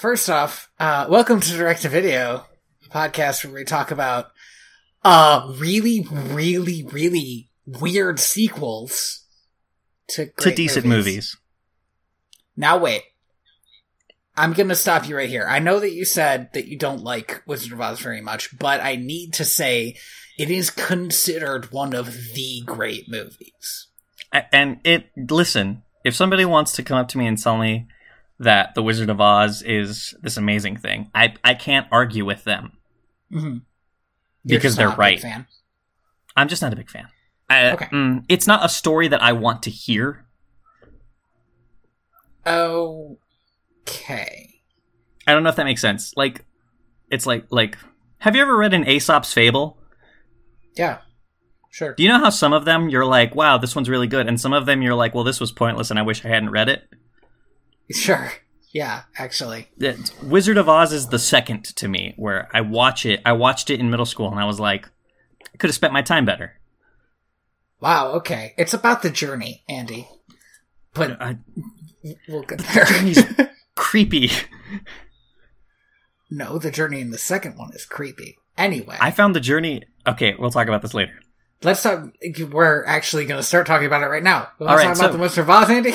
First off, uh, welcome to Direct to Video podcast where we talk about uh really, really, really weird sequels to to decent movies. Now wait. I'm gonna stop you right here. I know that you said that you don't like Wizard of Oz very much, but I need to say it is considered one of the great movies. And it listen, if somebody wants to come up to me and tell me that The Wizard of Oz is this amazing thing, I I can't argue with them Mm-hmm. because they're right. Fan. I'm just not a big fan. I, Okay. mm, it's not a story that I want to hear. Okay. I don't know if that makes sense. Like, it's like like. Have you ever read an Aesop's Fable? Yeah. Sure. Do you know how some of them you're like, wow, this one's really good, and some of them you're like, well, this was pointless, and I wish I hadn't read it. Sure. Yeah, actually. Wizard of Oz is the second to me, where I watch it. I watched it in middle school, and I was like, I could have spent my time better. Wow, okay. It's about the journey, Andy. But I, we'll get there. journey's- creepy. no, the journey in the second one is creepy. Anyway, I found the journey. Okay, we'll talk about this later. let's talk. We're actually going to start talking about it right now. Let's All right, talk about so- the Wizard of Oz, Andy.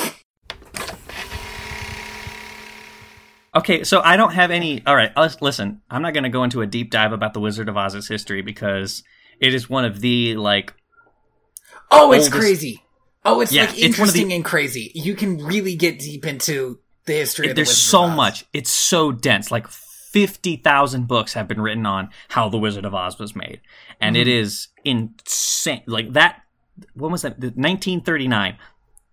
Okay, so I don't have any. All right, listen. I'm not going to go into a deep dive about the Wizard of Oz's history because it is one of the like. Oh, it's crazy. Oh, it's Yeah, like it's one of the- interesting and crazy. You can really get deep into the history of the There's Wizard so of Oz. much. It's so dense. Like fifty thousand books have been written on how the Wizard of Oz was made, and it mm-hmm. is insane. Like that. When was that? 1939.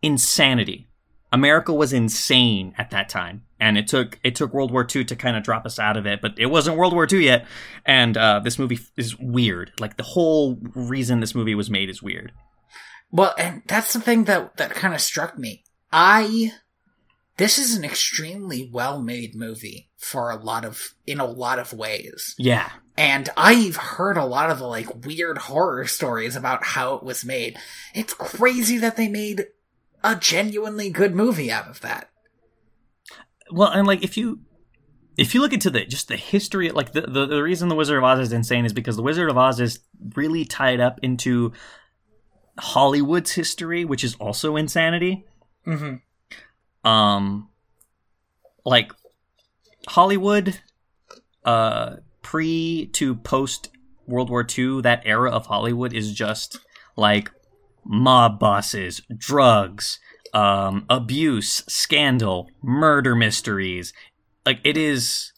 Insanity. America was insane at that time, and it took it took World War II to kind of drop us out of it. But it wasn't World War II yet, and uh, this movie is weird. Like the whole reason this movie was made is weird. Well, and that's the thing that that kind of struck me. I this is an extremely well-made movie for a lot of in a lot of ways. Yeah, And I've heard a lot of the like weird horror stories about how it was made. It's crazy that they made a genuinely good movie out of that. Well, and like if you if you look into the just the history, like the, the the reason the Wizard of Oz is insane is because the Wizard of Oz is really tied up into Hollywood's history, which is also insanity. Mm-hmm. Um, like Hollywood, uh, pre to post World War II, that era of Hollywood is just like mob bosses, drugs, um, abuse, scandal, murder mysteries. Like it is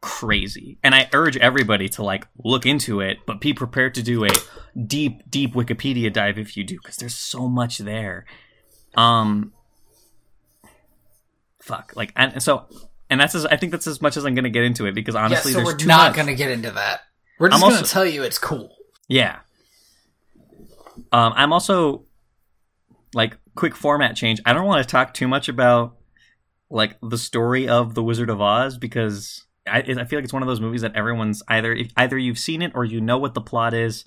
crazy. And I urge everybody to like look into it, but be prepared to do a deep, deep Wikipedia dive if you do, because there's so much there. Um, fuck, like, and so, and that's as I think that's as much as I'm gonna get into it because honestly, yeah, so we're not much. going to get into that. We're just I'm going to also- tell you it's cool. Yeah. Um, I'm also like quick format change. I don't want to talk too much about like the story of the Wizard of Oz because I, I feel like it's one of those movies that everyone's either either you've seen it or you know what the plot is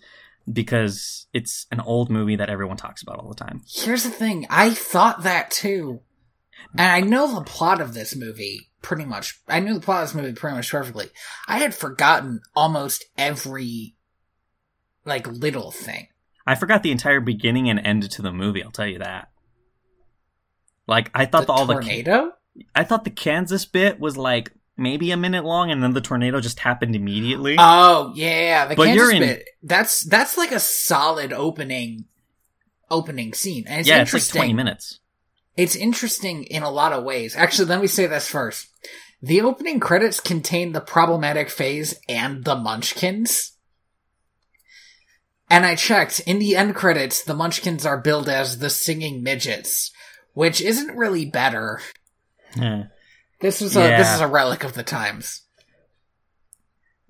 because it's an old movie that everyone talks about all the time. Here's the thing. I thought that too. And I know the plot of this movie pretty much. I knew the plot of this movie pretty much perfectly. I had forgotten almost every, like, little thing. I forgot the entire beginning and end to the movie. I'll tell you that. Like I thought the the, all the tornado? I thought the Kansas bit was like maybe a minute long, and then the tornado just happened immediately. Oh, yeah, the But Kansas you're in- bit. That's, that's like a solid opening, opening scene. And it's yeah, it's like interesting. twenty minutes. It's interesting in a lot of ways. Actually, let me say this first. The opening credits contain the problematic phase and the Munchkins. And I checked, in the end credits, the Munchkins are billed as the singing midgets, which isn't really better. Yeah. This was a Yeah. this is a relic of the times.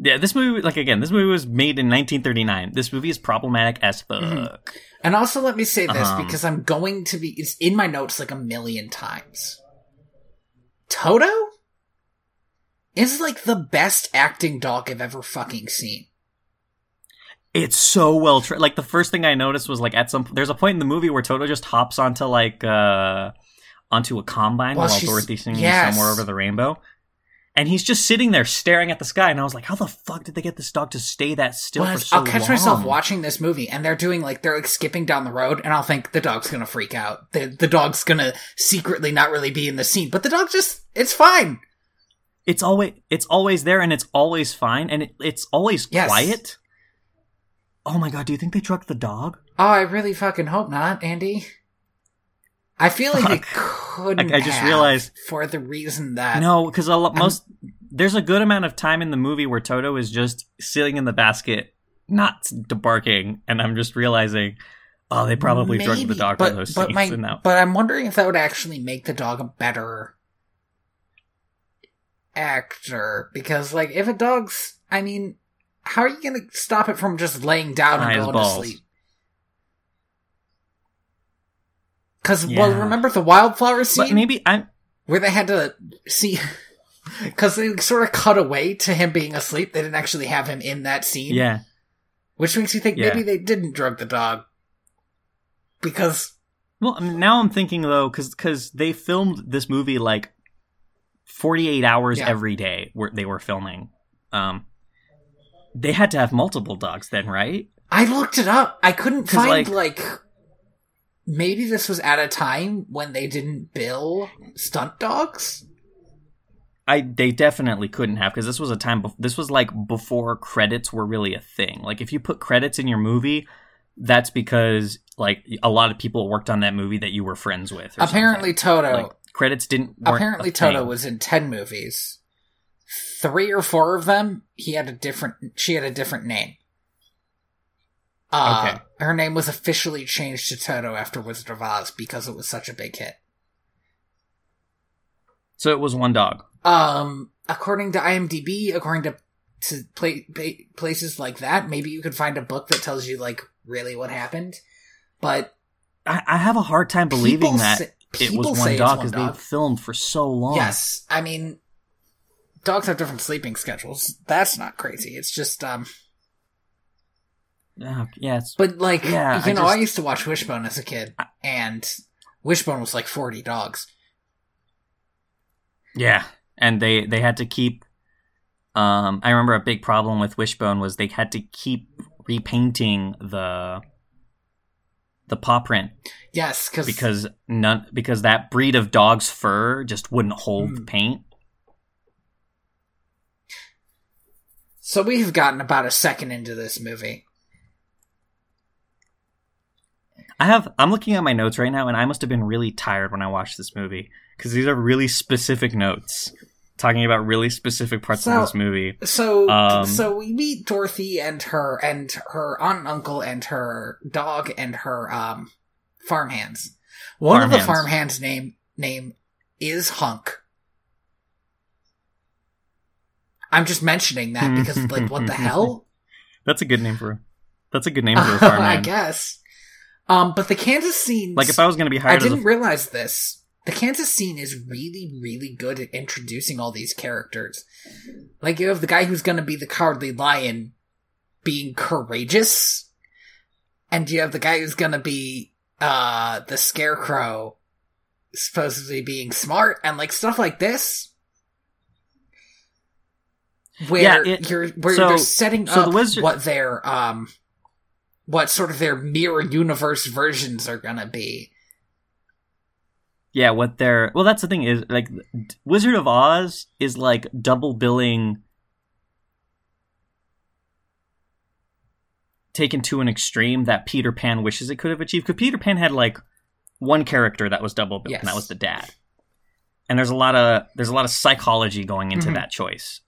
Yeah, this movie, like again, this movie was made in 1939. This movie is problematic as fuck. Mhm. And also let me say this Um. because I'm going to be it's in my notes like a million times. Toto is like the best acting dog I've ever fucking seen. It's so well tra- like the first thing I noticed was like at some there's a point in the movie where Toto just hops onto like uh onto a combine Well, while Dorothy's singing yes. somewhere over the rainbow. and he's just sitting there staring at the sky. And I was like, how the fuck did they get this dog to stay that still Well, for so long? I'll catch long? myself watching this movie, and they're doing like they're like skipping down the road, and I'll think the dog's gonna freak out. The the dog's gonna secretly not really be in the scene, but the dog just it's fine. It's always it's always there, and it's always fine, and it, it's always Yes. quiet. Oh my god, do you think they drugged the dog? Oh, I really fucking hope not, Andy. I feel like they Fuck. couldn't. I- I just realized- for the reason that No, because a lot most there's a good amount of time in the movie where Toto is just sitting in the basket, not barking, and I'm just realizing, oh, they probably drugged the dog but, for those but scenes. my- but I'm wondering if that would actually make the dog a better actor because, like, if a dog's, I mean, how are you gonna stop it from just laying down and going to sleep? Because well, remember the wildflower but scene maybe I'm where they had to see. Because they sort of cut away to him being asleep. They didn't actually have him in that scene. yeah. Which makes you think Yeah. maybe they didn't drug the dog. Because Well, I mean, now I'm thinking though, because they filmed this movie like 48 hours Yeah. every day where they were filming. Um, they had to have multiple dogs then, right? I looked it up. I couldn't find like- like, maybe this was at a time when they didn't bill stunt dogs. I they definitely couldn't have because this was a time. Bef- this was like before credits were really a thing. Like if you put credits in your movie, that's because like a lot of people worked on that movie that you were friends with. Apparently, Toto. like credits didn't. apparently, Toto thing. was in ten movies. Three or four of them, he had a different. She had a different name. Uh, Okay. Her name was officially changed to Toto after Wizard of Oz because it was such a big hit. So it was one dog. Um, according to IMDb, according to to pla pa- places like that, maybe you could find a book that tells you like really what happened. But I, I have a hard time believing that say- it was one dog because they filmed for so long. Yes, I mean, dogs have different sleeping schedules. That's not crazy. It's just um, Oh, yes. but like Yeah, you I know, I used to watch Wishbone as a kid, and Wishbone was like forty dogs. Yeah, and they they had to keep. Um, I remember a big problem with Wishbone was they had to keep repainting the the paw print Yes, cause, because none because that breed of dog's fur just wouldn't hold Hmm. paint. So we have gotten about a second into this movie. I have I'm looking at my notes right now, and I must have been really tired when I watched this movie because these are really specific notes talking about really specific parts So- of this movie. So, Um, so we meet Dorothy and her and her aunt and uncle and her dog and her um farmhands. One of the farmhands name name is Hunk. I'm just mentioning that because like what the hell? That's a good name for. That's a good name for a I farmhand. guess. Um, but the Kansas scene, Like if I was going to be I hired a didn't realize this. The Kansas scene is really, really good at introducing all these characters. Like you have the guy who's gonna be the cowardly lion being courageous. And you have the guy who's gonna be uh the scarecrow supposedly being smart and like stuff like this. Where Yeah, it- you're where so- they're setting so up the wizard- what their um what sort of their mirror universe versions are gonna be. Yeah, what they're well, that's the thing is like Wizard of Oz is like double billing taken to an extreme that Peter Pan wishes it could have achieved. Because Peter Pan had like one character that was double billed, and that was the dad. And there's a lot of there's a lot of psychology going into Mhm. that choice.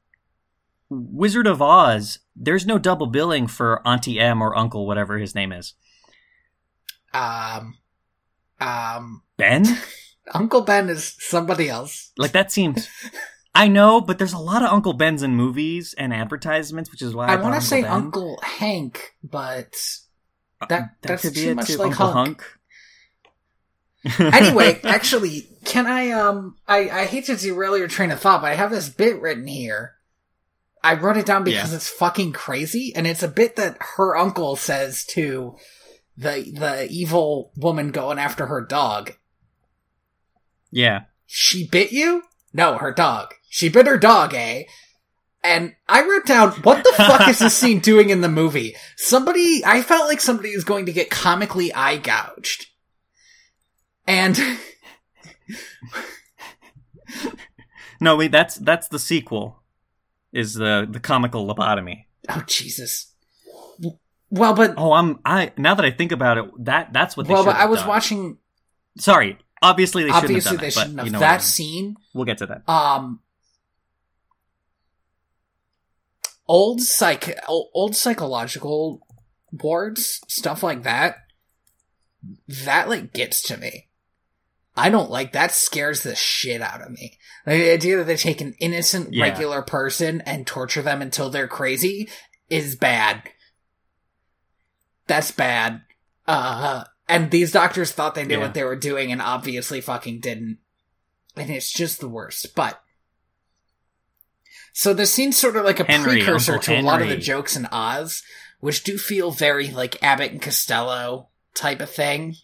Wizard of Oz, there's no double billing for Auntie Em or Uncle, whatever his name is. Um, um, Ben? Uncle Ben is somebody else. Like that seems. I know, but there's a lot of Uncle Bens in movies and advertisements, which is why I, I, want to say Ben- Uncle Hank, but Uh, that- that's could be too much too, like Uncle Hunk. Hunk. anyway, actually, can I? Um, I I hate to derail your train of thought, but I have this bit written here. I wrote it down because Yeah. it's fucking crazy, and it's a bit that her uncle says to the the evil woman going after her dog. yeah, She bit you. No, her dog. She bit her dog, eh? And I wrote down, what the fuck is this scene doing in the movie? Somebody, I felt like somebody is going to get comically eye gouged. And No, wait, that's that's the sequel. Is the the comical lobotomy. oh Jesus. Well, but Oh, I'm I now that I think about it, that that's what they well, but I was done. watching. Sorry, obviously they Obviously, shouldn't have they it, shouldn't but have you know that I mean. scene. We'll get to that. Um, old psych, old psychological wards, stuff like that. That like gets to me. I don't like that. Scares the shit out of me. Like, the idea that they take an innocent, Yeah. regular person and torture them until they're crazy is bad. That's bad. Uh, and these doctors thought they knew Yeah. what they were doing and obviously fucking didn't. And it's just the worst. But so this scene's sort of like a Henry, precursor Uncle to a lot of the jokes in Oz, which do feel very like Abbott and Costello type of thing.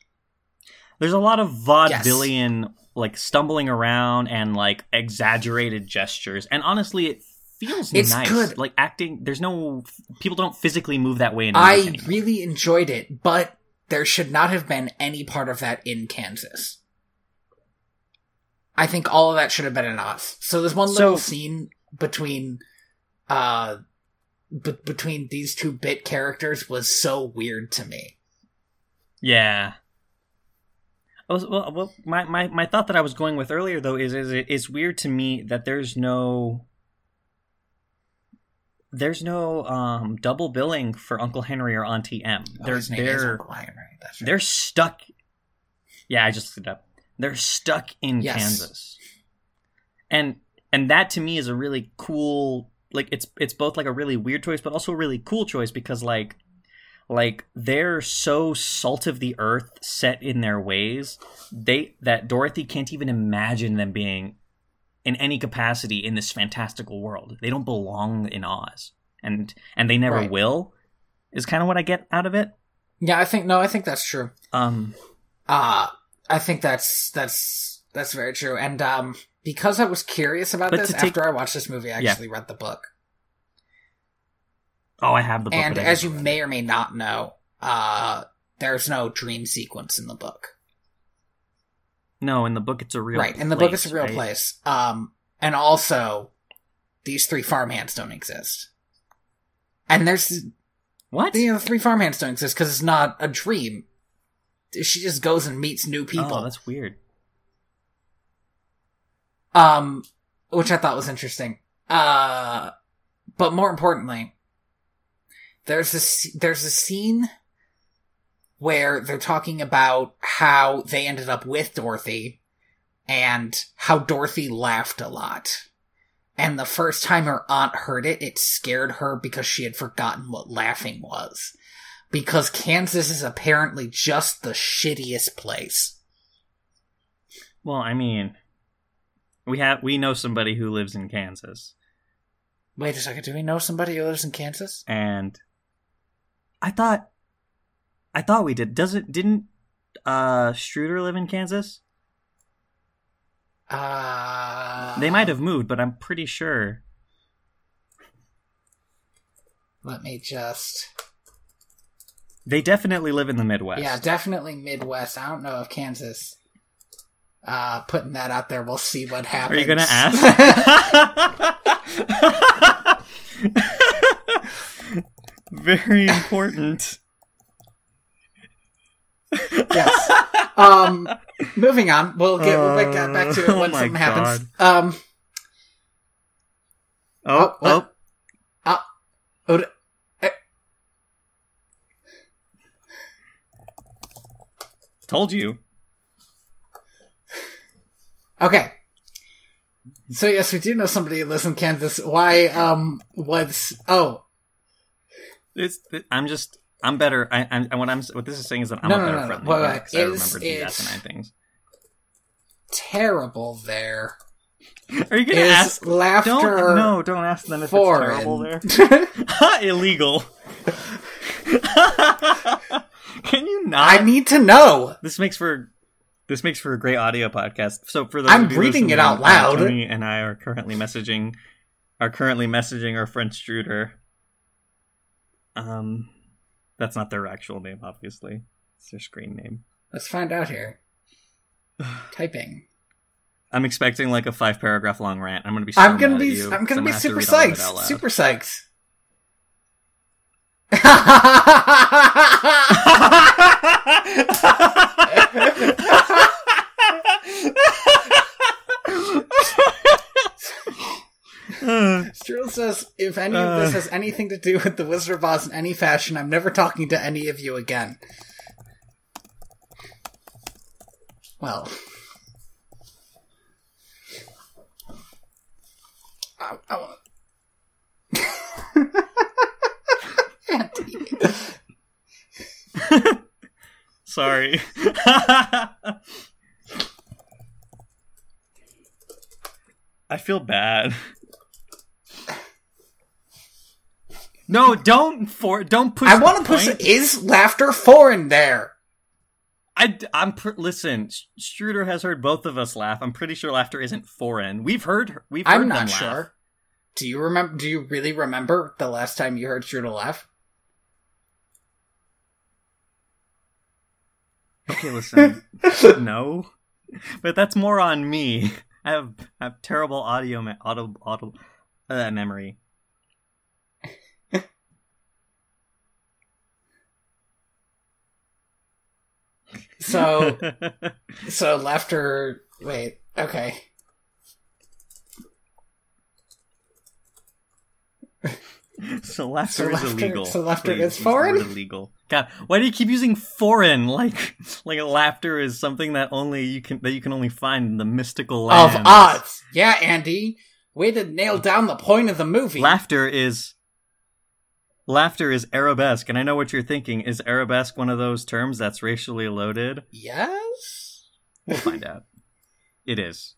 There's a lot of vaudevillian like stumbling around and like exaggerated gestures, and honestly, it feels It's nice. good. Like acting, there's no people don't physically move that way in I anymore. really enjoyed it, but there should not have been any part of that in Kansas. I think all of that should have been in Oz. So there's one So- little scene between, uh, b- between these two bit characters was so weird to me. Yeah. Was- Well, well, my, my, my thought that I was going with earlier though is is it's weird to me that there's no there's no um double billing for Uncle Henry or Auntie Em. Oh, They're they're Uncle Henry. That's right. they're stuck. Yeah, I just looked it up. They're stuck in Yes. Kansas, and and that to me is a really cool. Like it's it's both like a really weird choice, but also a really cool choice because like like they're so salt of the earth, set in their ways. They that Dorothy can't even imagine them being in any capacity in this fantastical world. They don't belong in Oz, and and they never Right. will. Is kind of what I get out of it. Yeah, I think no, I think that's true. Um, Uh I think that's that's that's very true. And um because I was curious about this take- after I watched this movie, I Yeah. actually read the book. Oh, I have the book. and as you may or may not know, uh there's no dream sequence in the book. no, in the book it's a real right, in the book place, it's a real right? place. Um and also these three farmhands don't exist. And there's What? you know, the three farmhands don't exist because it's not a dream. She just goes and meets new people. Oh, that's weird. um which i thought was interesting uh but more importantly there's this there's a scene where they're talking about how they ended up with dorothy and how dorothy laughed a lot. And the first time her aunt heard it it scared her because she had forgotten what laughing was. Because kansas is apparently just the shittiest place. Well, I mean, we have we know somebody who lives in Kansas, wait a second do we know somebody who lives in kansas? And I thought, I thought we did. Does it? Didn't uh Struder live in Kansas? Uh, They might have moved, but I'm pretty sure. Let me just. They definitely live in the Midwest. Yeah, definitely Midwest. I don't know if Kansas. Uh, putting that out there, we'll see what happens. Are you gonna ask? Very important. yes. Um, moving on. We'll get we'll get back to it Oh when my something happens. Um, Oh, Oh, oh, oh, d- told you. okay. So yes, we do know somebody who lives in Kansas. Why? Um, was oh It's. I'm just. I'm better. I, I'm. What I'm. What this is saying is that I'm No, a no, better no, no. friend. Wait, than you wait. I Is remember the it- asinine things. terrible there Are you gonna is ask? laughter Don't. No. Don't ask them if foreign. it's terrible there. Illegal. Can you not? I need to know. this makes for This makes for a great audio podcast. So for those I'm of you reading it out uh, loud. Tony and I are currently messaging are currently messaging our friend Struder. Um, that's not their actual name, obviously. It's their screen name. Let's find out here. Typing. I'm expecting like a five paragraph long rant. I'm gonna be. so I'm gonna be. you, I'm gonna be super read all of it psyched. Super psyched. Strudel says, if any of this Uh. has anything to do with the Wizard of Oz in any fashion, I'm never talking to any of you again. Well. I, I want Sorry. I feel bad. No, don't for don't push. I want to push. Is laughter foreign there? I, am pr- listen. Struder has heard both of us laugh. I'm pretty sure laughter isn't foreign. We've heard. We've. Heard I'm not laugh. sure. Do you remember? Do you really remember the last time you heard Strudel laugh? Okay, listen. no, but that's more on me. I have I have terrible audio me- auto auto uh, memory. So, so laughter. Wait. Okay. so laughter So is laughter- illegal. so laughter Please is foreign? Illegal. God, why do you keep using foreign? Like, like laughter is something that only you can that you can only find in the mystical Of lands. Oz. Yeah, Andy. Way to nail mm. down the point of the movie. Laughter is laughter is arabesque, and I know what you're thinking. Is arabesque one of those terms that's racially loaded? yes. We'll find out. It is.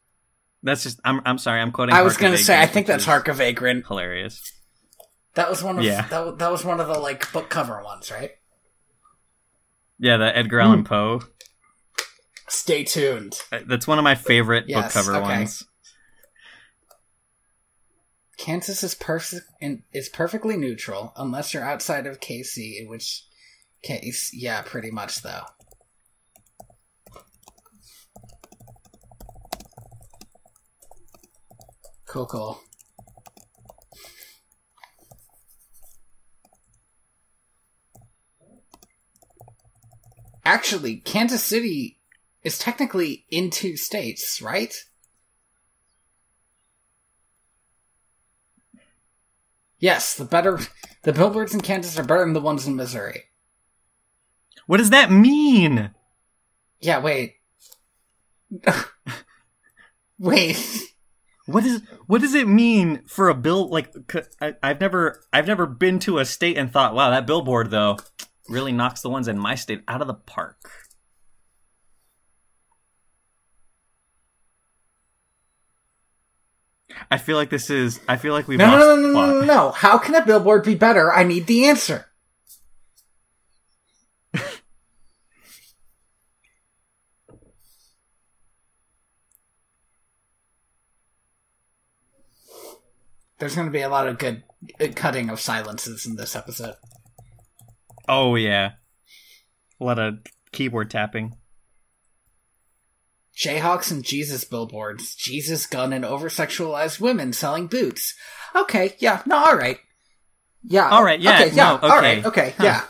That's just. I'm. I'm sorry. I'm quoting. I was gonna of say. I think that's Hark! A Vagrant. Hilarious. That was one of. Yeah. That, that was one of the like book cover ones, right? Yeah, the Edgar. Allan Poe. Stay tuned. Uh, That's one of my favorite book cover okay. ones. Kansas is perfect is perfectly neutral unless you're outside of KC, in which case, yeah, pretty much though. Cool, cool. Actually, Kansas City is technically in two states, right? Yes, the better the billboards in Kansas are better than the ones in Missouri. What does that mean? Yeah, wait. wait. What is what does it mean for a bill like I, have never I've never been to a state and thought, wow, that billboard though really knocks the ones in my state out of the park. I feel like this is I feel like we've No, no, lost no, no, no, no, no, no. How can a billboard be better? I need the answer. There's going to be a lot of good cutting of silences in this episode. Oh yeah. A lot of keyboard tapping. Jayhawks and Jesus billboards. Jesus gun and over-sexualized women selling boots. Okay, yeah, no, all right. Yeah. All right, yeah, Okay, yeah. no, okay. right, okay, Huh. yeah.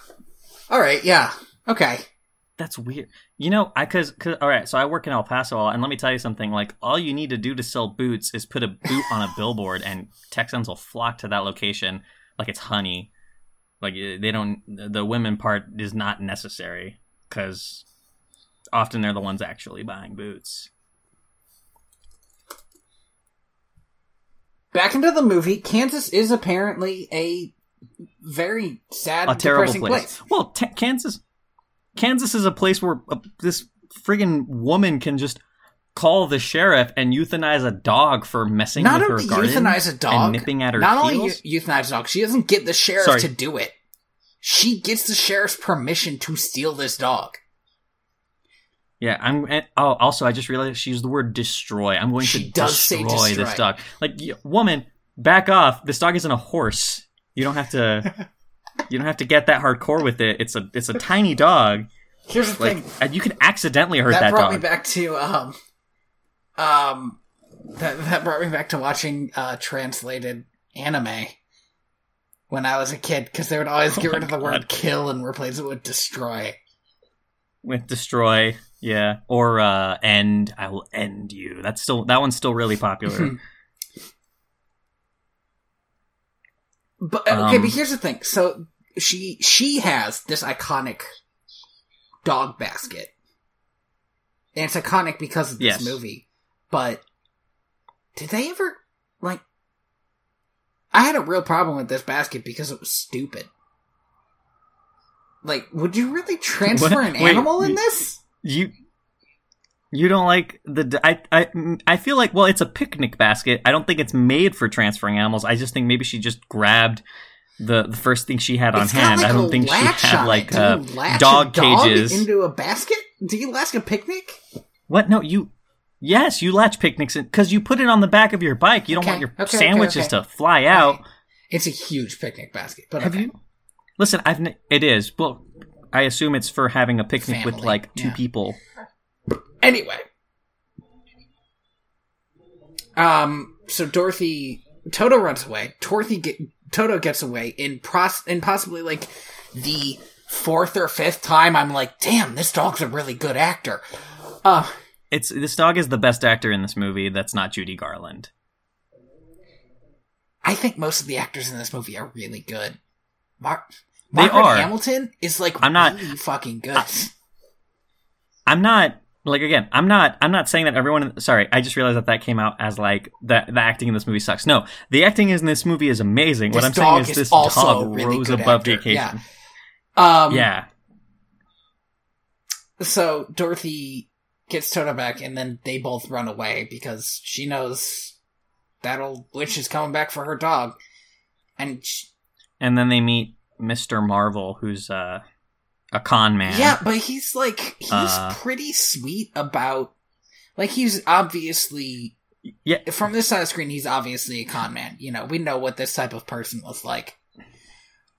All right, yeah. Okay. That's weird. You know, I cause, cause all right, so I work in El Paso, and let me tell you something. Like, all you need to do to sell boots is put a boot on a billboard, and Texans will flock to that location like it's honey. Like eh, they don't. The women part is not necessary because often they're the ones actually buying boots. Back into the movie, Kansas is apparently a very sad, A terrible depressing place. place. Well, t- Kansas, Kansas is a place where uh, this friggin' woman can just call the sheriff and euthanize a dog for messing Not with her garden euthanize a dog, and nipping at her not heels. only euthanize a dog, she doesn't get the sheriff Sorry. to do it. She gets the sheriff's permission to steal this dog. Yeah, I'm. Oh, also, I just realized she used the word destroy. I'm going She to say destroy, this dog. Like, woman, back off. This dog isn't a horse. You don't have to. you don't have to get that hardcore with it. It's a. It's a tiny dog. Here's the Like, thing. you can accidentally hurt that, that, brought dog. me back to um um that that brought me back to watching uh translated anime when I was a kid because they would always Oh get rid of the God. word kill and replace it with destroy. with destroy. Yeah, or uh, end. I will end you. That's still that one's still really popular. But uh, okay, Um, but here's the thing. So she she has this iconic dog basket. And it's iconic because of this Yes. movie. But did they ever like I had a real problem with this basket because it was stupid. Like, would you really transfer What? an Wait, animal in this? You you don't like the I I I feel like well it's a picnic basket. I don't think it's made for transferring animals. I just think maybe she just grabbed the the first thing she had on It's hand. like, I don't think she had like. Uh, dog dog cages. into a basket. Do you latch a picnic? What? No, you. Yes, you latch picnics because you put it on the back of your bike. You don't Okay, want your okay, sandwiches okay. to fly out. It's a huge picnic basket. But Have you? Listen, I've. It is. Well, I assume it's for having a picnic with like two yeah. people. Anyway. Um, so Dorothy, Toto runs away. Dorothy get, Toto gets away in pros, in possibly like the fourth or fifth time. I'm like, damn, this dog's a really good actor. Uh, It's this dog is the best actor in this movie. That's not Judy Garland. I think most of the actors in this movie are really good. Mar- They Margaret are. Hamilton is like I'm not- really fucking good. I'm not like again. I'm not. I'm not saying that everyone. Sorry, I just realized that that came out as like that. The acting in this movie sucks. No, the acting in this movie is amazing. what I'm saying is is this dog really rose above actor. the occasion. um, yeah. So Dorothy gets Toto back, and then they both run away because she knows that old witch is coming back for her dog. And sh And then they meet Mr. Marvel, who's uh, a con man. yeah, but he's like he's Uh, pretty sweet about like he's obviously Yeah. from this side of the screen he's obviously a con man. You know, we know what this type of person was like.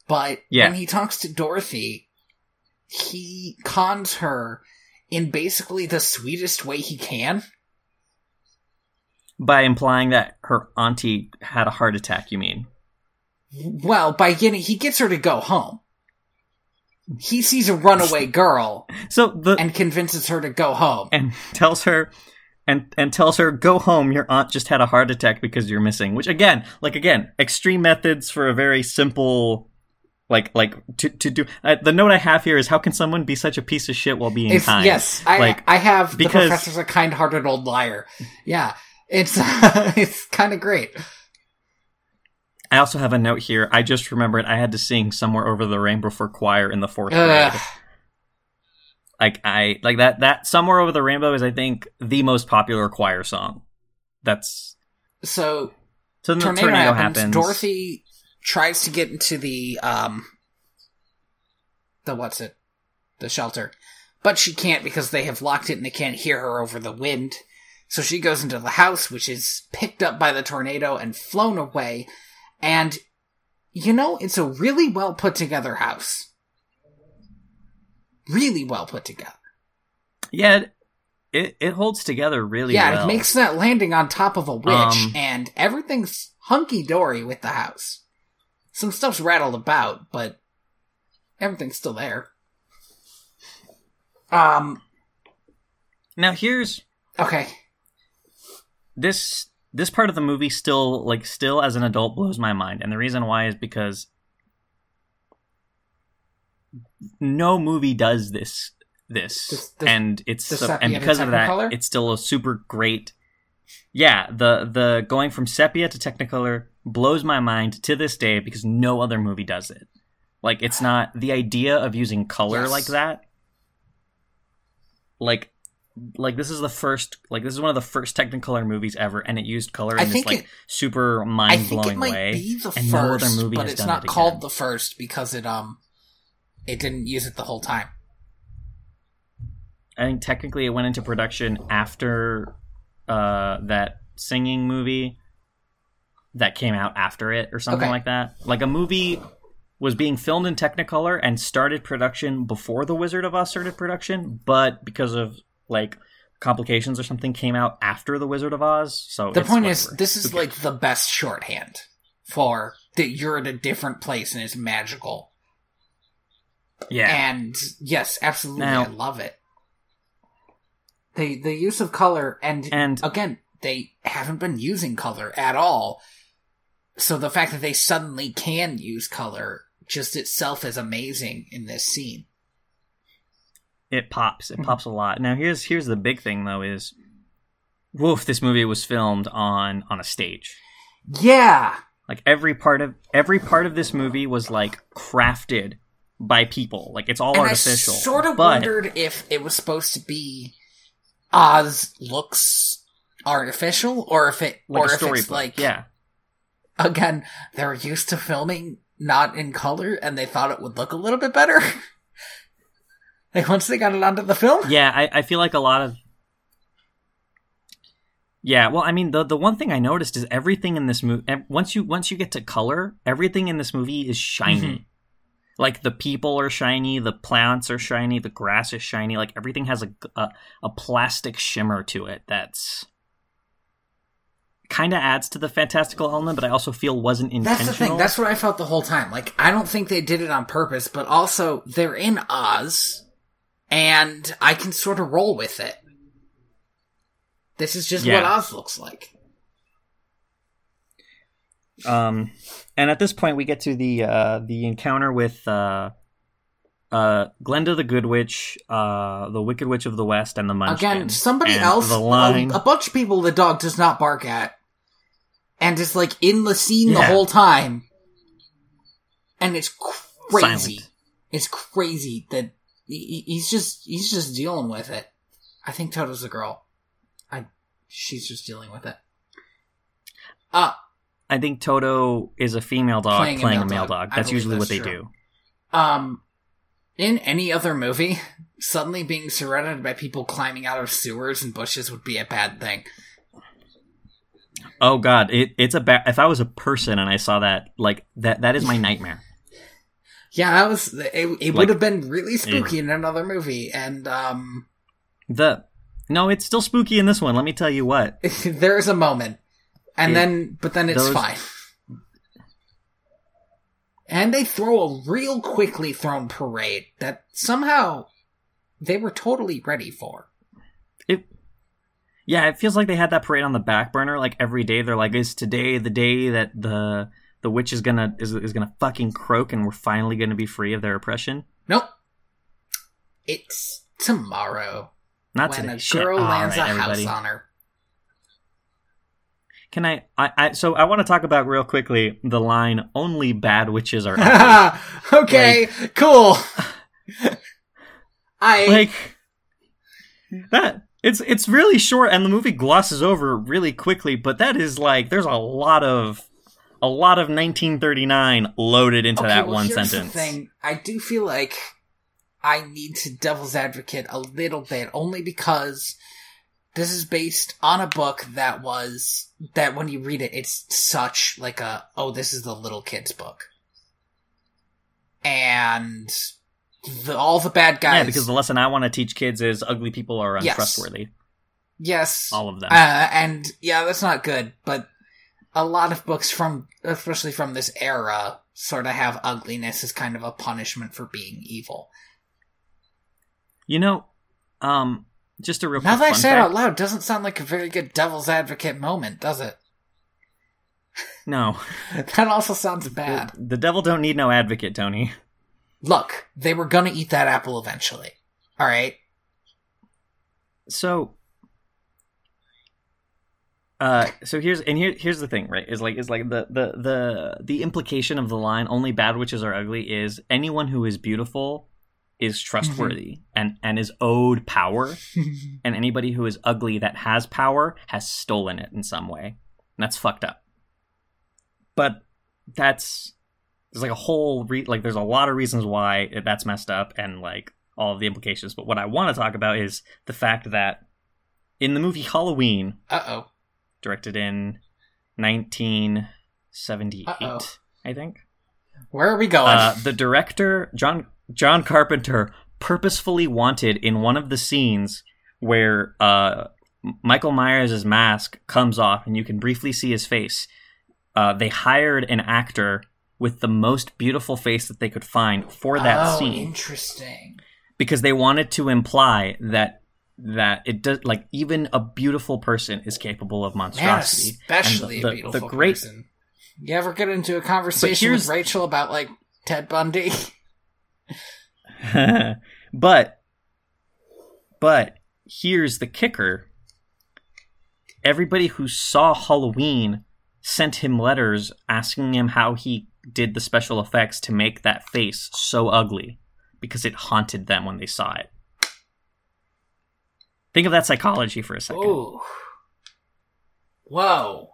But Yeah. when he talks to Dorothy, he cons her in basically the sweetest way he can. By implying that her auntie had a heart attack, you mean? Well, by getting he gets her to go home. He sees a runaway girl So the and convinces her to go home. and tells her and and tells her go home your aunt just had a heart attack because you're missing which again like again extreme methods for a very simple like like to to do uh, the note i have here is how can someone be such a piece of shit while being It's, kind yes, I like I have because- the professor's a kind-hearted old liar. Yeah, it's it's kind of great. I also have a note here i just remembered i had to sing somewhere over the rainbow for choir in the fourth grade Ugh. like i like that that somewhere over the rainbow is i think the most popular choir song that's So so then the tornado, tornado, happens. happens Dorothy tries to get into the um the what's it the shelter, but she can't because they have locked it and they can't hear her over the wind. So she goes into the house, which is picked up by the tornado and flown away. And you know, it's a really well put together house. Really well put together. yeah it, it holds together really yeah, well it makes that landing on top of a witch, Um, and everything's hunky dory with the house. Some stuff's rattled about, but everything's still there. Um. now here's Okay. this this part of the movie still like still as an adult blows my mind and the reason why is because no movie does this this This- this- and it's the so, sepia and because of that it's still a super great yeah the the going from sepia to technicolor blows my mind to this day because no other movie does it like it's not the idea of using color Yes. like that like like this is the first like this is one of the first technicolor movies ever and it used color I in this like it- super mind blowing way be the and no other movie but has it's not it called the first because it um, it didn't use it the whole time. I think technically it went into production after uh, that singing movie that came out after it or something Okay. like that. Like a movie was being filmed in Technicolor and started production before The Wizard of Oz started production, but because of like complications or something came out after The Wizard of Oz. So The point is, this is Okay. like the best shorthand for that you're in a different place and it's magical. yeah. And yes, absolutely, Now- I love it. The the use of color and And- again, they haven't been using color at all. So the fact that they suddenly can use color just itself is amazing in this scene. It pops. It Mhm. pops a lot. Now here's here's the big thing though is woof, this movie was filmed on on a stage. Yeah. Like every part of every part of this movie was like crafted by people. Like it's all and artificial. I sort of but wondered if it was supposed to be Oz looks artificial, or if it, like or if it's like yeah. again they're used to filming not in color, and they thought it would look a little bit better. like once they got it onto the film, Yeah, I, I feel like a lot of Yeah, well, I mean, the the one thing I noticed is everything in this movie. Once you once you get to color, everything in this movie is shiny. Mhm. Like the people are shiny, the plants are shiny, the grass is shiny. Like everything has a a, a plastic shimmer to it that's kind of adds to the fantastical element, but I also feel wasn't intentional. That's the thing. That's what I felt the whole time. Like, I don't think they did it on purpose, but also they're in Oz, and I can sort of roll with it. This is just what Yeah. Oz looks like. Um, and at this point, we get to the uh, the encounter with uh, uh, Glenda the Good Witch, uh, the Wicked Witch of the West, and the Munchkin. Again, somebody else, The a, line. a bunch of people the dog does not bark at, and is like in the scene the whole time, and it's crazy. Silent. It's crazy that he, he's just he's just dealing with it. I think Toto's a girl. I she's just dealing with it. Uh I think Toto is a female dog Playing playing, a male a male dog. dog. That's usually what that's they do. Um, in any other movie, suddenly being surrounded by people climbing out of sewers and bushes would be a bad thing. Oh God, it, it's a bad. if I was a person and I saw that, like that, that is my nightmare. Yeah, that was it. It Like- would have been really spooky in another movie, and um, The no, it's still spooky in this one. Let me tell you what. there is a moment, and It- then but then it's those- fine. And they throw a real quickly thrown parade that somehow they were totally ready for. It, yeah, it feels like they had that parade on the back burner. Like every day, they're like, "Is today the day that the the witch is gonna is, is gonna fucking croak and we're finally gonna be free of their oppression?" Nope, it's tomorrow Not when today. a Shit. girl All lands right, a everybody. house on her. Can I, I? I so I want to talk about real quickly the line "Only bad witches are ugly." okay, cool. I like that. It's it's really short, and the movie glosses over really quickly. But that is like there's a lot of a lot of 1939 loaded into that well, one here's sentence. The thing. I do feel like I need to devil's advocate a little bit, only because this is based on a book that was that when you read it, it's such like a oh, this is the little kid's book, and the, all the bad guys. Yeah, because the lesson I want to teach kids is ugly people are Yes. untrustworthy. yes, All of them. Uh, and yeah, that's not good, but a lot of books from, especially from this era, sort of have ugliness as kind of a punishment for being evil. you know, um, just a real Now that I say it out loud, doesn't sound like a very good devil's advocate moment, does it? No, That also sounds bad. the devil don't need no advocate, Tony. Look, they were gonna eat that apple eventually. Alright? So, uh, so here's and here here's the thing, right? Is like is like the the the the implication of the line "only bad witches are ugly" is anyone who is beautiful is trustworthy and and is owed power, and anybody who is ugly that has power has stolen it in some way. And that's fucked up. But that's there's like a whole re- like there's a lot of reasons why that's messed up and like all of the implications. But what I want to talk about is the fact that in the movie Halloween, Uh oh. Directed in 1978, Uh-oh. I think. Where are we going? Uh, the director John John Carpenter purposefully wanted in one of the scenes where uh, Michael Myers' mask comes off and you can briefly see his face. Uh, they hired an actor with the most beautiful face that they could find for that oh, scene interesting. because they wanted to imply that that it does like even a beautiful person is capable of monstrosity. especially And the- a beautiful the great person. You ever get into a conversation with Rachel about like Ted Bundy? but but here's the kicker everybody who saw halloween sent him letters asking him how he did the special effects to make that face so ugly because it haunted them when they saw it think of that psychology for a second Ooh. Whoa.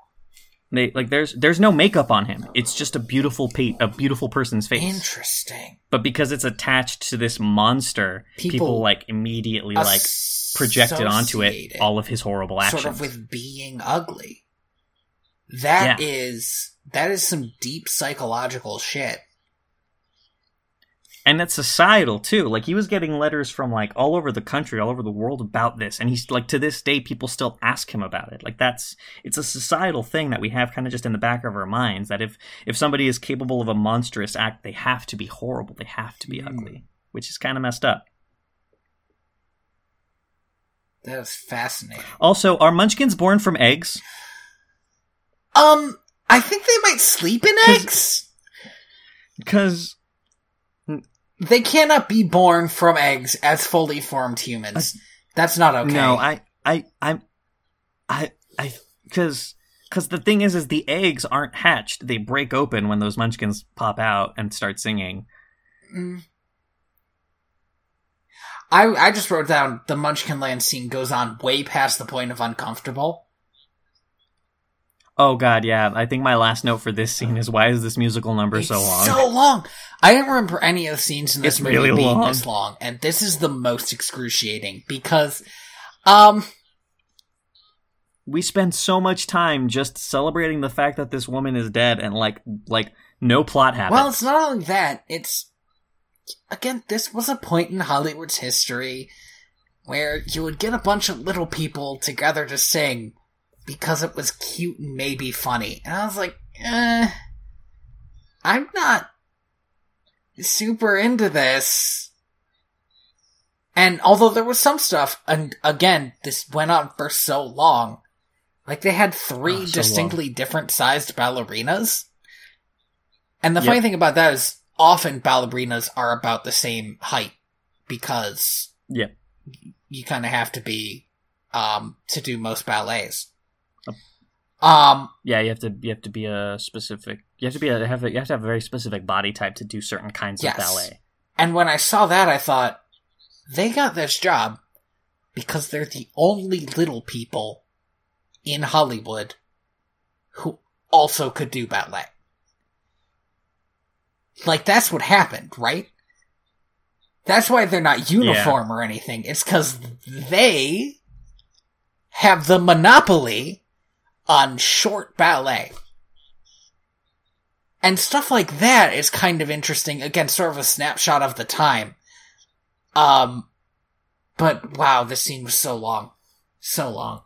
they like there's there's no makeup on him it's just a beautiful pa- a beautiful person's face Interesting. but because it's attached to this monster people, People like immediately like projected onto it all of his horrible actions. sort of with being ugly. That Yeah. is that is some deep psychological shit. And that's societal too. Like he was getting letters from like all over the country, all over the world about this, and he's like to this day people still ask him about it. Like that's it's a societal thing that we have kind of just in the back of our minds that if if somebody is capable of a monstrous act, they have to be horrible, they have to be Mm. ugly, which is kind of messed up. That is fascinating. Also, are munchkins born from eggs? Um, I think they might sleep in eggs. Because They cannot be born from eggs as fully formed humans. That's not okay. No, I, I, I, I, I, because, because the thing is, is the eggs aren't hatched; they break open when those munchkins pop out and start singing. Mm. I I just wrote down the Munchkin Land scene goes on way past the point of uncomfortable. Oh God, yeah. I think my last note for this scene is why is this musical number It's so long? So long. I don't remember any of the scenes in this It's movie really being long. this long, and this is the most excruciating because, um, we spend so much time just celebrating the fact that this woman is dead, and like, like no plot happens. well, it's not only that. It's again, this was a point in Hollywood's history where you would get a bunch of little people together to sing because it was cute and maybe funny, and I was like, eh, I'm not super into this. And although there was some stuff, and again, this went on for so long, like they had three Oh, so distinctly different sized ballerinas. And the Yep. funny thing about that is often ballerinas are about the same height because Yep. you kind of have to be um to do most ballets. Um yeah, you have to you have to be a specific. You have to be a have a, you have to have a very specific body type to do certain kinds Yes. of ballet. And when I saw that, I thought, they got this job because they're the only little people in Hollywood who also could do ballet. Like, that's what happened, right? That's why they're not uniform or anything. It's because they have the monopoly on short ballet. And stuff like that is kind of interesting. Again, sort of a snapshot of the time. Um, but wow, this scene was so long. So long.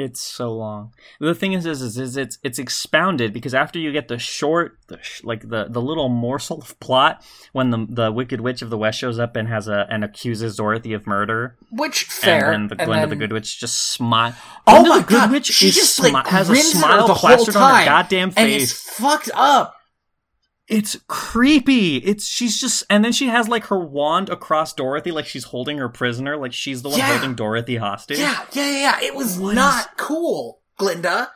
It's so long. The thing is, is, is, it's it's expounded because after you get the short, the sh- like the the little morsel of plot when the the Wicked Witch of the West shows up and has a and accuses Dorothy of murder, Which, fair. and then the and Glinda then- the Good Witch just smile. Oh Glinda my the Good god, Witch she just smi- like has a grins at her smile the whole plastered on her time, goddamn And it's face. fucked up. It's creepy. It's she's just and then she has like her wand across Dorothy, like she's holding her prisoner, like she's the one Yeah. holding Dorothy hostage. Yeah, yeah, yeah, yeah. It was What not cool, Glinda.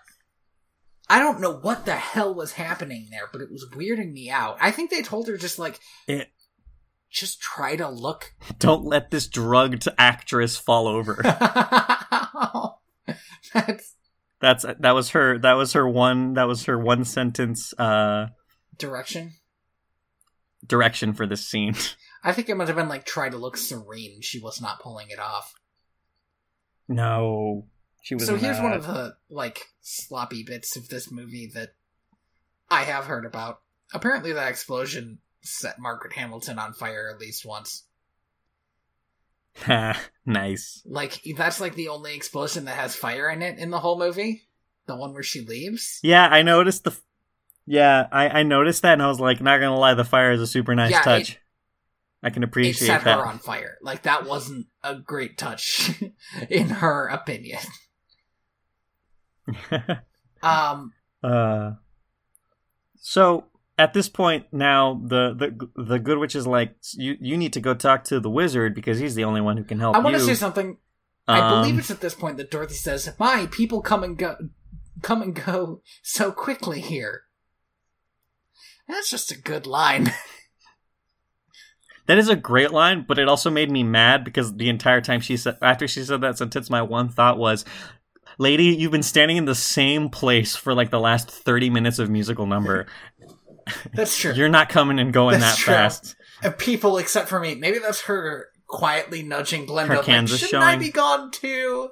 I don't know what the hell was happening there, but it was weirding me out. I think they told her just like, It- just try to look. Don't let this drugged actress fall over. That's That's that was her that was her one that was her one sentence uh direction. direction for this scene. I think it must have been like try to look serene. She was not pulling it off. No, she was. So here's one of the like sloppy bits of this movie that I have heard about. Apparently, that explosion set Margaret Hamilton on fire at least once. nice. Like that's like the only explosion that has fire in it in the whole movie. The one where she leaves. Yeah, I noticed the. Yeah, I, I noticed that, and I was like, not gonna lie, the fire is a super nice Yeah, touch. it- I can appreciate It set that. her on fire. Like that wasn't a great touch, in her opinion. Um, uh, so at this point now, the the the good witch is like, you you need to go talk to the wizard because he's the only one who can help I want to say something I believe Um, it's at this point that Dorothy says, "My people come and go, come and go so quickly here." That's just a good line. That is a great line, but it also made me mad because the entire time she said after she said that sentence, my one thought was, "Lady, you've been standing in the same place for like the last thirty minutes of musical number. That's true. You're not coming and going That's that true. fast." Uh, people except for me. Maybe that's her quietly nudging Glinda. Her like, Kansas Shouldn't I be gone too?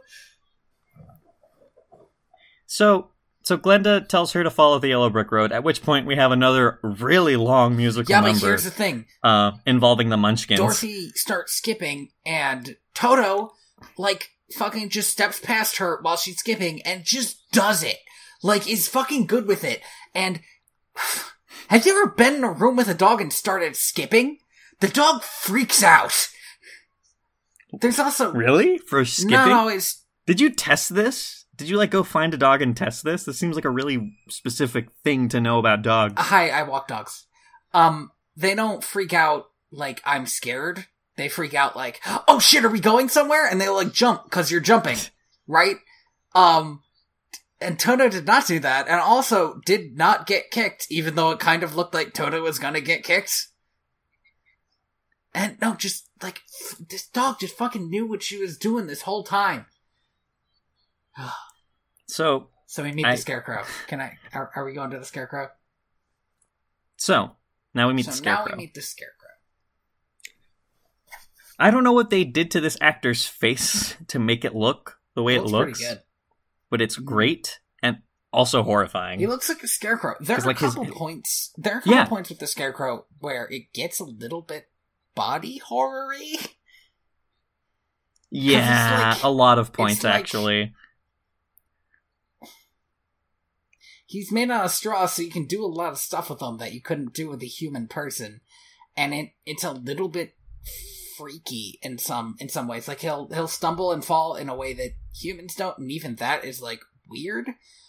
So, so Glinda tells her to follow the yellow brick road. At which point, we have another really long musical number. Yeah, but here's the thing: uh, involving the Munchkins. Dorothy starts skipping, and Toto, like, fucking just steps past her while she's skipping and just does it. Like, is fucking good with it. And have you ever been in a room with a dog and started skipping? The dog freaks out. There's also Really? For skipping? no, it's Did you test this? Did you like go find a dog and test this? This seems like a really specific thing to know about dogs. hi. I walk dogs. Um, they don't freak out like I'm scared. They freak out like, oh shit, are we going somewhere? And they like jump because you're jumping, right? Um, and Toto did not do that, and also did not get kicked, even though it kind of looked like Toto was gonna get kicked. And no, just like this dog just fucking knew what she was doing this whole time. So, So we meet I- the scarecrow. Can I? Are, are we going to the scarecrow? so now we meet so the scarecrow. now we meet the scarecrow. I don't know what they did to this actor's face to make it look the way it looks looks, pretty good. but it's mm-hmm. great and also horrifying. He looks like a scarecrow. There are 'Cause, a like, his- couple points. There are a couple Yeah. points with the scarecrow where it gets a little bit body horror-y. yeah, like- a lot of points like- actually. He's made out of straw, so you can do a lot of stuff with him that you couldn't do with a human person, and it it's a little bit freaky in some in some ways. Like he'll he'll stumble and fall in a way that humans don't, and even that is like weird.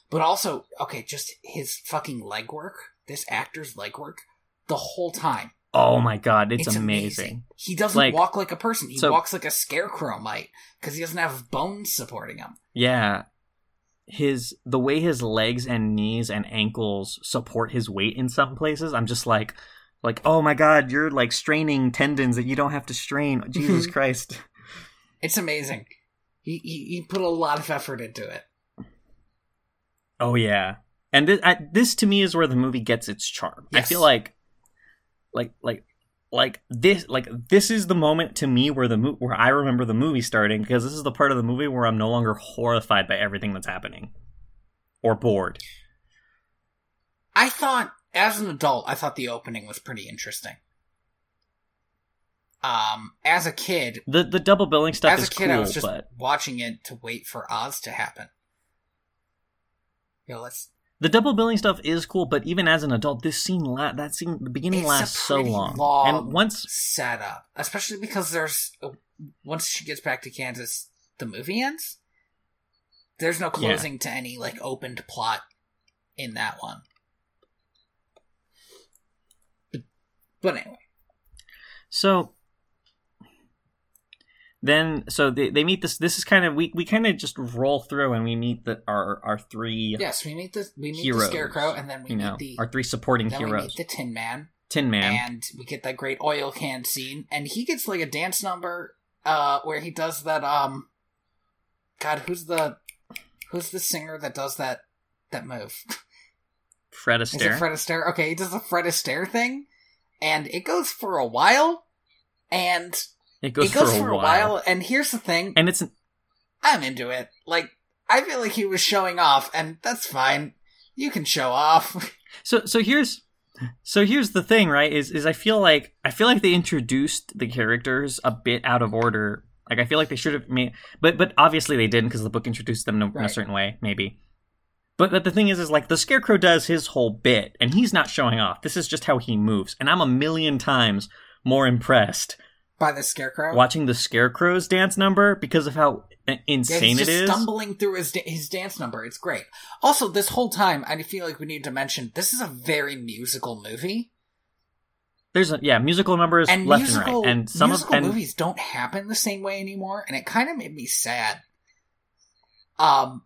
But also, okay, just his fucking legwork, this actor's legwork, the whole time. Oh my god, it's, amazing. amazing. He doesn't Like- walk like a person. He so- walks like a scarecrow might because he doesn't have bones supporting him. Yeah. His the way his legs and knees and ankles support his weight in some places, I'm just like like, oh my god, you're like straining tendons that you don't have to strain. Jesus Christ. It's amazing. He, he he put a lot of effort into it. Oh yeah. And this, I, this to me is where the movie gets its charm. I feel like like like like this like this is the moment to me where the mo- where I remember the movie starting because this is the part of the movie where I'm no longer horrified by everything that's happening or bored. I thought, as an adult, I thought the opening was pretty interesting. Um, as a kid, The the double billing stuff as a kid, cool, I was just but watching it to wait for Oz to happen. You know, let's. The double billing stuff is cool, but even as an adult, this scene la- that scene the beginning It's lasts so long. long and once set up, especially because there's uh, once she gets back to Kansas, the movie ends. There's no Yeah. closing to any like opened plot in that one. But, but anyway, so then so they, they meet this this is kind of we, we kind of just roll through and we meet the our our three yes, we meet the we meet Heroes, the Scarecrow, and then we you meet know the our three supporting then we heroes. meet the Tin Man, Tin Man. and we get that great oil can scene, and he gets like a dance number, uh, where he does that. Um, God, who's the who's the singer that does that that move? Fred Is it Astaire. Fred Astaire? Okay, he does the Fred Astaire thing, and it goes for a while, and It goes, it goes for, for, a, while. And here's the thing, and it's I'm into it. Like I feel like he was showing off, and that's fine. You can show off. so so here's so here's the thing, right? Is is I feel like I feel like they introduced the characters a bit out of order. Like I feel like they should have made, but but obviously they didn't because the book introduced them in a, in a certain way, maybe. But but the thing is, is like the Scarecrow does his whole bit, and he's not showing off. This is just how he moves, and I'm a million times more impressed by the scarecrow. watching the Scarecrow's dance number because of how Yeah, insane he's it is. stumbling through his his dance number. It's great. Also, this whole time, I feel like we need to mention this is a very musical movie, There's a, yeah musical numbers and left musical and right, and some of musical and movies don't happen the same way anymore, and it kind of made me sad. Um,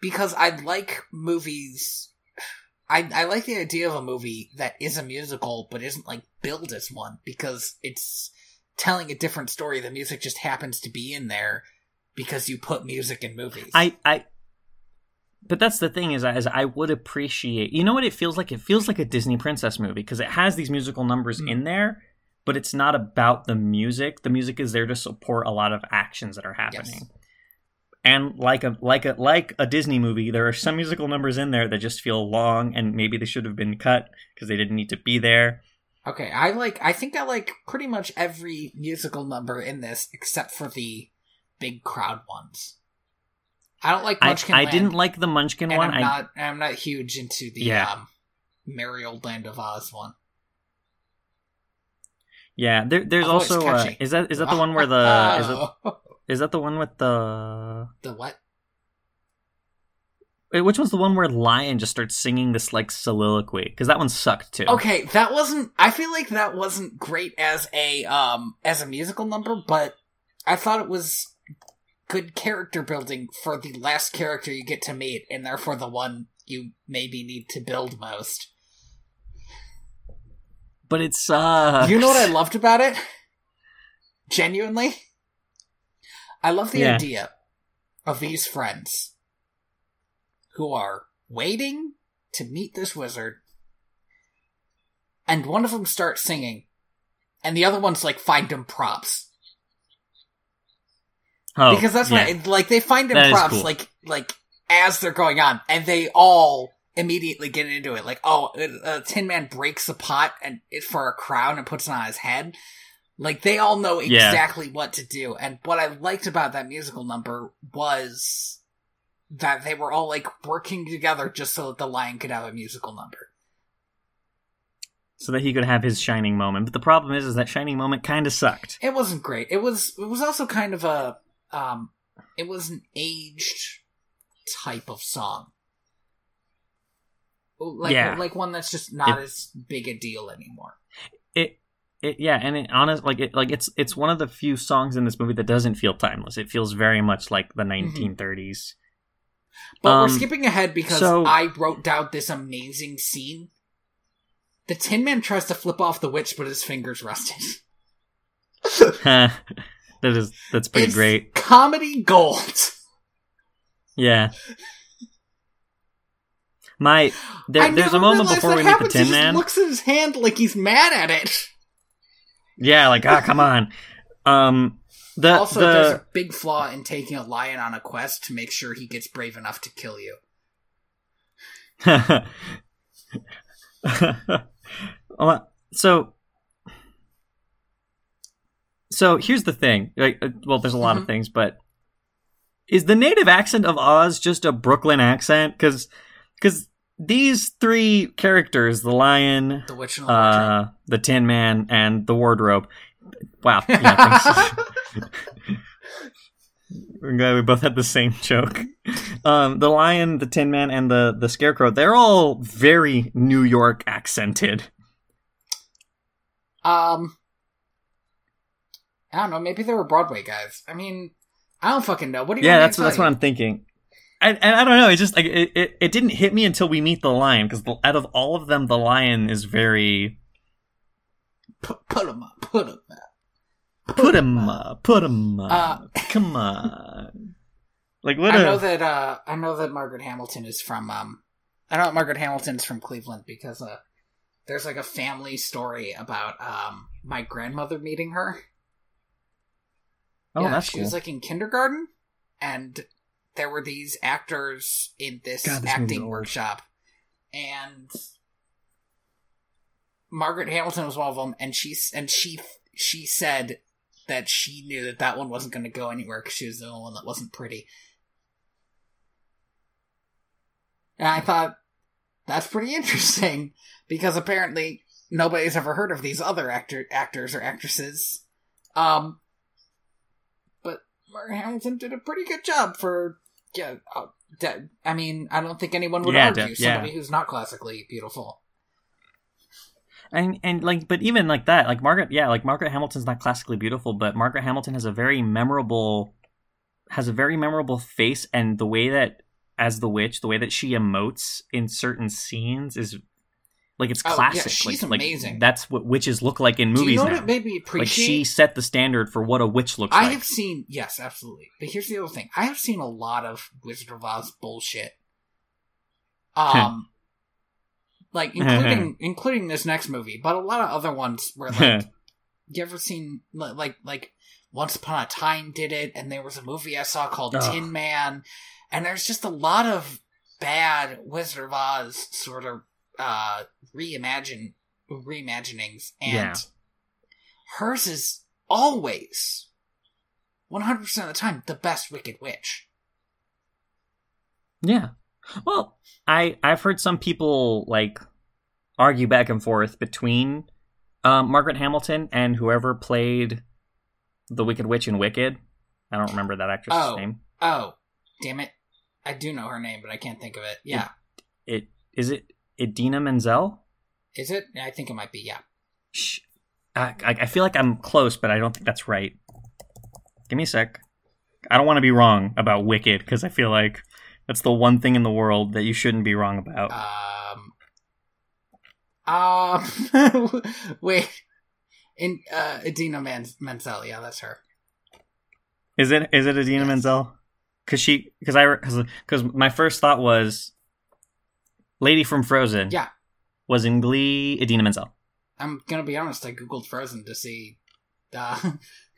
because I like movies. I I like the idea of a movie that is a musical but isn't like billed as one because it's telling a different story. The music just happens to be in there because you put music in movies. I, I, but that's the thing is, is I would appreciate. You know what it feels like? It feels like a Disney princess movie because it has these musical numbers Mm. in there, but it's not about the music. The music is there to support a lot of actions that are happening. Yes. And like a like a like a Disney movie, there are some musical numbers in there that just feel long, and maybe they should have been cut because they didn't need to be there. Okay, I like. I think I like pretty much every musical number in this except for the big crowd ones. I don't like I, Munchkin I Land, didn't like the Munchkin one. I'm I not. I'm not huge into the Yeah. um, Merry Old Land of Oz one. yeah. There, there's it's also uh, is that is that the one where the is it Oh. is that the one with the the what? Which one's the one where Lion just starts singing this like soliloquy? Because that one sucked too. Okay, that wasn't. I feel like that wasn't great as a um as a musical number, but I thought it was good character building for the last character you get to meet, and therefore the one you maybe need to build most. but it sucks. You know what I loved about it? Genuinely, I love the Yeah. idea of these friends who are waiting to meet this wizard, and one of them starts singing, and the other one's like find him props Oh, because that's yeah. what like they find him That props cool. like like as they're going on, and they all immediately get into it. Like, oh, uh, Tin Man breaks a pot and it for a crown and puts it on his head. Like they all know Yeah. exactly what to do. And what I liked about that musical number was that they were all like working together just so that the lion could have a musical number. so that he could have his shining moment. But the problem is, is that shining moment kind of sucked. It wasn't great. It was it was also kind of a um it was an aged type of song. Like Yeah. like one that's just not It- as big a deal anymore. It, it, yeah, and it, honest, like it, like it's it's one of the few songs in this movie that doesn't feel timeless. It feels very much like the 1930s. But Um, we're skipping ahead because so- I wrote down this amazing scene. The Tin Man tries to flip off the witch, but his fingers rusted. that is that's pretty It's great. Comedy gold. Yeah. My there, there's a moment before we meet the. Tin he just Man. looks at his hand like he's mad at it. Yeah, like ah, come on. Um, the also, there's a big flaw in taking a lion on a quest to make sure he gets brave enough to kill you. So so here's the thing. Like, uh, well, there's a lot of Mhm. things, but is the native accent of Oz just a Brooklyn accent? Because because these three characters, the lion, The witch and the uh, the Tin Man, and the wardrobe. Wow. Yeah, thanks. We're glad we both had the same joke. Um, the lion, the Tin Man, and the the Scarecrow. They're all very New York accented. Um, I don't know. Maybe they were Broadway guys. I mean, I don't fucking know. What do you? Yeah, that's to that's what? I'm thinking. And, and I don't know. It just like it, it, it didn't hit me until we meet the lion because out of all of them, the lion is very put 'em up. Put 'em up. put him up, put him up. Uh, Come on. Like what? I a, know that. Uh, I know that Margaret Hamilton is from. Um, I know that Margaret Hamilton's from Cleveland because uh, there's like a family story about um my grandmother meeting her, Oh, yeah, that's she cool. was like in kindergarten, and there were these actors in this God, this acting workshop, and Margaret Hamilton was one of them, and she and she she said that she knew that that one wasn't going to go anywhere because she was the only one that wasn't pretty. And I thought that's pretty interesting because apparently nobody's ever heard of these other actor actors or actresses. Um, but Margaret Hamilton did a pretty good job for yeah. Uh, de- I mean, I don't think anyone would Yeah, argue de- yeah. somebody who's not classically beautiful. And and like but even like that like margaret yeah like margaret hamilton's not classically beautiful but margaret hamilton has a very memorable has a very memorable face and the way that as the witch the way that she emotes in certain scenes is like it's classic. Oh, yeah, she's like, like, amazing. that's what witches look like in movies. Do you know now what made me like she set the standard for what a witch looks I like I have seen yes, absolutely. But here's the other thing: I have seen a lot of Wizard of Oz bullshit. Um, like including including this next movie, but a lot of other ones where like you ever seen like like Once Upon a Time did it, and there was a movie I saw called. Tin Man, and there's just a lot of bad Wizard of Oz sort of uh reimagine reimaginings, and Yeah. hers is always 100% of the time the best Wicked Witch. Yeah. Well, I I've heard some people like argue back and forth between um, Margaret Hamilton and whoever played the Wicked Witch in Wicked. I don't remember that actress's Oh. name. Oh, damn it. I do know her name, but I can't think of it. Yeah. It is it Idina Menzel. Is it? I think it might be, yeah. Shh. I I feel like I'm close, but I don't think that's right. Give me a sec. I don't want to be wrong about Wicked because I feel like that's the one thing in the world that you shouldn't be wrong about. Um. Um. wait. In uh, Idina Man- Menzel, yeah, that's her. Is it is it Idina Yes. Menzel? Because she because I because my first thought was Lady from Frozen. Yeah. was in Glee Idina Menzel. I'm gonna be honest. I googled Frozen to see. Uh,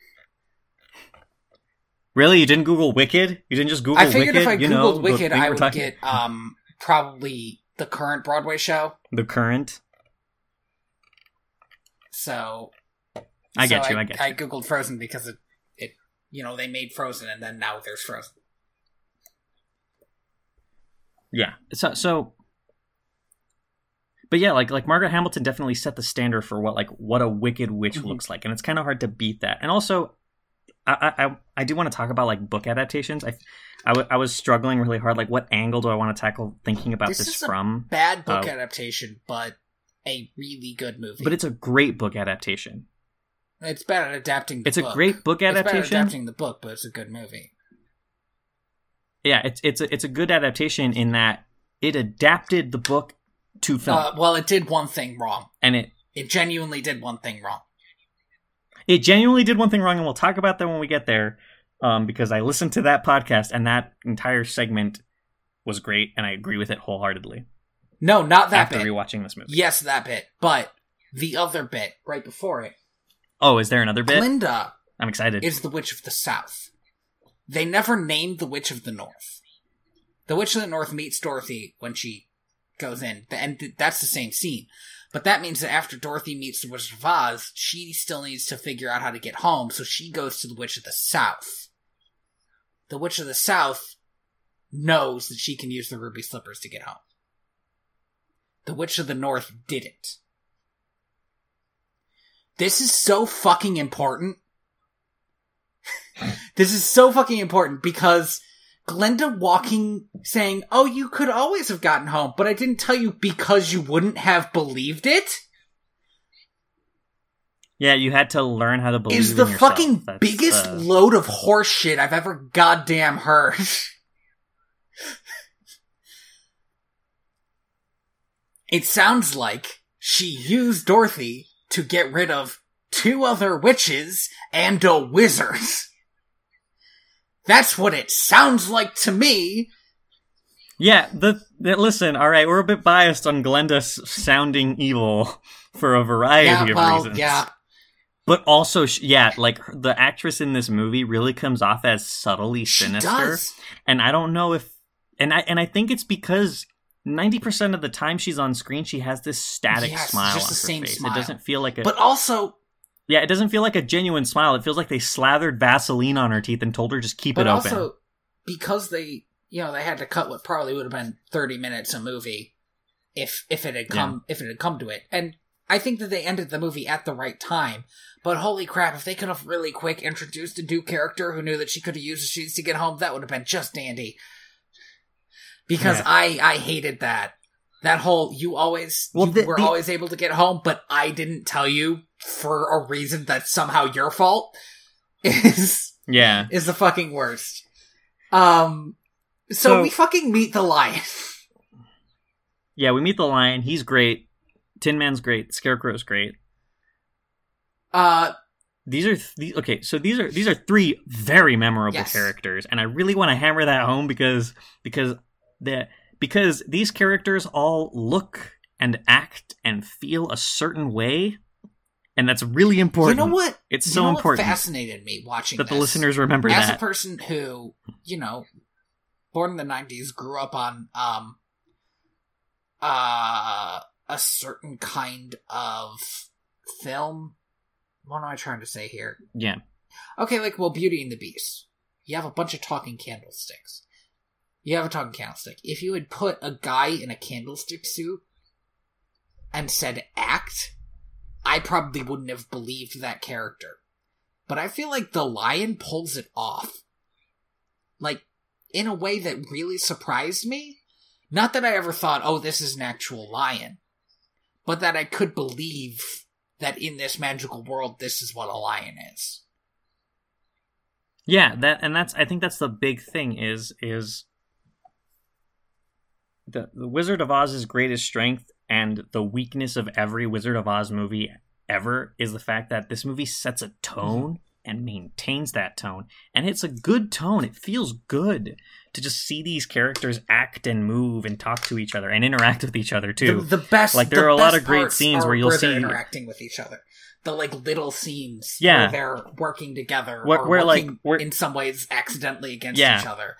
Really, you didn't Google Wicked? You didn't just Google Wicked? I figured Wicked? if I you googled know, Wicked, I would talking- get um probably the current Broadway show. the current. So I get so you. I, get I you. I googled Frozen because it, it, you know, they made Frozen, and then now there's Frozen. Yeah. So so. But yeah, like like Margaret Hamilton definitely set the standard for what like what a wicked witch Mhm. looks like, and it's kind of hard to beat that. And also, I I I- I do want to talk about like book adaptations. I I, w- I was struggling really hard. Like, what angle do I want to tackle thinking about This this, is a from? Bad book Oh. adaptation, but a really good movie. But it's a great book adaptation. it's bad at adapting. The It's a great book It's bad at adaptation. adapting the book, but it's a good movie. Yeah, it's it's a, it's a good adaptation in that it adapted the book to film, Uh, well, it did one thing wrong. and it It genuinely did one thing wrong. It genuinely did one thing wrong, and we'll talk about that when we get there. Um, because I listened to that podcast, and that entire segment was great, and I agree with it wholeheartedly. No, not that after bit. rewatching this movie. Yes, that bit, but the other bit right before it. Oh, is there another bit? Glinda I'm excited. is the Witch of the South. They never named the Witch of the North. The Witch of the North meets Dorothy when she goes in, and that's the same scene. But that means that after Dorothy meets the Witch of Oz, she still needs to figure out how to get home, so she goes to the Witch of the South. The Witch of the South knows that she can use the ruby slippers to get home. The Witch of the North didn't. This is so fucking important. this is so fucking important because Glinda walking saying, Oh, you could always have gotten home, but I didn't tell you because you wouldn't have believed it yeah, you had to learn how to believe is the fucking That's, biggest uh, load of horse shit I've ever goddamn heard. it sounds like she used Dorothy to get rid of two other witches and a wizard. That's what it sounds like to me. Yeah, the, the listen. All right, we're a bit biased on Glinda sounding evil for a variety yeah, of well, reasons. yeah. but also yeah, like the actress in this movie really comes off as subtly She sinister, does. and I don't know if and I and I think it's because. Ninety percent of the time she's on screen, she has this static Yes, smile just on the her same face. smile. It doesn't feel like a But also, yeah, it doesn't feel like a genuine smile. It feels like they slathered Vaseline on her teeth and told her just keep but it open. also because they, you know, they had to cut what probably would have been thirty minutes a movie if if it had come if it had come to it, and I think that they ended the movie at the right time. But holy crap, if they could have really quick introduced a new character who knew that she could have used the sheets to get home, that would have been just dandy. Because Yeah. I I hated that. That whole you always Well, you the- were the- always able to get home, but I didn't tell you for a reason that's somehow your fault is yeah, is the fucking worst. Um so, So- we fucking meet the lion. yeah. We meet the lion. He's great. Tin Man's great. Scarecrow's great. Uh These are th- okay. So these are these are three very memorable Yes. characters, and I really want to hammer that home because because the because these characters all look and act and feel a certain way, and that's really important. you know what? It's You so know what important fascinated me watching that the listeners remember as that. a person who, you know, born in the nineties, grew up on um uh a certain kind of film. What am I trying to say here? yeah, Okay, like well, Beauty and the Beast. You have a bunch of talking candlesticks. You have a talking candlestick. If you had put a guy in a candlestick suit and said act, I probably wouldn't have believed that character. But I feel like the lion pulls it off. Like, in a way that really surprised me. Not that I ever thought, oh, this is an actual lion, but that I could believe that in this magical world, this is what a lion is. yeah. That and that's I think that's the big thing is is the the Wizard of Oz's greatest strength and the weakness of every Wizard of Oz movie ever is the fact that this movie sets a tone and maintains that tone. And it's a good tone. It feels good to just see these characters act and move and talk to each other and interact with each other too. The, the best, Like, there the are a lot of great scenes where you'll they're see- interacting with each other. The like little scenes, Yeah. where they're working together, Where- or where, like, working where- in some ways accidentally against Yeah. each other.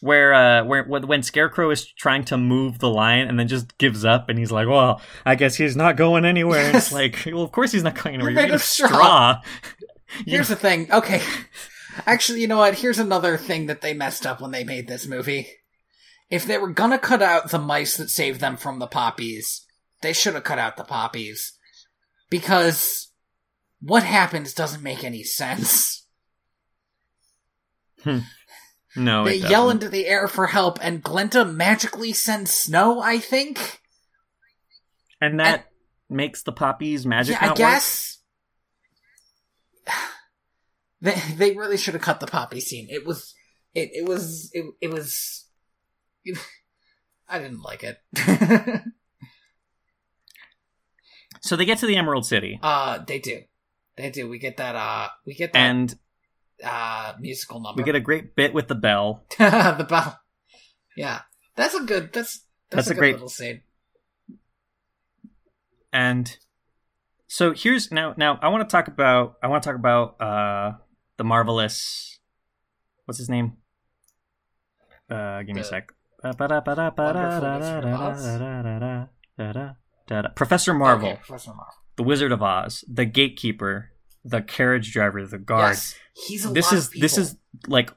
Where uh where when Scarecrow is trying to move the lion and then just gives up and he's like, "Well, I guess he's not going anywhere." And it's like, "Well, of course he's not going anywhere. You're You're made of straw." straw." Here's the thing. Okay, actually, you know what? Here's another thing that they messed up when they made this movie. If they were gonna cut out the mice that saved them from the poppies, they should have cut out the poppies because what happens doesn't make any sense. No, they it yell into the air for help, and Glinda magically sends snow. I think. and that makes the poppies magic. yeah, I guess. They they really should have cut the poppy scene. It was it it was it it was. I didn't like it. So they get to the Emerald City, uh, they do, they do. We get that. Uh, we get that. and uh, musical number. we get a great bit with the bell. the bell. Yeah, that's a good. That's that's, That's a, a good great- little scene. And so here's now now I want to talk about I want to talk about uh the marvelous what's his name? Uh give me a sec. Professor Marvel, Okay, Professor Marvel. the Wizard of Oz, the gatekeeper, the carriage driver, the guard. Yes, he's a this lot is of people. this is like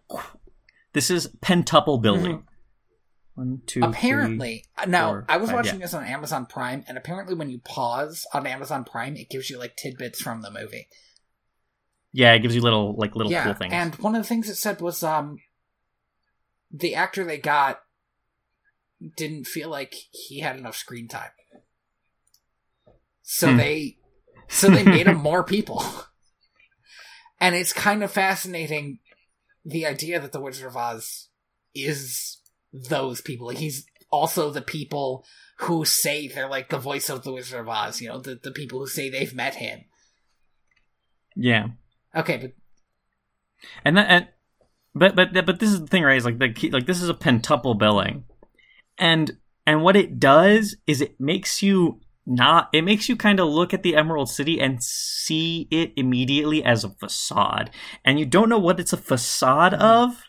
this is pentuple billing. One, two, Mm-hmm. apparently uh, now four, i was five, watching yeah. this on amazon prime and apparently when you pause on amazon prime it gives you like tidbits from the movie. Yeah, it gives you little like little yeah cool things. and one of the things it said was um the actor they got didn't feel like he had enough screen time so Hmm. they so they made him more people and it's kind of fascinating the idea that the wizard of oz is those people. Like he's also the people who say they're like the voice of the wizard of oz you know the, the people who say they've met him. Yeah. okay but and that and but but but this is the thing right is like the key, like this is a pentuple billing. And and what it does is it makes you not it makes you kind of look at the Emerald City and see it immediately as a facade. And you don't know what it's a facade mm-hmm. of.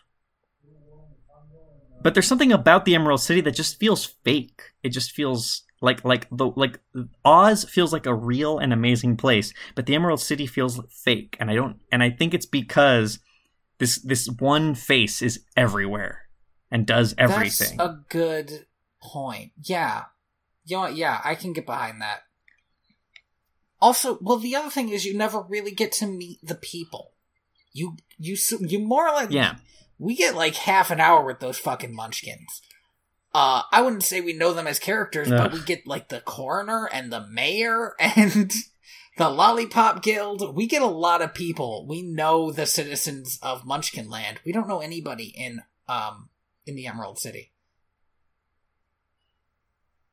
But there's something about the Emerald City that just feels fake. It just feels like like the like Oz feels like a real and amazing place, but the Emerald City feels fake. And I don't and I think it's because this this one face is everywhere and does everything. That's a good point. Yeah. You know what? Yeah, I can get behind that. Also, well, the other thing is you never really get to meet the people. You you you more like yeah. We get like half an hour with those fucking munchkins. Uh, I wouldn't say we know them as characters, but we get like the coroner and the mayor and the Lollipop Guild. We get a lot of people. We know the citizens of Munchkin Land. We don't know anybody in um in the Emerald City.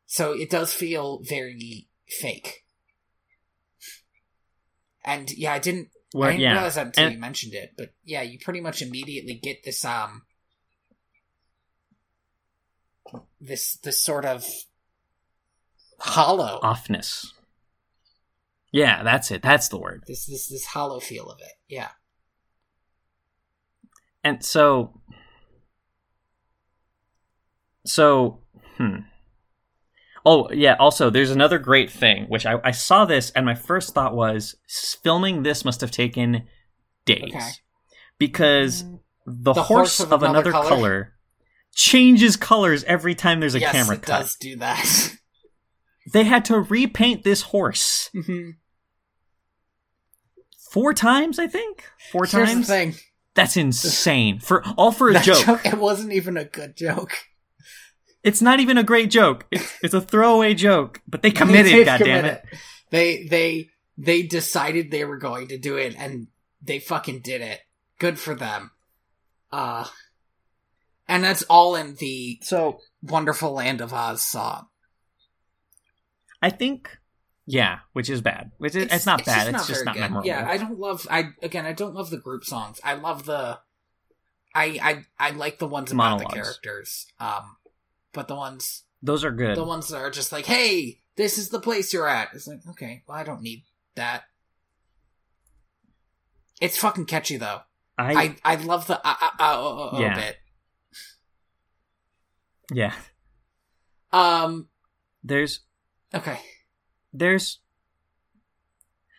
So it does feel very fake. And yeah, I didn't Well, I didn't yeah. realize that until And- you mentioned it, but yeah, you pretty much immediately get this um this this sort of hollow offness. Yeah, that's it. That's the word. this this this hollow feel of it. Yeah. And so, so, hmm. Oh yeah. Also, there's another great thing which I, I saw this, and my first thought was filming this must have taken days Okay. because the, The horse, horse of of, another another color? color? changes colors every time there's a yes, camera it cut. does do that. They had to repaint this horse Mhm. four times, I think. Four Here's the times. thing. That's insane. For all for a That joke. It wasn't even a good joke. It's not even a great joke. It's, it's a throwaway joke, but they committed. God damn it! They they they decided they were going to do it, and they fucking did it. Good for them. Uh, and that's all in the So wonderful land of Oz song. I think, yeah, which is bad. Which is it's, not bad. it's just not memorable. Yeah, I don't love. I again, I don't love the group songs. I love the. I I I like the ones about the Monologues. characters. Um, but the ones Those are good. the ones that are just like, "Hey, this is the place you're at." It's like, okay, well, I don't need that. It's fucking catchy though. I, I I love the uh, uh, uh, uh, uh, Yeah. bit. yeah. Um. There's Okay. there's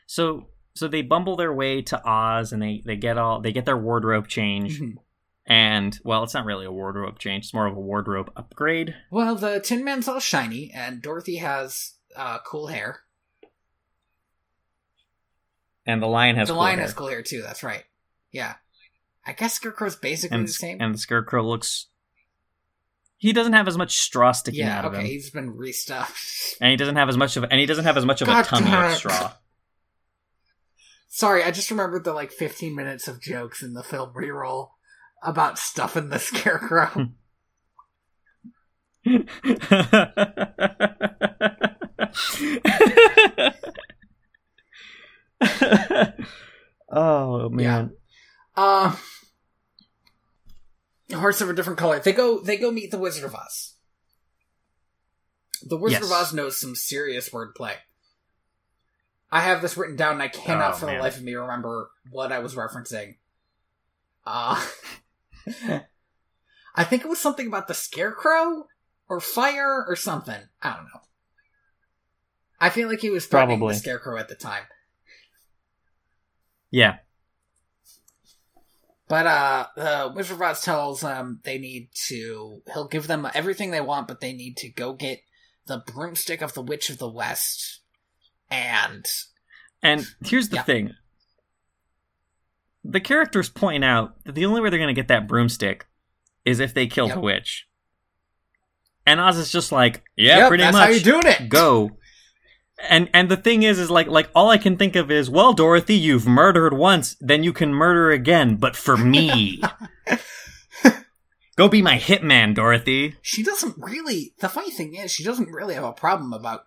so so they bumble their way to Oz and they they get all they get their wardrobe change Mhm. And well it's not really a wardrobe change it's more of a wardrobe upgrade Well, the Tin Man's all shiny, and Dorothy has uh, cool hair. and the lion has the cool lion hair. has cool hair too. That's right. Yeah. I guess Scarecrow's basically and the same. and the scarecrow looks he doesn't have as much straw sticking yeah. out of Okay. him He's been restuffed. and he doesn't have as much of and he doesn't have as much of God a tummy of straw Sorry, I just remembered the like 15 minutes of jokes in the film reroll about stuffing the Scarecrow. oh man. Uh, horse of a different color. They go. They go meet the Wizard of Oz. The Wizard Yes. of Oz knows some serious wordplay. I have this written down, and I cannot Oh, for man. the life of me remember what I was referencing. Uh, I think it was something about the Scarecrow or fire or something. I don't know. I feel like he was threatening Probably. the Scarecrow at the time. Yeah. But uh the Wizard of Oz tells them they need to he'll give them everything they want, but they need to go get the broomstick of the Witch of the West. And And here's the Yeah. thing. The characters point out that the only way they're going to get that broomstick is if they kill Yep. the witch. And Oz is just like, yeah, Yep, pretty that's much. how you're doing it. Go. And and the thing is is like like all I can think of is, well, Dorothy, you've murdered once, then you can murder again, but for me. Go be my hitman, Dorothy. She doesn't really the funny thing is she doesn't really have a problem about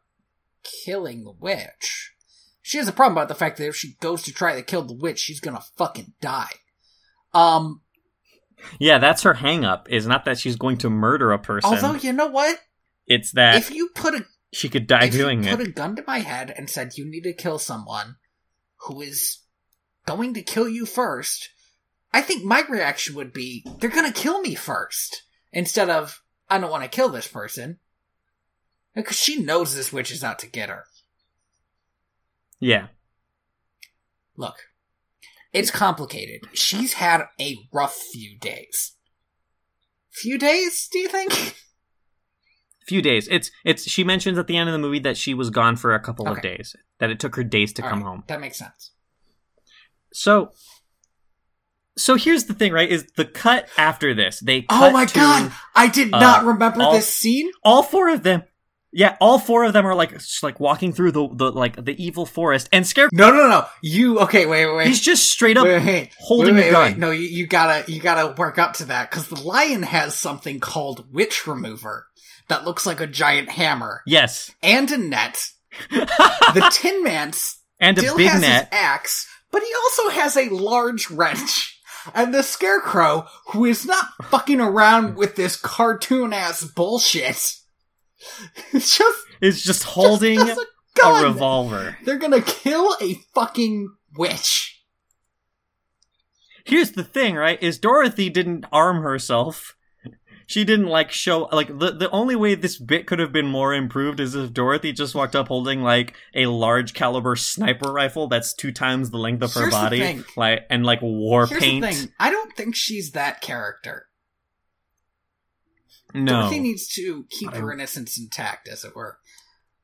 killing the witch. She has a problem about the fact that if she goes to try to kill the witch, she's gonna fucking die. Um Yeah, that's her hang up, is not that she's going to murder a person. although you know what? it's that if you put a she could die if doing you it. put a gun to my head and said you need to kill someone who is going to kill you first, I think my reaction would be they're going to kill me first instead of I don't want to kill this person because she knows this witch is out to get her. Yeah. Look, it's complicated. She's had a rough few days. Few days, do you think? Few days. It's it's she mentions at the end of the movie that she was gone for a couple of days. That it took her days to All come right, home. That makes sense. So so here's the thing, right? Is the cut after this? They Oh my god! I did uh, not remember all- this scene. all four of them. Yeah, all four of them are like like walking through the the like the evil forest, and Scarecrow No, no, no. You okay? Wait, wait, wait. he's just straight up wait, wait, holding a gun. No, you, you gotta you gotta work up to that because the lion has something called witch remover that looks like a giant hammer Yes, and a net. The Tin Man and a big has net. axe, but he also has a large wrench. And the Scarecrow, who is not fucking around with this cartoon ass bullshit, it's just is just holding just a a revolver. They're gonna kill a fucking witch. Here's the thing, right? Is Dorothy didn't arm herself. She didn't like show like the the only way this bit could have been more improved is if Dorothy just walked up holding like a large caliber sniper rifle that's two times the length of her Here's body, like and like war Here's paint. I don't think she's that character. No, Dorothy needs to keep her innocence intact, as it were.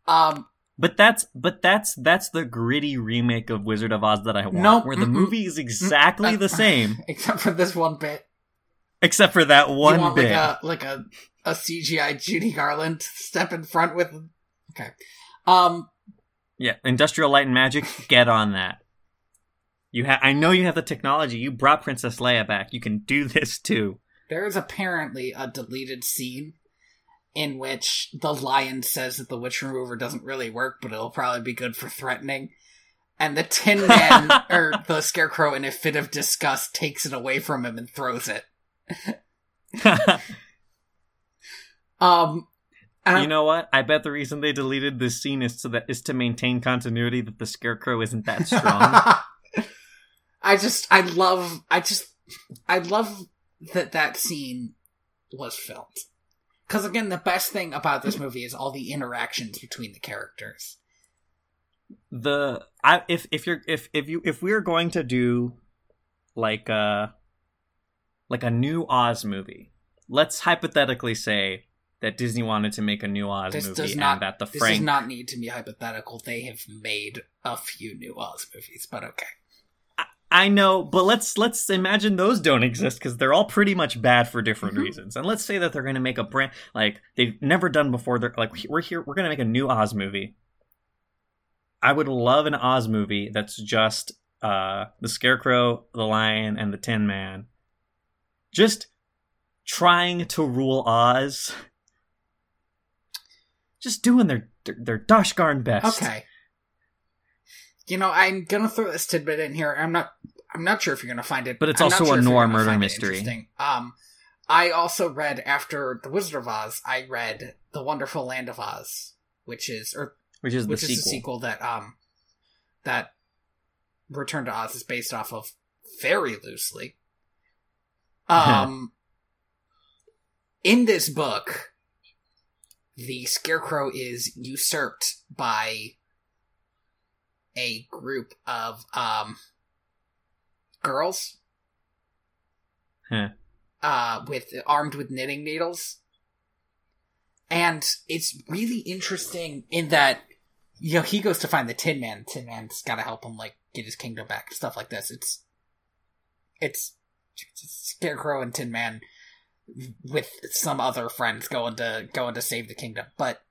Um, But that's but that's that's the gritty remake of Wizard of Oz that I want, Nope, where the movie is exactly Uh, the same, except for this one bit. except for that one want bit. like a like a a CGI Judy Garland step in front with. Okay. Um. Yeah, Industrial Light and Magic, get on that. You have I know you have the technology. You brought Princess Leia back. You can do this too. There is apparently a deleted scene in which the lion says that the witch remover doesn't really work, but it'll probably be good for threatening. And the Tin Man or the Scarecrow, in a fit of disgust, takes it away from him and throws it. Um, you know what? I bet the reason they deleted this scene is to that is to maintain continuity that the Scarecrow isn't that strong. I just, I love, I just, I love that that scene was filmed. Because again, the best thing about this movie is all the interactions between the characters. the I if if you're if if you if we're going to do like a like a new Oz movie, let's hypothetically say that Disney wanted to make a new Oz This movie not, and that the this Frank does not need to be hypothetical. They have made a few new Oz movies, but okay. I know, but let's let's imagine those don't exist because they're all pretty much bad for different Mhm. reasons. And let's say that they're going to make a brand like they've never done before. They're like we're here, we're going to make a new Oz movie. I would love an Oz movie that's just uh the Scarecrow, the Lion, and the Tin Man, just trying to rule Oz, just doing their their, their doshgarn best. Okay. You know, I'm gonna throw this tidbit in here. I'm not. I'm not sure if you're gonna find it, But it's I'm also a sure you're noir murder mystery. interesting. Um, I also read after the Wizard of Oz. I read The Wonderful Land of Oz, which is or which is the which sequel. is a sequel that um that Return to Oz is based off of very loosely. Um, in this book, the Scarecrow is usurped by a group of um girls. Huh. uh with armed with knitting needles. And it's really interesting in that you know he goes to find the tin man. Tin man's got to help him like get his kingdom back stuff like this. It's it's, it's scarecrow and tin man with some other friends going to going to save the kingdom. But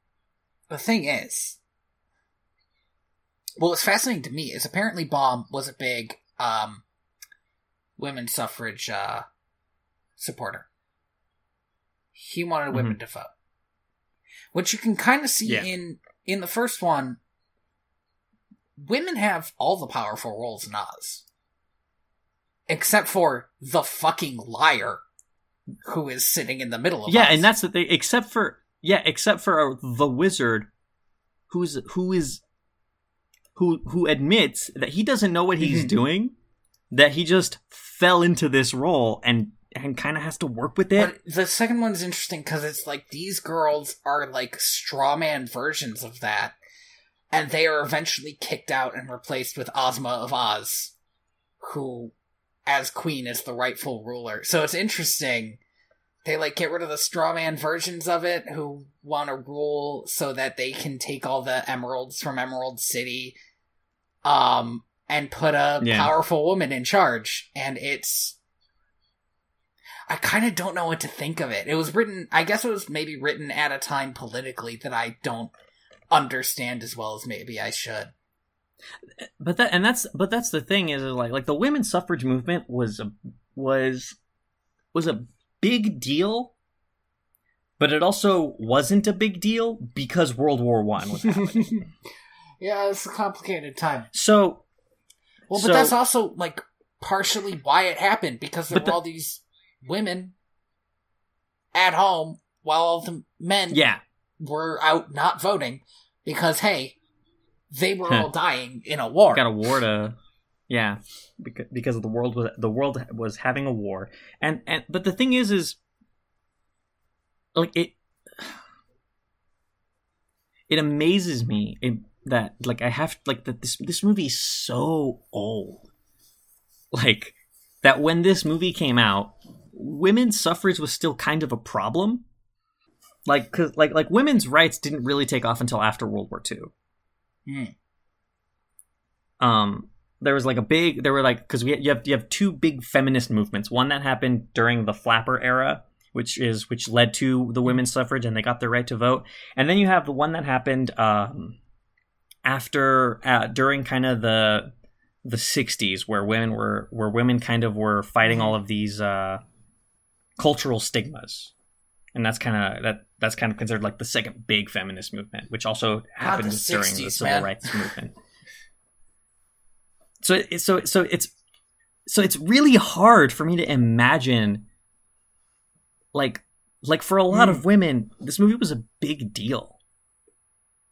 the thing is well what's fascinating to me. Is apparently Baum was a big um women's suffrage uh supporter. He wanted women to vote. Which you can kind of see Yeah. in in the first one women have all the powerful roles in oz. Except for the fucking liar who is sitting in the middle of yeah and that's the thing. Except for yeah except for uh, the wizard who's who is who who admits that he doesn't know what he's Mhm. doing, that he just fell into this role and and kind of has to work with it. But the second one's interesting because it's like these girls are like straw man versions of that, and they are eventually kicked out and replaced with Ozma of Oz, who, as queen, is the rightful ruler. So it's interesting. They like get rid of the straw man versions of it who want to rule so that they can take all the emeralds from Emerald City, um, and put a Yeah. powerful woman in charge. And it's I kind of don't know what to think of it. It was written, I guess it was maybe written at a time politically that I don't understand as well as maybe I should. but that and that's but that's the thing is like like the women's suffrage movement was a was was a big deal but it also wasn't a big deal because world war one was happening yeah, it's a complicated time. so Well, but So- that's also like partially why it happened because there were the- all these women at home while all the men yeah were out not voting because hey, they were all dying in a war. got a war to yeah. Because, because the world was the world was having a war. And and but the thing is is like it it amazes me it, that like i have like that this this movie is so old. Like that when this movie came out women's suffrage was still kind of a problem. Like cuz like like women's rights didn't really take off until after world war ii Hmm. um there was like a big there were like because we you have you have two big feminist movements. One that happened during the flapper era which is which led to the women's suffrage and they got their right to vote. And then you have the one that happened um after uh, during kind of the the 60s where women were where women kind of were fighting all of these uh cultural stigmas. And that's kind of that that's kind of considered like the second big feminist movement which also happened during the civil man. rights movement so so so it's so it's really hard for me to imagine like like for a lot of women this movie was a big deal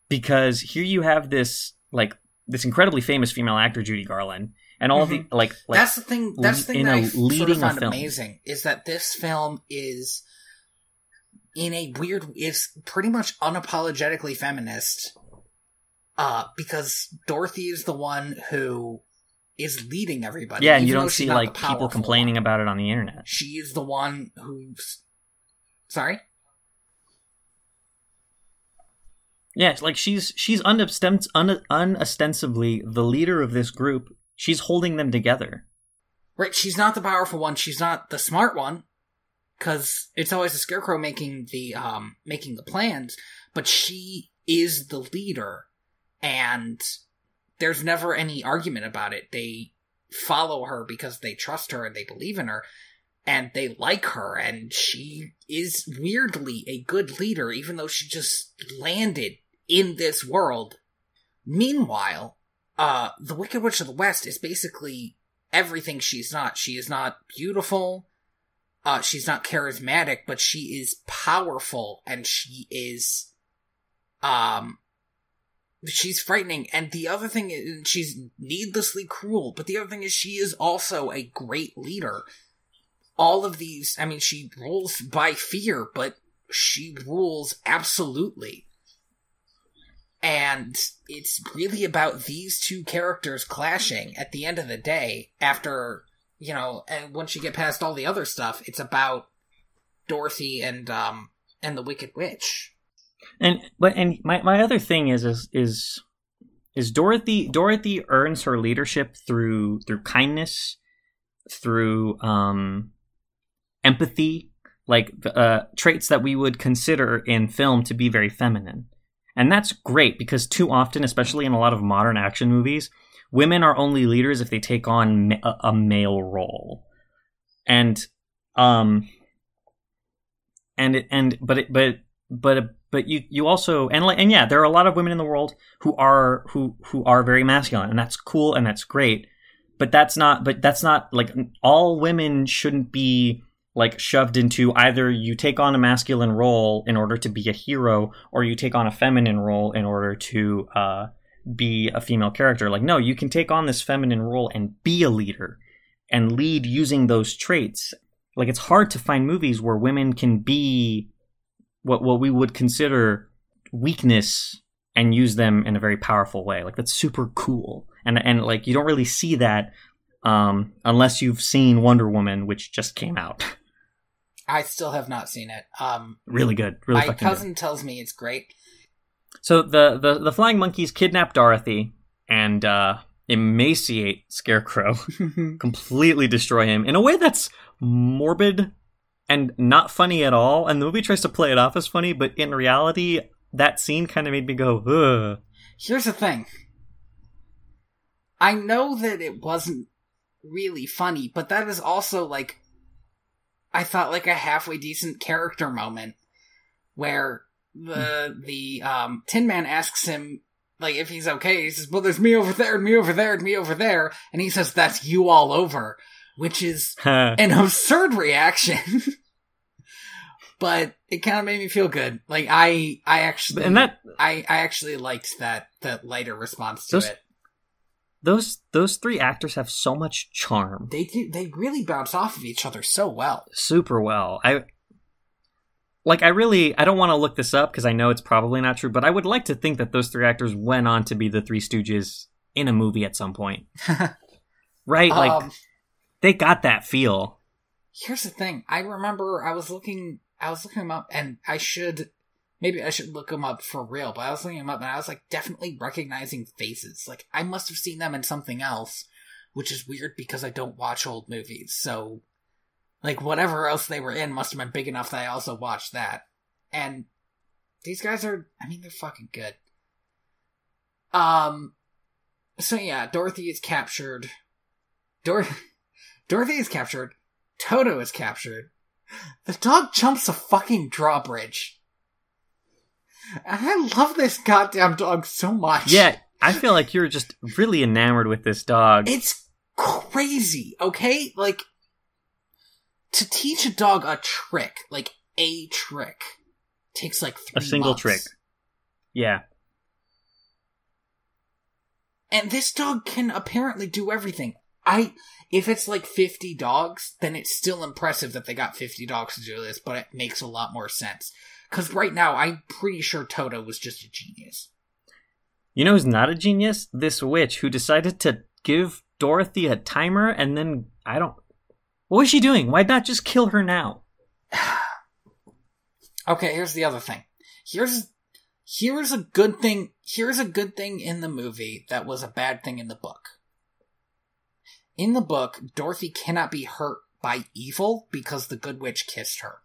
because here you have this like this incredibly famous female actor Judy Garland and all the like like that's the thing. That's the thing in that I sort of found amazing is that this film is in a weird. It's pretty much unapologetically feminist, uh, because Dorothy is the one who is leading everybody. yeah and you don't see like people complaining one. about it on the internet She is the one who's. Sorry. yeah like she's she's unostent- un- unostensibly the leader of this group she's holding them together Right, she's not the powerful one. She's not the smart one, because it's always the scarecrow making the um making the plans. But she is the leader, and there's never any argument about it. They follow her because they trust her and they believe in her, and they like her. And she is weirdly a good leader, even though she just landed in this world. Meanwhile, uh, the Wicked Witch of the West is basically everything she's not. She is not beautiful. Uh, she's not charismatic, but she is powerful and she is, um, she's frightening. And the other thing is, she's needlessly cruel, but the other thing is she is also a great leader. All of these, I mean, she rules by fear, but she rules absolutely. And it's really about these two characters clashing at the end of the day after, you know, and once you get past all the other stuff, it's about Dorothy and, um, and the Wicked Witch. And but and my, my other thing is is is is Dorothy Dorothy earns her leadership through through kindness, through um empathy, like uh traits that we would consider in film to be very feminine. And that's great because too often, especially in a lot of modern action movies, women are only leaders if they take on a, a male role. And um and and but it, but but but you you also and and yeah there are a lot of women in the world who are who who are very masculine and that's cool and that's great but that's not but that's not like all women shouldn't be like shoved into either you take on a masculine role in order to be a hero or you take on a feminine role in order to uh, be a female character. Like no you can take on this feminine role and be a leader and lead using those traits. Like it's hard to find movies where women can be what what we would consider weakness and use them in a very powerful way like that's super cool and and like you don't really see that um, unless you've seen Wonder Woman, which just came out. I still have not seen it. Um, really good. Really my cousin good. tells me it's great. So the, the the flying monkeys kidnap Dorothy and uh, emaciate Scarecrow, completely destroy him in a way that's morbid and not funny at all. And the movie tries to play it off as funny, but in reality, that scene kind of made me go, ugh. Here's the thing. I know that it wasn't really funny, but that is also like I thought like a halfway decent character moment where the the um Tin Man asks him like if he's okay. He says, "Well, there's me over there, and me over there, and me over there," and he says, "That's you all over," which is an absurd reaction. but it kind of made me feel good. Like I, I actually, and that I, I actually liked that that lighter response to Those- it. those those three actors have so much charm. They do, they really bounce off of each other so well. super well. I like I really I don't want to look this up because I know it's probably not true, but I would like to think that those three actors went on to be the Three Stooges in a movie at some point. Right? Like um, they got that feel. here's the thing. I remember I was looking, I was looking them up, and I should maybe I should look them up for real. But I was looking them up, and I was like definitely recognizing faces. Like I must have seen them in something else, which is weird because I don't watch old movies. So, like whatever else they were in must have been big enough that I also watched that. And these guys are, I mean, they're fucking good. Um. So yeah, Dorothy is captured. Dor- Dorothy is captured. Toto is captured. The dog jumps a fucking drawbridge. I love this goddamn dog so much. Yeah, I feel like you're just really enamored with this dog. It's crazy, okay? Like, to teach a dog a trick, like a trick, takes like three a single months. trick. Yeah. And this dog can apparently do everything. I, if it's like 50 dogs, then it's still impressive that they got 50 dogs to do this, but it makes a lot more sense. Cause right now, I'm pretty sure Toto was just a genius. You know who's not a genius? This witch who decided to give Dorothy a timer and then I don't What was she doing? Why not just kill her now? Okay, here's the other thing. Here's here's a good thing. Here's a good thing in the movie that was a bad thing in the book. In the book, Dorothy cannot be hurt by evil because the good witch kissed her.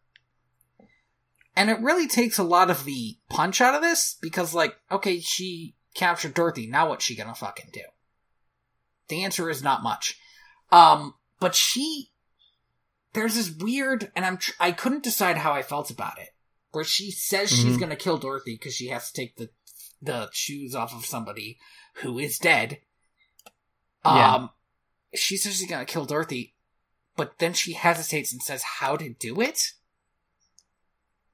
And it really takes a lot of the punch out of this because like, okay, she captured Dorothy, now what's she gonna fucking do? The answer is not much. Um, but she there's this weird and I'm tr- I couldn't decide how I felt about it where she says she's Mhm. going to kill Dorothy because she has to take the the shoes off of somebody who is dead. Yeah. She says she's to kill Dorothy, but then she hesitates and says how to do it,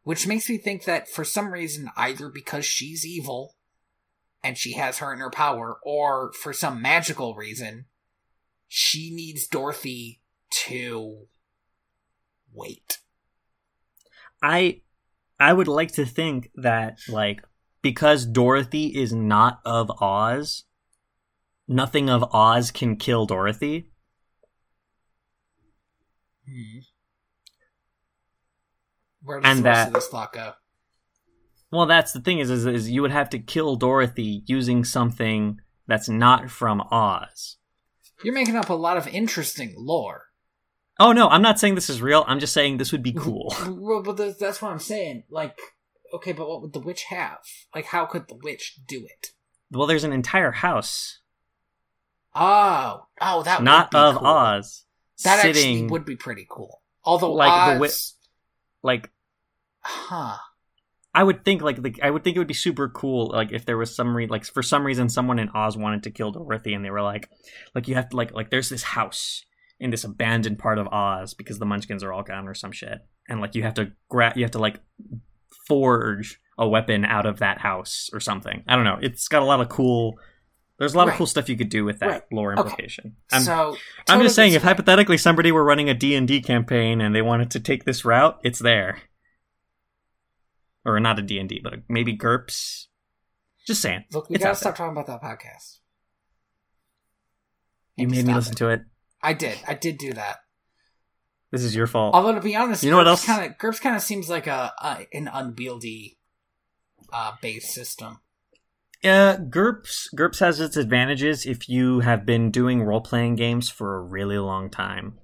which makes me think that for some reason, either because she's evil and she has her in her power, or for some magical reason, she needs Dorothy to wait. I I would like to think that like because Dorothy is not of Oz, nothing of Oz can kill Dorothy. Hmm. Where does And the rest that- of this thought go? Well, that's the thing is, is is you would have to kill Dorothy using something that's not from Oz. You're making up a lot of interesting lore. Oh no, I'm not saying this is real. I'm just saying this would be cool. Well, but that's what I'm saying. Like, okay, but what would the witch have? Like, how could the witch do it? well, there's an entire house Oh, oh, that not of cool. Oz That sitting actually would be pretty cool. Although Like the Oz, wi- like huh? I would think like the, I would think it would be super cool like if there was some re- like for some reason someone in Oz wanted to kill Dorothy and they were like like you have to like like there's this house in this abandoned part of Oz because the Munchkins are all gone or some shit, and like you have to grab, you have to like forge a weapon out of that house or something. I don't know. It's got a lot of cool. There's a lot Right. of cool stuff you could do with that Right. lore Okay. implication. I'm, so I'm just saying, if hypothetically somebody were running a D and D campaign and they wanted to take this route, it's there. Or not a D and D, but maybe GURPS. Just saying. Look, we It's gotta stop talking about that podcast. You made me listen it. to it. I did. I did do that. This is your fault. Although to be honest, You know what else? Kind of GURPS kind of seems like a, a an unwieldy uh, base system. Yeah, GURPS GURPS has its advantages if you have been doing role playing games for a really long time.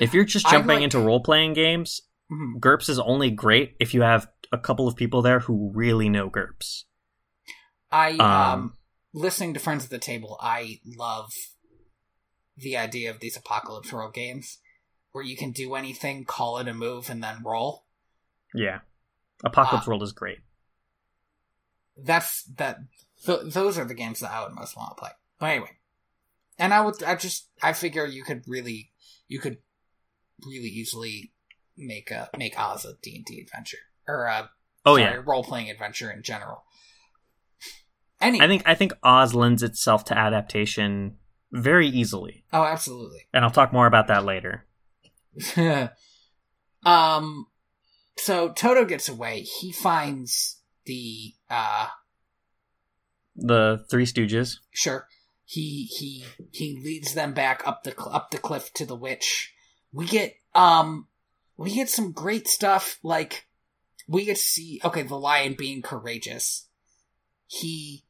If you're just jumping like- into role playing games, Mhm. GURPS is only great if you have a couple of people there who really know GURPS. I um, Um, listening to friends at the table. I love the idea of these apocalypse role games where you can do anything, call it a move, and then roll. Yeah, Apocalypse Uh, World is great. That's that. Th- those are the games that I would most want to play. But anyway, and I would. I just. I figure you could really. You could really easily make a make Oz a D and D adventure or a Oh sorry, yeah, role playing adventure in general. Any. I think I think Oz lends itself to adaptation very easily, Oh, absolutely. and I'll talk more about that later. um. So Toto gets away. He finds the uh The Three Stooges. sure. He he he leads them back up the cl- up the cliff to the witch. We get um we get some great stuff like we get to see okay the lion being courageous. He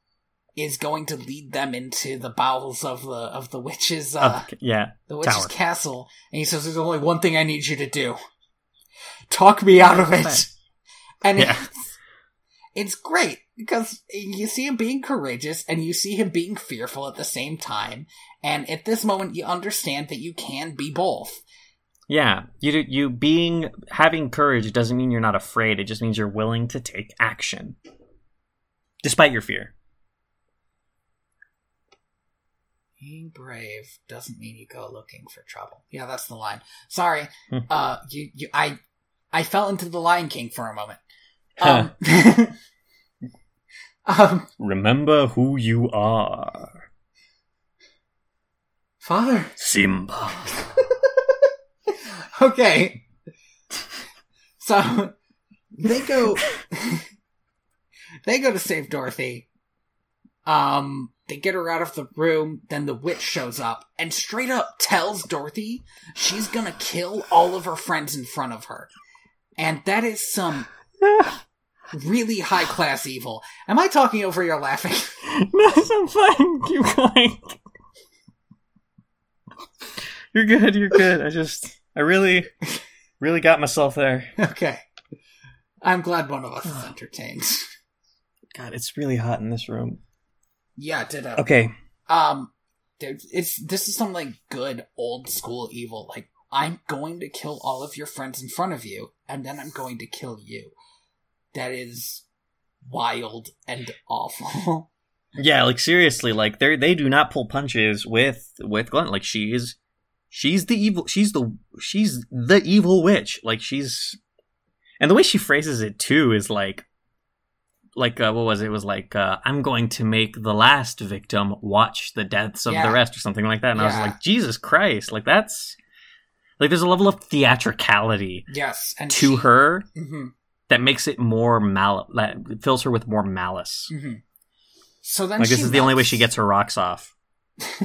is going to lead them into the bowels of the of the witch's uh yeah, the witch's tower. castle. And he says there's only one thing i need you to do. Talk me out of it. And Yeah. it's, great because you see him being courageous and you see him being fearful at the same time and at this moment you understand that you can be both Yeah, you you being having courage doesn't mean you're not afraid. It just means you're willing to take action, despite your fear. being brave doesn't mean you go looking for trouble yeah that's the line sorry Hmm. uh you, you i i fell into the lion king for a moment um, um Remember who you are, father Simba. okay. So they go they go to save Dorothy. Um they get her out of the room, then the witch shows up and straight up tells Dorothy she's gonna kill all of her friends in front of her. And that is some really high class evil. Am I talking over your laughing? no, I'm fine. Keep going. You're good. You're good. I just, I really, really got myself there. okay. I'm glad one of us is entertained. God, it's really hot in this room. Yeah, ditto. Okay. Um, it's this is some like good old school evil. Like I'm going to kill all of your friends in front of you, and then I'm going to kill you. That is wild and awful. Yeah, like seriously, like they they do not pull punches with with Glenn. Like she is, she's the evil. She's the she's the evil witch. Like she's, and the way she phrases it too is like, like uh, what was it? It was like uh, I'm going to make the last victim watch the deaths of Yeah. the rest, or something like that. And I was like, Jesus Christ! Like that's like there's a level of theatricality yes, and to her hmm that makes it more mal that fills her with more malice. hmm So then Like this is the only way she gets her rocks off.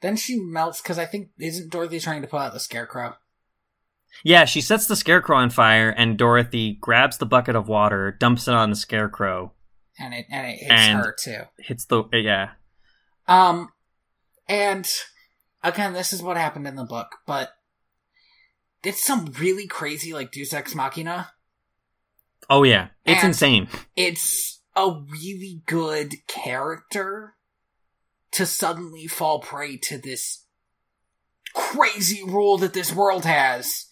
Then she melts because I think isn't Dorothy trying to put out the scarecrow? Yeah, she sets the scarecrow on fire, and Dorothy grabs the bucket of water, dumps it on the scarecrow, And it and it hits And- her too. hits the yeah. Um, and again, this is what happened in the book, but it's some really crazy like Deus Ex Machina. Oh yeah, it's And- insane. It's a really good character to suddenly fall prey to this crazy rule that this world has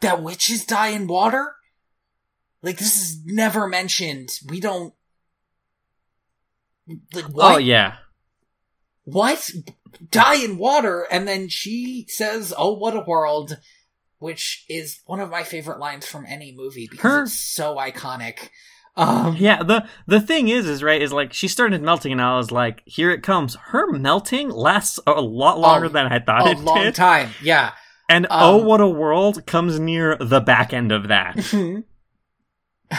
that witches die in water. Like this is never mentioned. We don't. Like oh, what? Oh yeah, What? die in water, and then she says, "Oh, what a world," which is one of my favorite lines from any movie because Her- it's so iconic. Um, Yeah, the the thing is, is right, is like she started melting, and I was like, here it comes. Her melting lasts a lot longer Oh, than I thought it did. a long time, yeah. and Um, oh, what a world comes near the back end of that.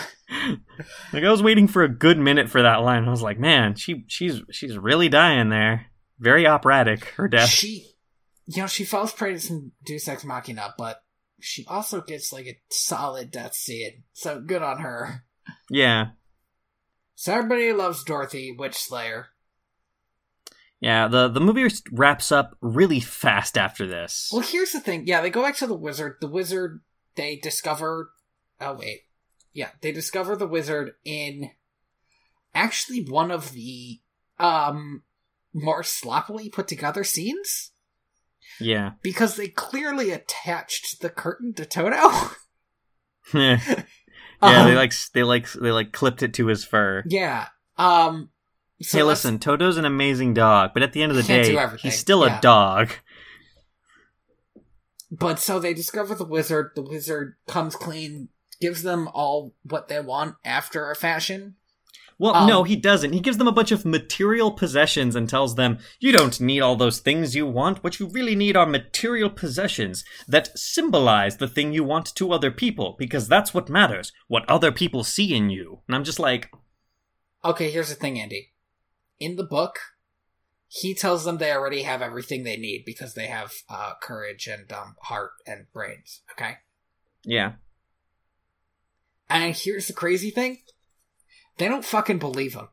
like I was waiting for a good minute for that line. I was like, man, she she's she's really dying there. Very operatic. Her death. She, you know, she falls prey to some Deus Ex Machina, but she also gets like a solid death scene. So good on her. Yeah, So everybody loves Dorothy, Witch Slayer. yeah. The the movie wraps up really fast after this. Well, here's the thing. Yeah, they go back to the wizard. The wizard, they discover. Oh wait, yeah, they discover the wizard in actually one of the um more sloppily put together scenes Yeah. because they clearly attached the curtain to Toto. yeah, they Um, like they like they like clipped it to his fur. Yeah. Um. So hey, that's- listen, Toto's an amazing dog, but at the end of the day, he's still yeah. a dog. But so they discover the wizard. The wizard comes clean, gives them all what they want after a fashion. Well, Um, no, he doesn't. He gives them a bunch of material possessions and tells them, you don't need all those things you want. What you really need are material possessions that symbolize the thing you want to other people, because that's what matters, what other people see in you. And I'm just like, Okay, here's the thing, Andy. In the book, he tells them they already have everything they need because they have uh, courage and um, heart and brains. Okay, yeah. and here's the crazy thing: they don't fucking believe him.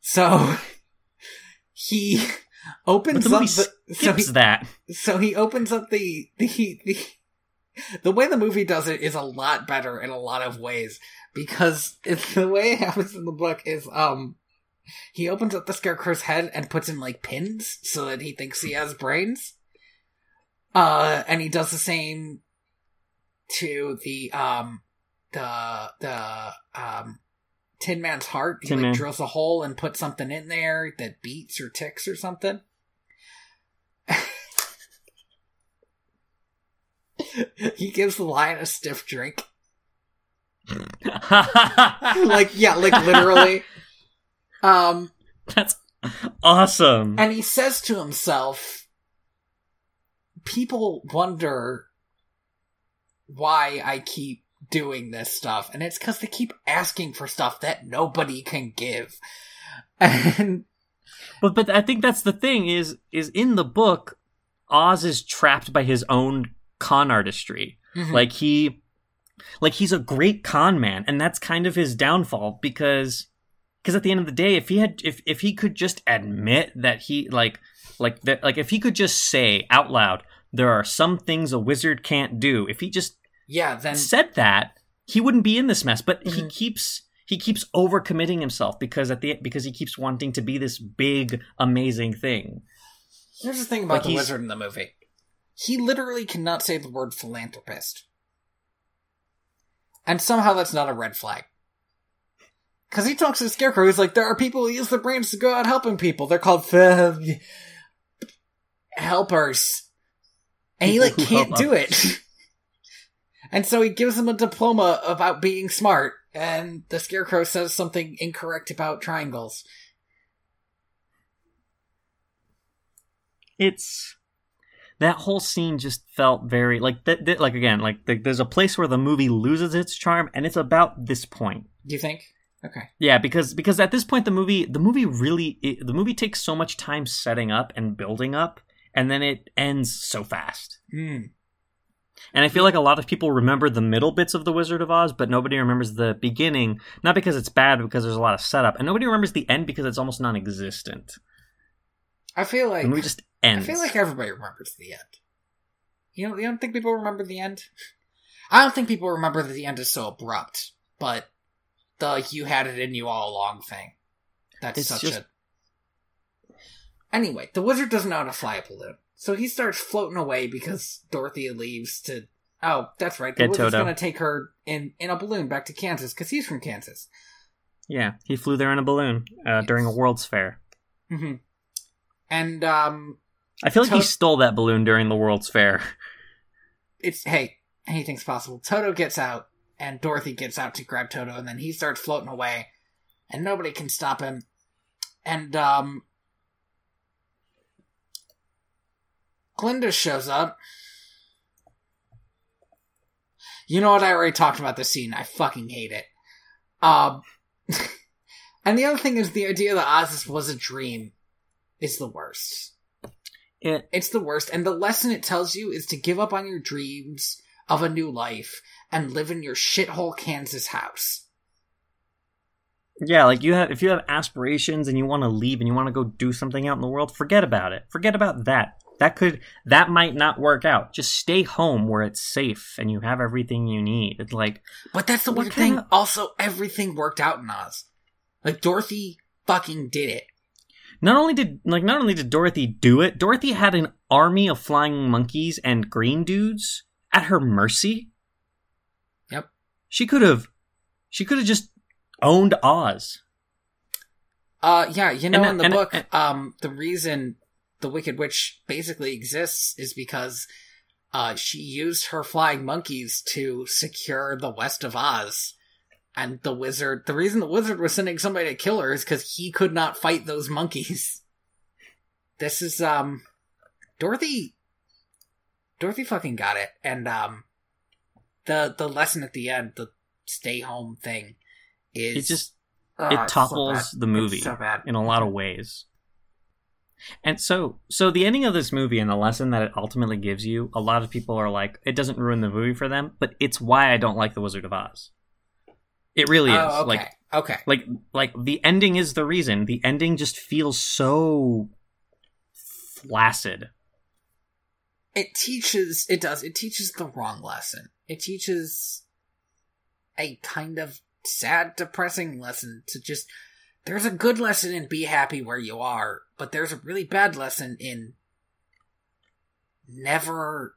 So he opens the up. The, so he, that. so he opens up the the the the way the movie does it is a lot better in a lot of ways because it's the way it happens in the book is um he opens up the scarecrow's head and puts in like pins so that he thinks he has brains uh and he does the same to the um the the um tin man's heart he Tin like Man. drills a hole and puts something in there that beats or ticks or something he gives the lion a stiff drink. like, yeah, like literally. Um, That's awesome. and he says to himself, people wonder why I keep doing this stuff. And it's because they keep asking for stuff that nobody can give. And But but I think that's the thing is is in the book, Oz is trapped by his own con artistry. Mhm. Like he like he's a great con man, and that's kind of his downfall because because at the end of the day, if he had if if he could just admit that he like like that like if he could just say out loud there are some things a wizard can't do if he just yeah, then said that he wouldn't be in this mess but he Mhm. keeps he keeps overcommitting himself because at the because he keeps wanting to be this big amazing thing here's the thing about Like the wizard in the movie. He literally cannot say the word philanthropist. And somehow that's not a red flag. Because he talks to the scarecrow, he's like, there are people who use their brains to go out helping people. They're called ph- helpers. And he, like, can't do it. and so he gives him a diploma about being smart, and the scarecrow says something incorrect about triangles. it's that whole scene just felt very like that, that- like again like the, there's a place where the movie loses its charm and it's about this point Do you think? Okay. yeah because because at this point the movie the movie really it, the movie takes so much time setting up and building up and then it ends so fast Hmm. And i feel like a lot of people remember the middle bits of the wizard of oz but nobody remembers the beginning not because it's bad but because there's a lot of setup and nobody remembers the end because it's almost non-existent I feel like movie just I feel like everybody remembers the end. You know, you don't think people remember the end? I don't think people remember that the end is so abrupt, but the like you had it in you all along thing. That's It's such just- a Anyway, the wizard doesn't know how to fly a balloon. So he starts floating away because Dorothy leaves to Oh, that's right. The Get wizard's Toto. gonna take her in in a balloon back to Kansas because he's from Kansas. yeah he flew there in a balloon uh, during a world's fair hmm And um, I feel like he stole that balloon during the World's Fair. it's hey, anything's possible. Toto gets out, and Dorothy gets out to grab Toto, and then he starts floating away, and nobody can stop him. And um, Glinda shows up. You know what? I already talked about this scene. I fucking hate it. Um, and the other thing is the idea that Oz was a dream is the worst. It It's the worst. And the lesson it tells you is to give up on your dreams of a new life and live in your shithole Kansas house. yeah, like you have if you have aspirations and you want to leave and you want to go do something out in the world, forget about it. Forget about that. That could that might not work out. Just stay home where it's safe and you have everything you need. It's like But that's the weird thing. of- Also, everything worked out in Oz. Like, Dorothy fucking did it. not only did like not only did Dorothy do it, Dorothy had an army of flying monkeys and green dudes at her mercy. Yep. She could have she could have just owned Oz. Uh, yeah, you know, And- in the and- book, and- um, the reason the Wicked Witch basically exists is because, uh, she used her flying monkeys to secure the west of Oz. And the wizard, the reason the wizard was sending somebody to kill her is because he could not fight those monkeys. This is, um, Dorothy, Dorothy fucking got it. And, um, the, the lesson at the end, the stay home thing is. It just Ugh, it it's so topples the movie so bad. in a lot of ways. And so, so the ending of this movie and the lesson that it ultimately gives you, a lot of people are like, it doesn't ruin the movie for them, but it's why I don't like The Wizard of Oz. It really is. Oh, okay. Like, okay. like, like the ending is the reason. The ending just feels so flaccid. It teaches, it does, it teaches the wrong lesson. It teaches a kind of sad, depressing lesson to just, there's a good lesson in be happy where you are, but there's a really bad lesson in never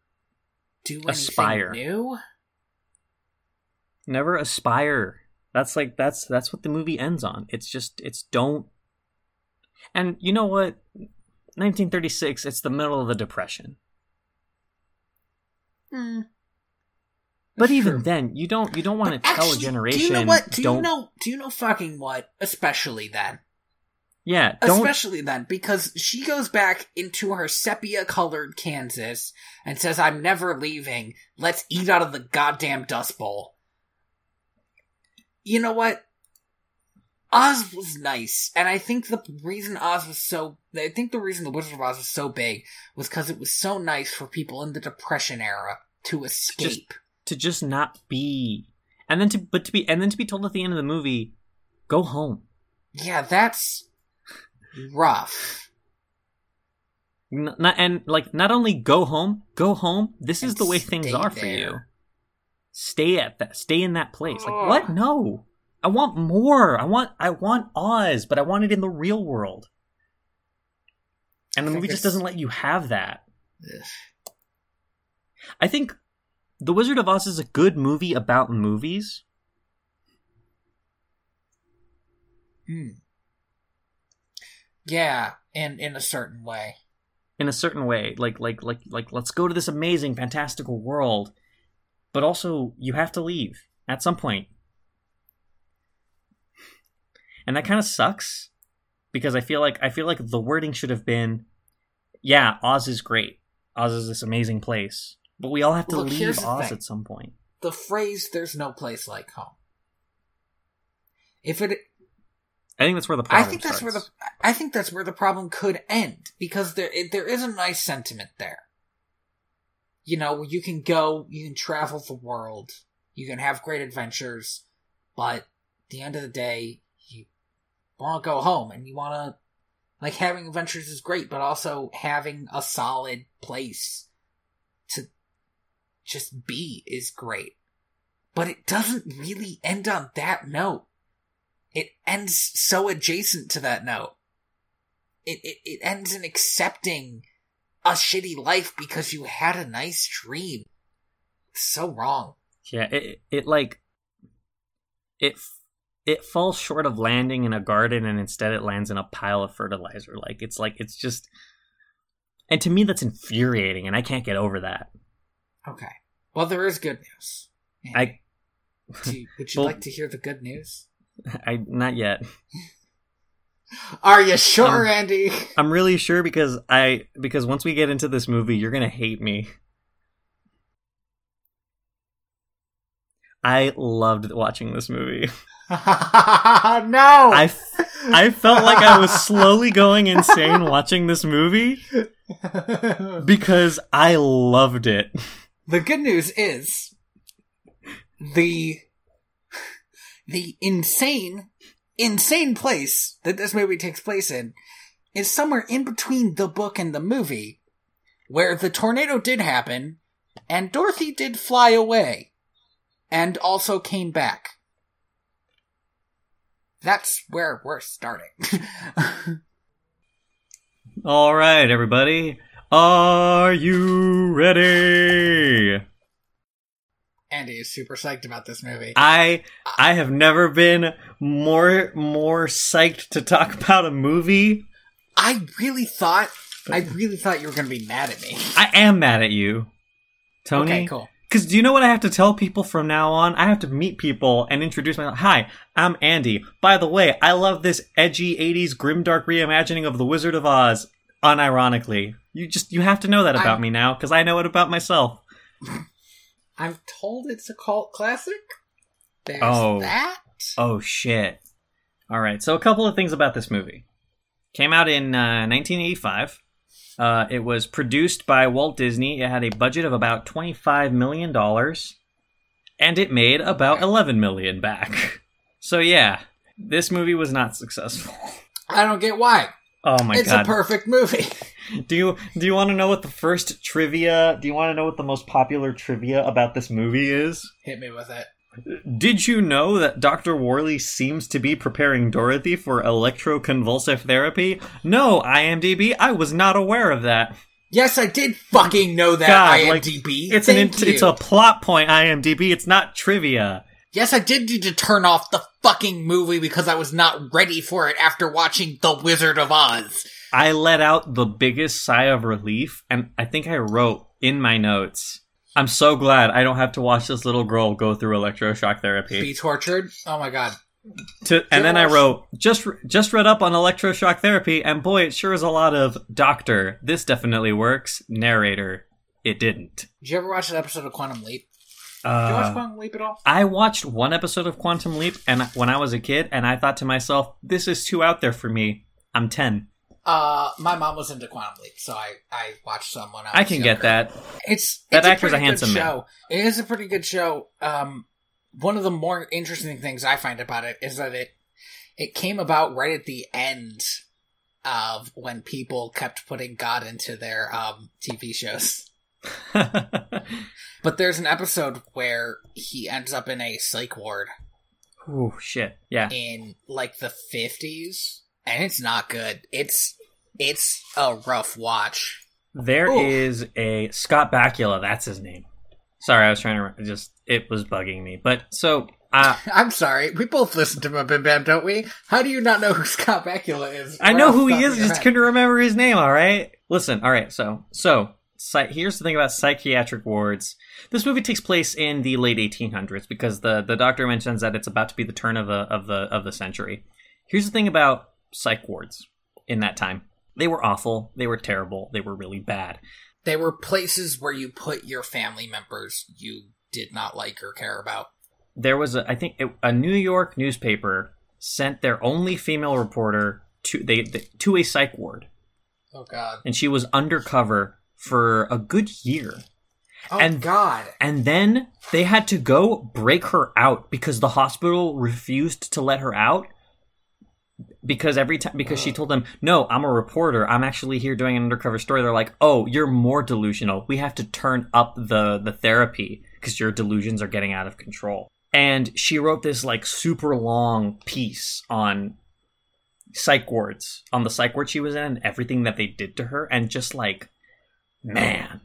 do anything Aspire. new. Never aspire. That's like that's that's what the movie ends on. It's just it's don't. And you know what? 1936. It's the middle of the depression. Hmm. Hmm. But That's even true. then, you don't you don't want to tell a generation. Do you know what? Do you know? Do you know fucking what? Especially then. yeah don't Especially then, because she goes back into her sepia colored Kansas and says, I'm never leaving. Let's eat out of the goddamn Dust Bowl. You know what? Oz was nice, and I think the reason Oz was so, I think the reason the Wizard of Oz was so big was because it was so nice for people in the Depression era to escape. To just not be, and then to but to be and then to be told at the end of the movie, go home. yeah, that's rough. Not and like not only go home, go home. This is the way things are for you. Stay at that. Stay in that place. Like Ugh. what? No. I want more. I want. I want Oz, but I want it in the real world. And the movie just doesn't let you have that. Ugh. I think The Wizard of Oz is a good movie about movies. Hmm. Yeah, in in a certain way. in a certain way like like like like let's go to this amazing fantastical world but also you have to leave at some point and that kind of sucks because i feel like i feel like the wording should have been yeah oz is great oz is this amazing place but we all have to Look, leave oz thing. at some point The phrase "There's no place like home." If it, i think that's where the problem. I problem think that's where the. I think that's where the problem could end because there it, there is a nice sentiment there. You know, you can go, you can travel the world, you can have great adventures, but at the end of the day, you want to go home and you want to like having adventures is great, but also having a solid place to just be is great. But it doesn't really end on that note. It ends so adjacent to that note. It, it, it ends in accepting a shitty life because you had a nice dream. So wrong. Yeah, it it like it it falls short of landing in a garden and instead it lands in a pile of fertilizer. Like it's like it's just And to me, that's infuriating, and I can't get over that. Okay. Well, there is good news. I, you- would you Well- like to hear the good news? I not yet. Are you sure, Um, Andy? I'm really sure because I because once we get into this movie, you're gonna hate me. I loved watching this movie. no. I, I felt like I was slowly going insane watching this movie because I loved it. The good news is the the insane insane place that this movie takes place in is somewhere in between the book and the movie where the tornado did happen and Dorothy did fly away and also came back. That's where we're starting. All right, everybody, are you ready? Andy is super psyched about this movie. I I have never been more more psyched to talk about a movie. I really thought I really thought you were going to be mad at me. I am mad at you, Tony. Okay, cool. Because do you know what I have to tell people from now on? I have to meet people and introduce myself. Hi, I'm Andy. By the way, I love this edgy 80s grimdark reimagining of The Wizard of Oz, unironically. You just, you have to know that about I'm- me now, because I know it about myself. I'm told it's a cult classic. There's Oh. that. Oh, shit. Alright, so a couple of things about this movie. Came out in uh, 1985. Uh, it was produced by Walt Disney. It had a budget of about $25 million. And it made about 11 million back. So yeah, this movie was not successful. I don't get why. Oh my it's god. It's a perfect movie. do you do you want to know what the first trivia, do you want to know what the most popular trivia about this movie is? Hit me with it. Did you know that Dr. Worley seems to be preparing Dorothy for electroconvulsive therapy? No, IMDb, I was not aware of that. Yes, I did fucking know that God, like, IMDb. It's an Thank int- you. it's a plot point IMDb, it's not trivia. Yes, I did need to turn off the fucking movie because I was not ready for it after watching The Wizard of Oz. I let out the biggest sigh of relief, and I think I wrote in my notes, I'm so glad I don't have to watch this little girl go through electroshock therapy. Be tortured? Oh my god. To, and then I wrote, just just read up on electroshock therapy, and boy, it sure is a lot of doctor. This definitely works. Narrator, it didn't. Did you ever watch an episode of Quantum Leap? Did you watch Uh, Quantum Leap at all? I watched one episode of Quantum Leap, and when I was a kid, and I thought to myself, this is too out there for me. I'm ten. Uh, my mom was into Quantum Leap, so I, I watched some when I was I can get that. It's That it's a actor's a pretty good handsome man. show. It is a pretty good show. Um, one of the more interesting things I find about it is that it it came about right at the end of when people kept putting God into their um TV shows. But there's an episode where he ends up in a psych ward Oh shit. Yeah. in like the 50s and it's not good. It's it's a rough watch. There Ooh. is a Scott Bakula. That's his name. Sorry, I was trying to just. It was bugging me. But so, uh, I'm sorry. We both listen to Bim Bam, don't we? How do you not know who Scott Bakula is? I know who he is. Just head. couldn't remember his name. All right. Listen. All right. So, so here's the thing about psychiatric wards. This movie takes place in the late 1800s because the the doctor mentions that it's about to be the turn of the of the of the century. Here's the thing about psych wards in that time. They were awful. They were terrible. They were really bad. They were places where you put your family members you did not like or care about. there was a I think it, a New York newspaper sent their only female reporter to they, they to a psych ward, Oh God. and she was undercover for a good year. Oh And- God. And then they had to go break her out because the hospital refused to let her out. Because every time, because she told them, "No, I'm a reporter. I'm actually here doing an undercover story." They're like, "Oh, you're more delusional. We have to turn up the the therapy because your delusions are getting out of control." And she wrote this like super long piece on psych wards, on the psych ward she was in, everything that they did to her, and just like, man,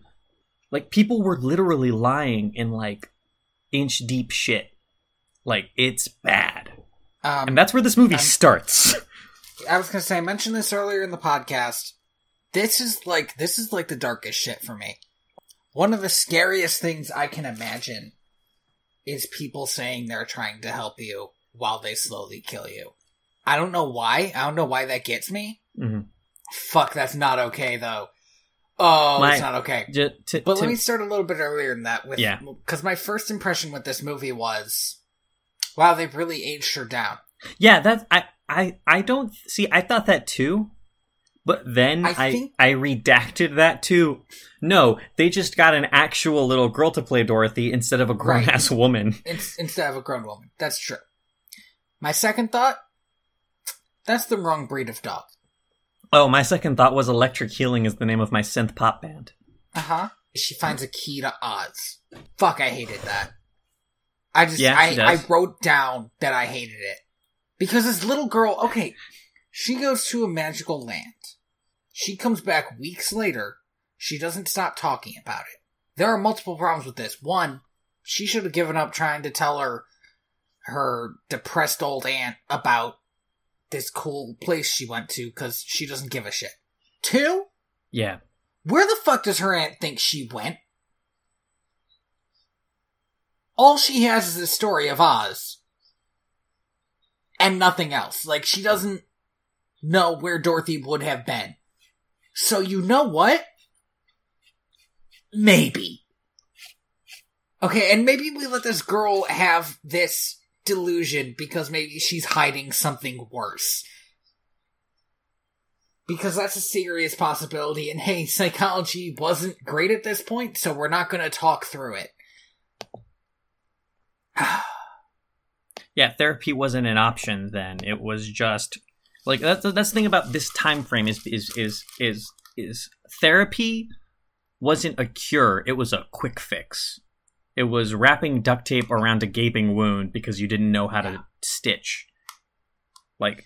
like people were literally lying in like inch deep shit. Like it's bad. Um, And that's where this movie I'm- starts. I was gonna say I mentioned this earlier in the podcast. this is like this is like the darkest shit for me. One of the scariest things I can imagine is people saying they're trying to help you while they slowly kill you. I don't know why. I don't know why that gets me. hmm Fuck, that's not okay though. Oh, My- it's not okay. J- to, But to- let me start a little bit earlier than that with Yeah. because my first impression with this movie was, wow, they've really aged her down. yeah, that's I I I don't see. I thought that too, but then I I I, redacted that too. No, they just got an actual little girl to play Dorothy instead of a grown Right. ass woman. in- instead of a grown woman. That's true. My second thought, that's the wrong breed of dog. Oh, my second thought was Electric Healing is the name of my synth pop band. Uh huh. She finds a key to Oz. Fuck, I hated that. I just, Yeah, I, I wrote down that I hated it. Because this little girl, okay, she goes to a magical land. She comes back weeks later. She doesn't stop talking about it. There are multiple problems with this. One, she should have given up trying to tell her, her depressed old aunt about this cool place she went to because she doesn't give a shit. Two, Yeah. where the fuck does her aunt think she went? All she has is the story of Oz. And nothing else. Like, she doesn't know where Dorothy would have been. So, you know what? Maybe. Okay, and maybe we let this girl have this delusion because maybe she's hiding something worse because that's a serious possibility. And hey, psychology wasn't great at this point, so we're not going to talk through it. Yeah, therapy wasn't an option then. It was just like that's that's the thing about this time frame is is is is is therapy wasn't a cure, it was a quick fix. It was wrapping duct tape around a gaping wound because you didn't know how to stitch. Like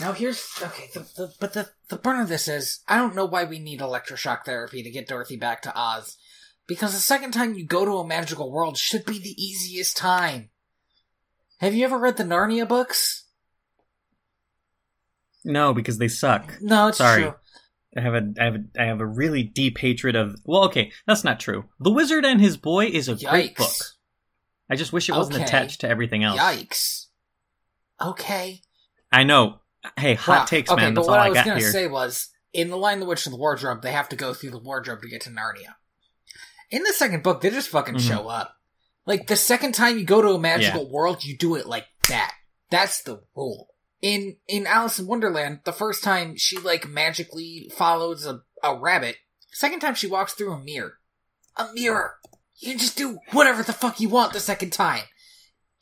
now here's okay, the, the, but the the burn of this is I don't know why we need electroshock therapy to get Dorothy back to Oz, because the second time you go to a magical world should be the easiest time. Have you ever read the Narnia books? no, because they suck. No, it's Sorry. true. I have a I have a, I have a really deep hatred of well, okay, that's not true. The Wizard and His Boy is a great book. I just wish it wasn't Okay. attached to everything else. Yikes! Okay. I know. Hey, hot Wow. takes, okay, man. but That's what all I I was gonna say was, in the Lion the Witch, and the Wardrobe, they have to go through the wardrobe to get to Narnia. In the second book, they just fucking Mhm. show up. Like the second time you go to a magical world, you do it like that. That's the rule. In in Alice in Wonderland, the first time she like magically follows a, a rabbit. Second time she walks through a mirror. A mirror. You can just do whatever the fuck you want the second time.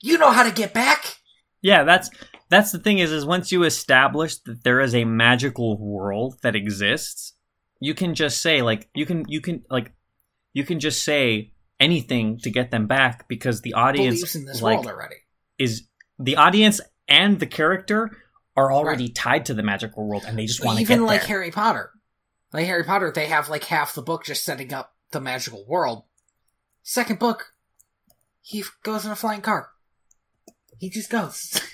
You know how to get back. Yeah, that's that's the thing is is once you establish that there is a magical world that exists, you can just say like you can you can like you can just say anything to get them back because the audience in this like world already. is the audience and the character are already tied to the magical world and they just want to even like there. Harry Potter. Like Harry Potter, they have like half the book just setting up the magical world. Second book, he goes in a flying car. He just goes.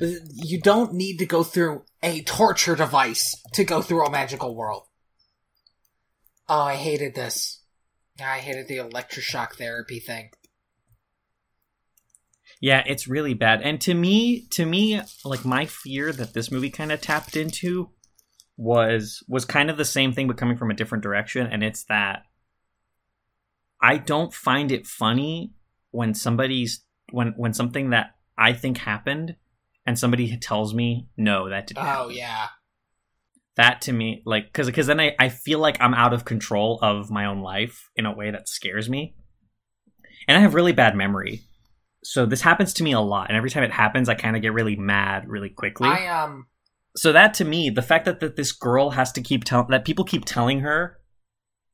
You don't need to go through a torture device to go through a magical world. Oh, I hated this. I hated the electroshock therapy thing. Yeah, it's really bad. And to me, to me, like my fear that this movie kind of tapped into was was kind of the same thing but coming from a different direction and it's that I don't find it funny when somebody's when when something that I think happened and somebody tells me no that didn't Oh happen. yeah. That to me like because because then I, I feel like i'm out of control of my own life in a way that scares me. And i have really bad memory. So this happens to me a lot and every time it happens i kind of get really mad really quickly. I um so that to me the fact that, that this girl has to keep telling that people keep telling her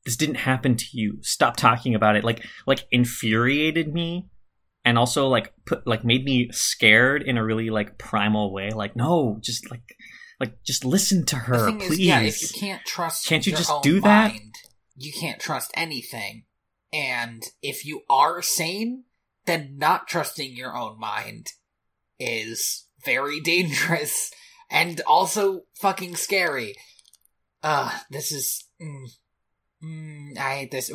this didn't happen to you. Stop talking about it. Like like infuriated me and also like put like made me scared in a really like primal way. Like no just like like just listen to her please is, yeah, if you can't trust Can't you your just own do that? mind, you can't trust anything. And if you are sane, then not trusting your own mind is very dangerous. and also fucking scary. Uh, this is. Mm, mm, I hate this.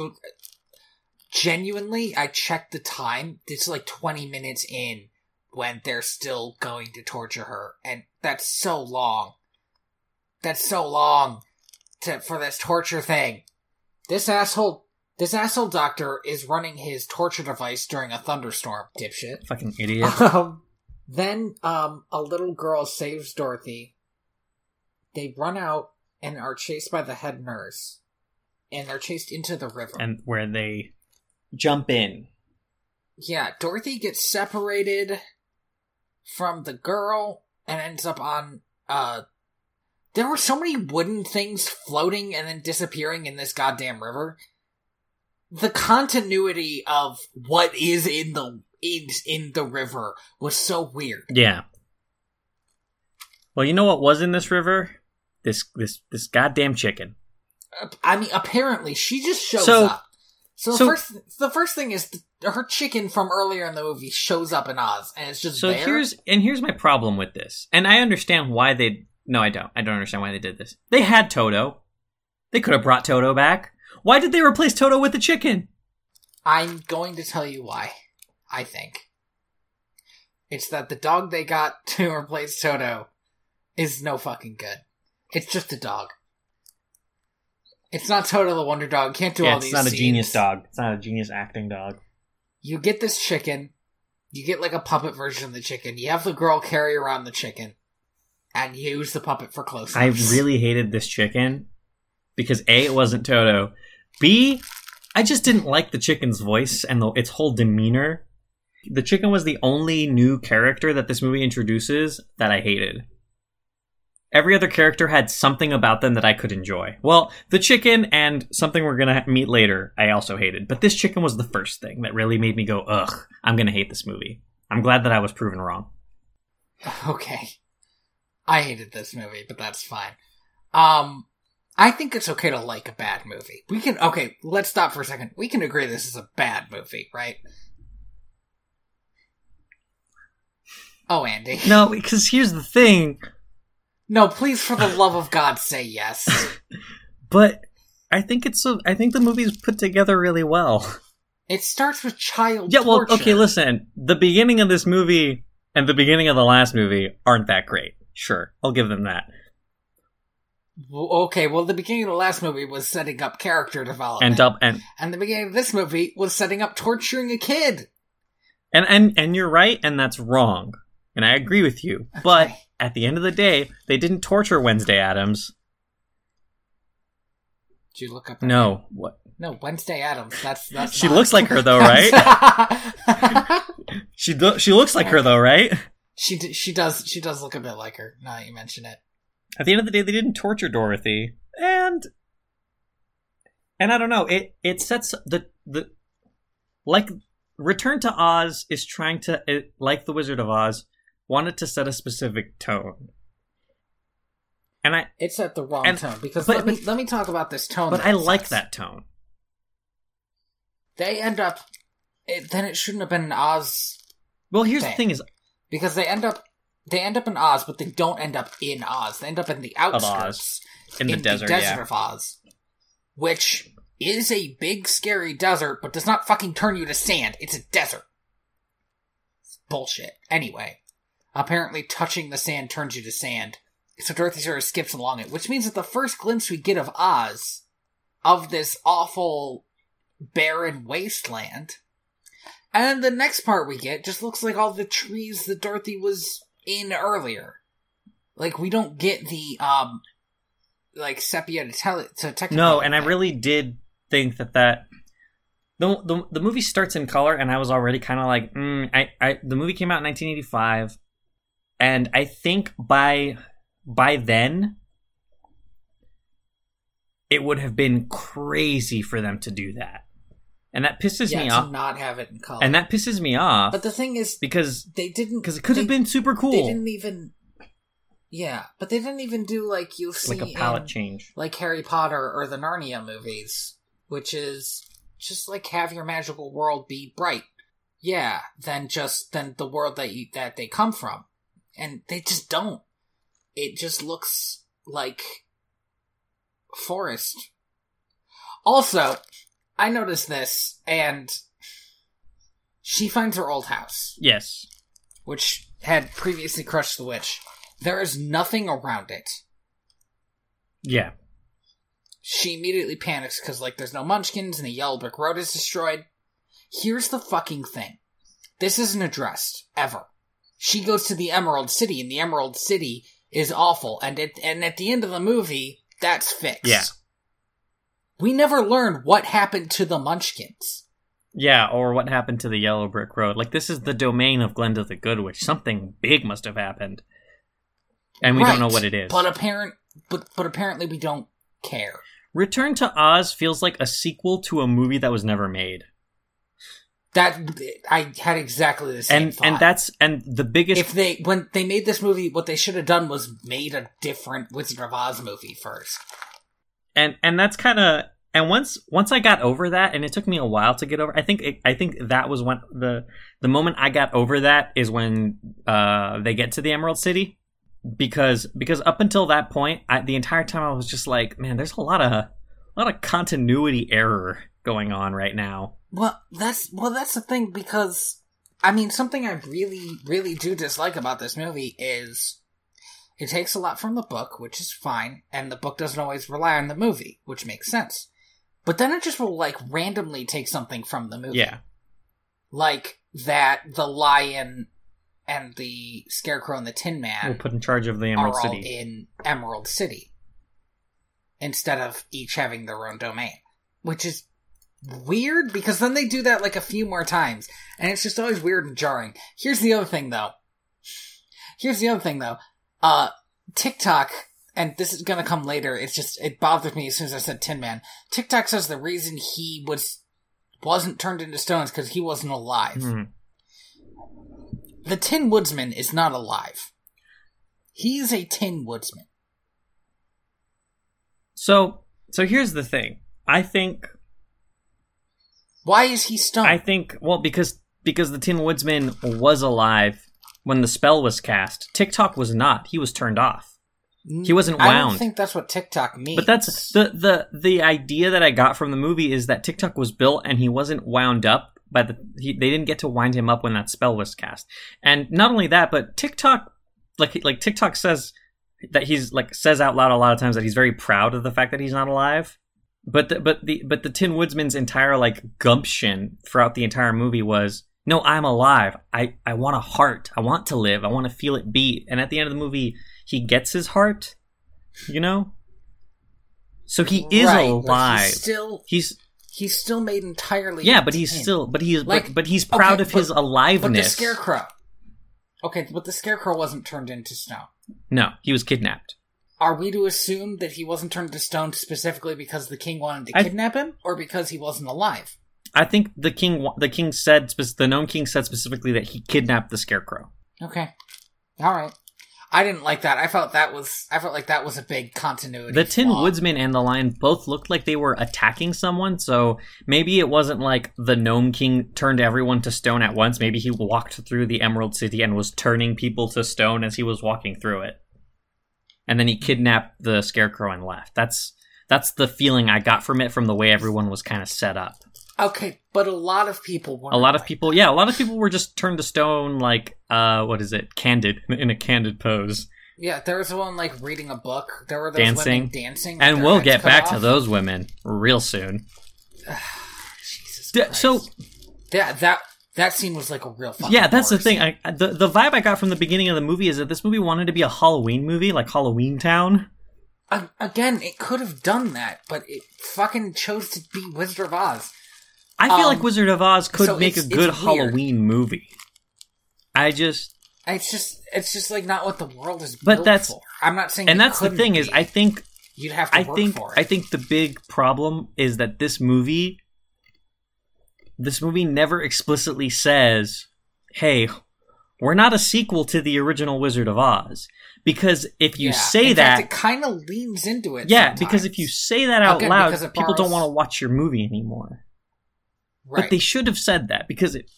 Genuinely, I checked the time. It's like 20 minutes in when they're still going to torture her, and that's so long. That's so long to for this torture thing. This asshole, this asshole doctor is running his torture device during a thunderstorm. Dipshit. Fucking idiot. Um, then um, a little girl saves Dorothy. They run out and are chased by the head nurse, and they're chased into the river. and where they jump in. yeah, Dorothy gets separated from the girl and ends up on uh there were so many wooden things floating and then disappearing in this goddamn river. The continuity of what is in the is in the river was so weird. Yeah. Well, you know what was in this river? This this this goddamn chicken. Uh, I mean, apparently she just shows So- up. So the first, the first thing is th- her chicken from earlier in the movie shows up in Oz, and it's just So there. here's and here's my problem with this. And I understand why they No, I don't. I don't understand why they did this. They had Toto. They could have brought Toto back. Why did they replace Toto with the chicken? I'm going to tell you why. I think it's that the dog they got to replace Toto is no fucking good. It's just a dog. It's not Toto the Wonder Dog. Can't do yeah, all it's these. It's not a scenes. genius dog. It's not a genius acting dog. You get this chicken. You get like a puppet version of the chicken. You have the girl carry around the chicken, and use the puppet for close. I really hated this chicken because A, it wasn't Toto. B, I just didn't like the chicken's voice and the, its whole demeanor. The chicken was the only new character that this movie introduces that I hated. Every other character had something about them that I could enjoy. Well, the chicken and something we're gonna meet later, I also hated. But this chicken was the first thing that really made me go, ugh, I'm gonna hate this movie. I'm glad that I was proven wrong. Okay. I hated this movie, but that's fine. Um, I think it's okay to like a bad movie. We can, okay, let's stop for a second. We can agree this is a bad movie, right? Oh, Andy. No, because here's the thing. No, please, for the love of God, say yes. but I think it's a, I think the movie's put together really well. It starts with child Yeah, well, torture. okay, listen. The beginning of this movie and the beginning of the last movie aren't that great. Sure, I'll give them that. Okay, well, the beginning of the last movie was setting up character development. And dub and and the beginning of this movie was setting up torturing a kid. and and and you're right, and that's wrong. And I agree with you. But at the end of the day, they didn't torture Wednesday Addams. Did you look up? No, what? no, Wednesday Addams. That's that's. She not- looks like her though, right? She do- she looks like her though, right? she d- she does she does look a bit like her. Now that you mention it. at the end of the day they didn't torture dorothy and and i don't know it it sets the the like return to oz is trying to it, like the wizard of oz wanted to set a specific tone and i It's at the wrong And- tone because but- let me let me talk about this tone. but i like sets. that tone They end up. It, then it shouldn't have been an Oz well here's the thing is because they end up they end up in Oz, but they don't end up in Oz. They end up in the outskirts in the desert yeah of Oz, which is a big scary desert, but does not fucking turn you to sand. It's a desert. It's bullshit. Anyway, apparently touching the sand turns you to sand. So Dorothy sort of skips along it, which means that the first glimpse we get of Oz, of this awful barren wasteland, and then the next part we get just looks like all the trees that Dorothy was in earlier. Like we don't get the um like sepia to tell it to technical. no and i really did think that that the, the, the movie starts in color and i was already kind of like mm, I, I the movie came out in 1985 and i think by by then it would have been crazy for them to do that and that pisses yeah, me to off not have it in color. and that pisses me off but the thing is, because they didn't because it could have been super cool. They didn't even. Yeah, but they didn't even do like you'll see like a palette in, change like Harry Potter or the Narnia movies, which is just like have your magical world be bright. Yeah, than just than the world that you that they come from, and they just don't. it just looks like forest. Also, I noticed this, and she finds her old house, Yes. which had previously crushed the witch. There is nothing around it. Yeah. She immediately panics because, like, there's no munchkins and the yellow brick road is destroyed. Here's the fucking thing this isn't addressed, ever. She goes to the Emerald City, and the Emerald City is awful, and at, and at the end of the movie, that's fixed. Yeah. We never learn what happened to the munchkins. Yeah, or what happened to the yellow brick road? Like this is the domain of Glinda the Good Witch. Something big must have happened, and we don't know what it is. But apparent, but but apparently we don't care. Return to Oz feels like a sequel to a movie that was never made, That I had exactly the same and thought. and that's and the biggest if they when they made this movie, what they should have done was made a different Wizard of Oz movie first. and and that's kind of and once once I got over that, and it took me a while to get over. I think it, I think that was when the the moment I got over that is when uh they get to the Emerald City, because because up until that point, I, the entire time I was just like, man, there's a lot of a lot of continuity error going on right now. Well, that's well, that's the thing because I mean, something I really, really do dislike about this movie is it takes a lot from the book, which is fine, and the book doesn't always rely on the movie, which makes sense. But then it just will like randomly take something from the movie, Yeah, like that the lion and the scarecrow and the Tin Man we'll put in charge of the Emerald City. in Emerald City instead of each having their own domain, which is weird because then they do that like a few more times, and it's just always weird and jarring. Here's the other thing, though. Here's the other thing, though. Uh, Tik-Tok, and this is gonna come later. It's just it bothered me as soon as I said Tin Man. Tik-Tok says the reason he was wasn't turned into stones because he wasn't alive. Mhm. The Tin Woodsman is not alive. He's a Tin Woodsman. So so here's the thing. I think Why is he stunned? I think well because because the Tin Woodsman was alive when the spell was cast. Tik-Tok was not. He was turned off. he mm, wasn't wound. I don't think that's what Tik-Tok means. But that's the the the idea that I got from the movie is that Tik-Tok was built and he wasn't wound up by the he, they didn't get to wind him up when that spell was cast. And not only that, but Tik-Tok like like Tik-Tok says that he's like says out loud a lot of times that he's very proud of the fact that he's not alive. But the, but the but the Tin Woodsman's entire like gumption throughout the entire movie was no, I'm alive. I I want a heart. I want to live. I want to feel it beat. And at the end of the movie, he gets his heart. You know. So he is Right, alive. He's still He's he's still made entirely. yeah, but he's still but he's Like, but, but he's proud okay, of his but- But the aliveness. scarecrow. Okay, but the scarecrow wasn't turned into stone. no, he was kidnapped. Are we to assume that he wasn't turned to stone specifically because the king wanted to I- kidnap him, or because he wasn't alive? I think the king the king said the gnome king said specifically that he kidnapped the scarecrow. Okay, all right. I didn't like that. I felt that was. I felt like that was a big continuity. The Tin flaw. Woodsman and the Lion both looked like they were attacking someone, so maybe it wasn't like the Gnome King turned everyone to stone at once. Maybe he walked through the Emerald City and was turning people to stone as he was walking through it. And then he kidnapped the Scarecrow and left. That's that's the feeling I got from it from the way everyone was kind of set up. Okay, but a lot of people. A lot of like people, yeah, a lot of people were just turned to stone like uh what is it? Candid in a candid pose. Yeah, there was one like reading a book. There were those Dancing. women dancing, And we'll get back off. to those women real soon. Jesus D- Christ. so that that that scene was like a real. Fucking Yeah, that's the thing. I, the the vibe I got from the beginning of the movie is that this movie wanted to be a Halloween movie, like Halloween Town. Again, it could have done that, but it fucking chose to be Wizard of Oz. I feel Um, like Wizard of Oz could so make a good. Halloween movie. I just, It's just, it's just like not what the world is But built that's- for. I'm not saying, and that's the thing is. I think, you'd have to I work think, for it. I think the big problem is that this movie, this movie never explicitly says, "Hey, we're not a sequel to the original Wizard of Oz." Because if you Yeah. say In that, fact, it kind of leans into it. yeah, because if you say that out Again, loud, people don't want to watch your movie anymore. right. But they should have said that because it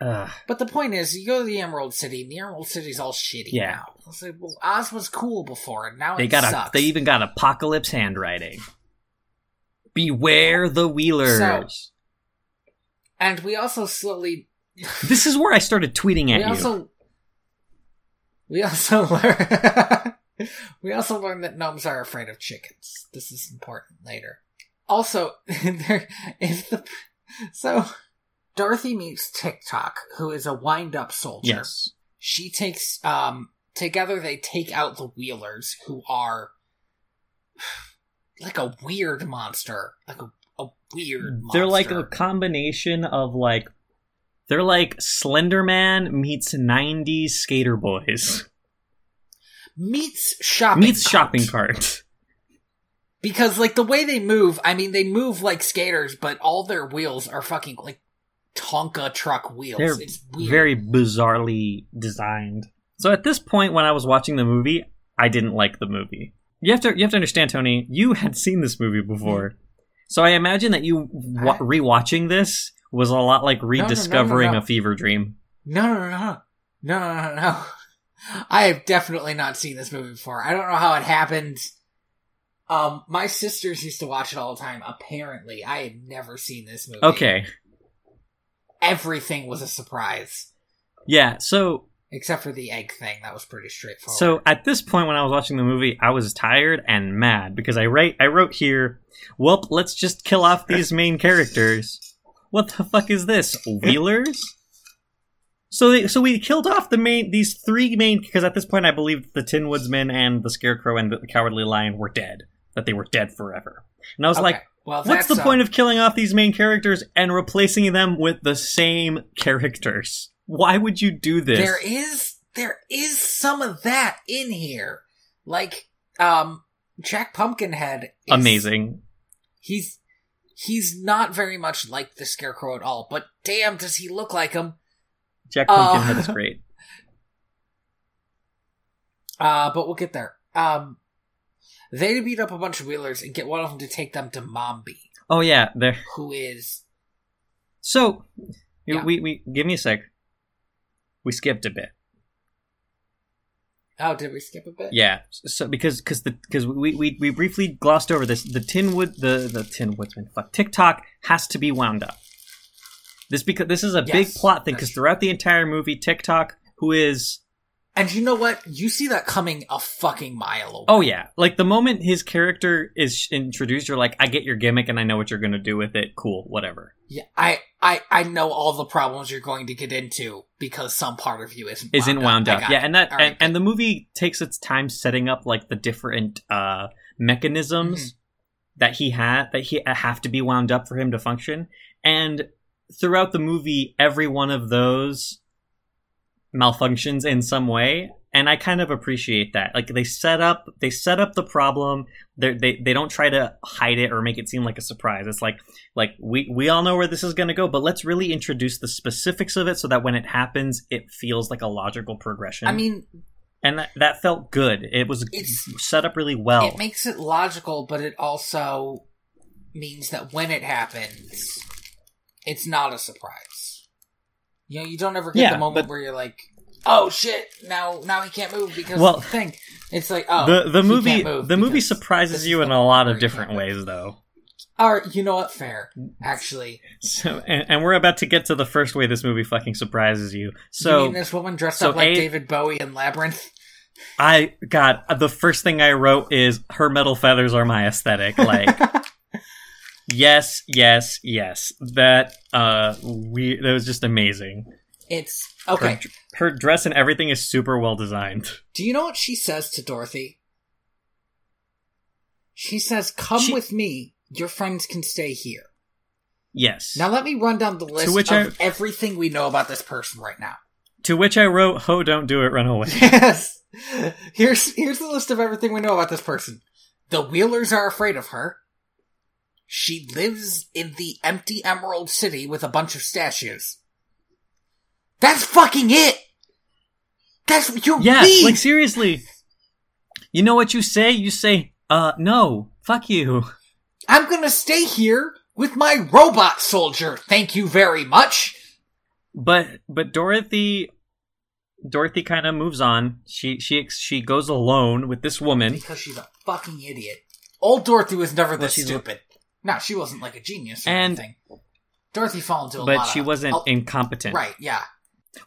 Ugh. But the point is, you go to the Emerald City, and the Emerald City's all shitty Yeah. now. It's like, well, Oz was cool before, and now they it got sucks. a, they even got apocalypse handwriting. Beware the Wheelers. And we also slowly, this is where I started tweeting at we you. also, we also learn, we also learn that gnomes are afraid of chickens. This is important later. Also, there is the so Dorothy meets Tik-Tok, who is a wind-up soldier. yes. she takes um together they take out the wheelers who are like a weird monster like a, a weird monster. They're like a combination of like they're like Slender Man meets '90s skater boys meets shopping meets cart. shopping cart. because like the way they move i mean they move like skaters but all their wheels are fucking like tonka truck wheels They're it's weird very bizarrely designed. So at this point, when I was watching the movie, I didn't like the movie. You have to you have to understand, Tony. You had seen this movie before, so I imagine that you wa- rewatching this was a lot like rediscovering no, no, no, a fever dream. No, no, no, no, no, no, no. I have definitely not seen this movie before. I don't know how it happened. Um, my sisters used to watch it all the time. Apparently, I had never seen this movie. Okay. Everything was a surprise. Yeah. So except for the egg thing that was pretty straightforward So at this point, when I was watching the movie, I was tired and mad because I write I wrote here, "Well, let's just kill off these main characters." What the fuck is this? Wheelers? So they, so we killed off the main these three main because at this point I believed the Tin Woodsman and the Scarecrow and the Cowardly Lion were dead. That they were dead forever. And I was Okay, like, well what's the uh, point of killing off these main characters and replacing them with the same characters? Why would you do this? there is there is some of that in here like um jack pumpkinhead is, Amazing. he's he's not very much like the scarecrow at all but damn does he look like him Jack Uh, Pumpkinhead is great. uh but we'll get there um they beat up a bunch of wheelers and get one of them to take them to mombi Oh yeah, there. who is So, Yeah. we we give me a sec. We skipped a bit. oh did we skip a bit Yeah. So because because the because we, we we briefly glossed over this. The Tin Wood the the Tin Woodsman fuck Tik-Tok has to be wound up. This because this is a big plot thing because throughout the entire movie, Tik-Tok, who is and you know what you see that coming a fucking mile away oh yeah, like the moment his character is introduced, you're like, I get your gimmick and I know what you're gonna do with it. Cool, whatever. Yeah, I, I, I know all the problems you're going to get into because some part of you isn't isn't wound I up. got Yeah, it. and that right, and, and the movie takes its time setting up like the different uh mechanisms that he had that he uh, have to be wound up for him to function. And throughout the movie, every one of those malfunctions in some way. And I kind of appreciate that. Like they set up, they set up the problem. They're, they they don't try to hide it or make it seem like a surprise. It's like like we we all know where this is going to go, but let's really introduce the specifics of it so that when it happens, it feels like a logical progression. I mean, and that, that felt good. It was It's- set up really well. it makes it logical, but it also means that when it happens, it's not a surprise. You know, you don't ever get Yeah, the moment but- where you're like, "Oh shit! Now, now he can't move because Well, of the thing." It's like, oh, the the he movie can't move the movie surprises you in a lot of different ways, though. Or you know what? Fair, actually. So, and, and we're about to get to the first way this movie fucking surprises you. you So, mean this woman dressed so up like A- David Bowie in Labyrinth? I God, the first thing I wrote is her metal feathers are my aesthetic. Like, yes, yes, yes. That uh, we that was just amazing. it's okay. Her, her dress and everything is super well designed. Do you know what she says to Dorothy? She says, Come She- with me. Your friends can stay here. Yes. Now let me run down the list of I- everything we know about this person right now. to which I wrote, "Ho, don't do it, run away." Yes. Here's here's the list of everything we know about this person. The Wheelers are afraid of her. She lives in the empty Emerald City with a bunch of statues. That's fucking it. That's what you Yeah, read. like seriously. You know what you say? You say, "Uh, no, fuck you." I'm gonna stay here with my robot soldier. Thank you very much. but but Dorothy Dorothy kind of moves on. She she she goes alone with this woman. Because she's a fucking idiot. Old Dorothy was never Well, this stupid. No, she wasn't like a genius or And- anything. Dorothy fell into a lot, But she of- wasn't oh, incompetent. right. Yeah,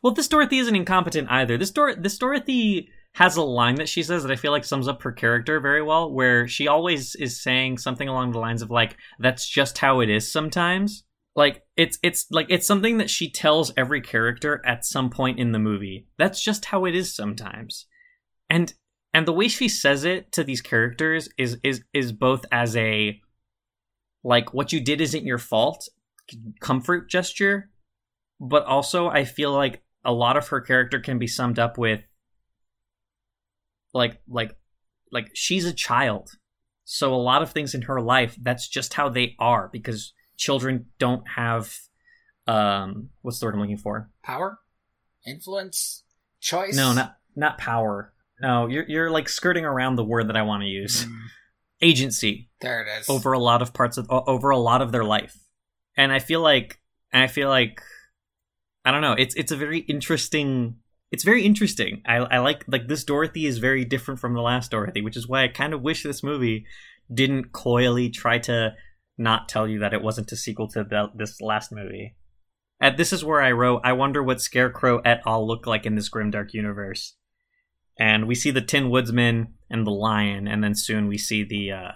Well, this Dorothy isn't incompetent either. This Dor- this Dorothy has a line that she says that I feel like sums up her character very well, where she always is saying something along the lines of like, "That's just how it is sometimes." Like it's it's like it's something that she tells every character at some point in the movie. That's just how it is sometimes, and and the way she says it to these characters is is is both as a like what you did isn't your fault comfort gesture but also I feel like a lot of her character can be summed up with like like like she's a child. So a lot of things in her life that's just how they are because children don't have um what's the word I'm looking for? power, influence, choice. No, not not power. No, you're you're like skirting around the word that I want to use. Agency. there it is. over a lot of parts of over a lot of their life and i feel like i feel like i don't know it's it's a very interesting it's very interesting i i like like this dorothy is very different from the last dorothy which is why i kind of wish this movie didn't coyly try to not tell you that it wasn't a sequel to the, this last movie and this is where i wrote i wonder what scarecrow et al look like in this grimdark universe and we see the tin woodsman and the lion and then soon we see the uh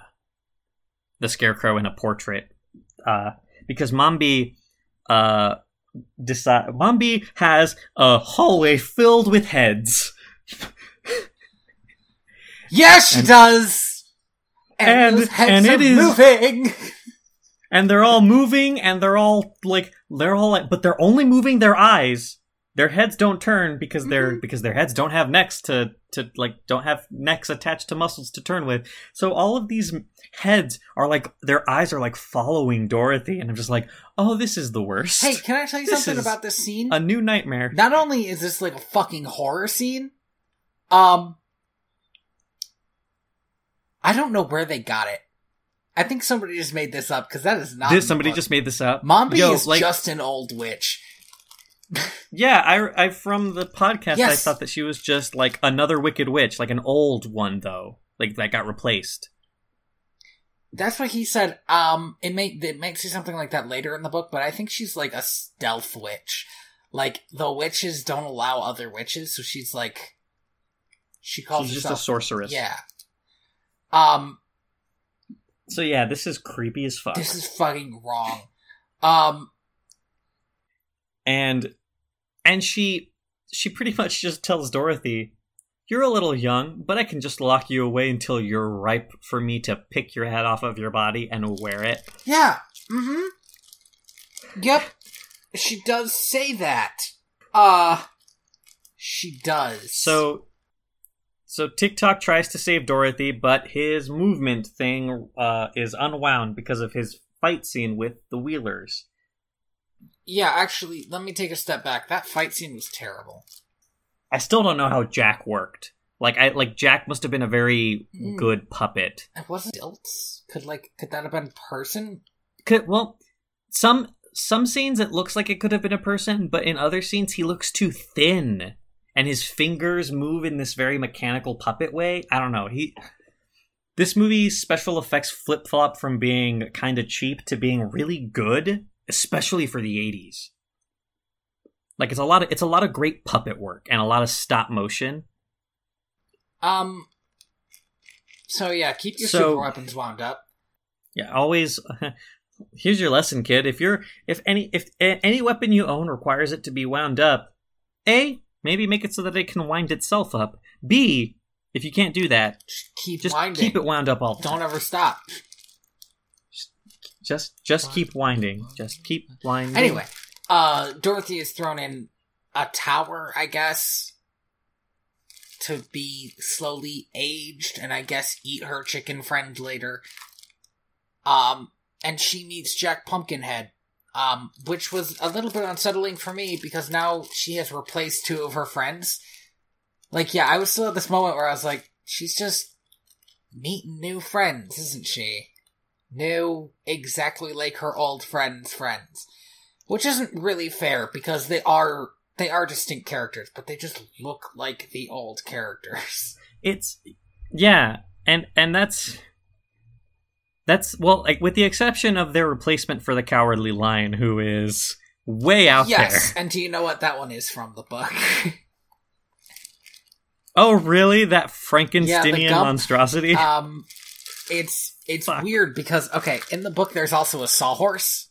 the scarecrow in a portrait uh because mombi uh decide mombi has a hallway filled with heads yes, she and- does. And, and- and it is- moving. and they're all moving and they're all like they're all like but they're only moving their eyes their heads don't turn because they're Mhm. because their heads don't have necks to to like don't have necks attached to muscles to turn with so all of these heads are like their eyes are like following dorothy and i'm just like oh this is the worst Hey, can I tell you This something about this scene? a new nightmare Not only is this like a fucking horror scene, um, I don't know where they got it. I think somebody just made this up because that is not. the somebody book. just made this up Mombi Yo, is like just an old witch. Yeah i i from the podcast i thought that she was just like another wicked witch like an old one though like that got replaced That's what he said. Um, it may it may say something like that later in the book, but I think she's like a stealth witch. Like the witches don't allow other witches, so she's like, she calls she's just a sorceress yeah. Um, So yeah, this is creepy as fuck. this is fucking wrong. Um, and and she she pretty much just tells Dorothy, "You're a little young, but I can just lock you away until you're ripe for me to pick your head off of your body and wear it." yeah. Mm-hmm. Yep. She does say that. Uh, she does. So so Tik-Tok tries to save Dorothy, but his movement thing uh, is unwound because of his fight scene with the Wheelers. Yeah, actually, let me take a step back. That fight scene was terrible. I still don't know how Jack worked. Like I like Jack must have been a very Mm. good puppet. It wasn't stilts. Could like could that have been a person? Could, well, some some scenes it looks like it could have been a person, but in other scenes he looks too thin, and his fingers move in this very mechanical puppet way. I don't know. He this movie's special effects flip flop from being kind of cheap to being really good, especially for the '80s. Like it's a lot of it's a lot of great puppet work and a lot of stop motion. Um. So yeah, keep your So- super weapons wound up. Yeah, always. Here's your lesson, kid. If you're if any if any weapon you own requires it to be wound up, a maybe make it so that it can wind itself up. B if you can't do that, Just keep just winding. keep it wound up all the Don't time. ever stop. Just just keep winding. Just keep winding. Anyway, uh, Dorothy is thrown in a tower, I guess, to be slowly aged, and I guess eat her chicken friend later. Um, and she meets Jack Pumpkinhead, um, which was a little bit unsettling for me because now she has replaced two of her friends. Like, yeah, I was still at this moment where I was like, she's just meeting new friends, isn't she? New, exactly like her old friends' friends. which isn't really fair because they are they are distinct characters, but they just look like the old characters. It's yeah, and and that's that's well, like with the exception of their replacement for the Cowardly Lion, who is way out yes, there. Yes, and do you know what that one is from the book? Oh, really? That Frankensteinian Gump, monstrosity? um, it's it's Fuck. weird because okay, in the book there's also a sawhorse,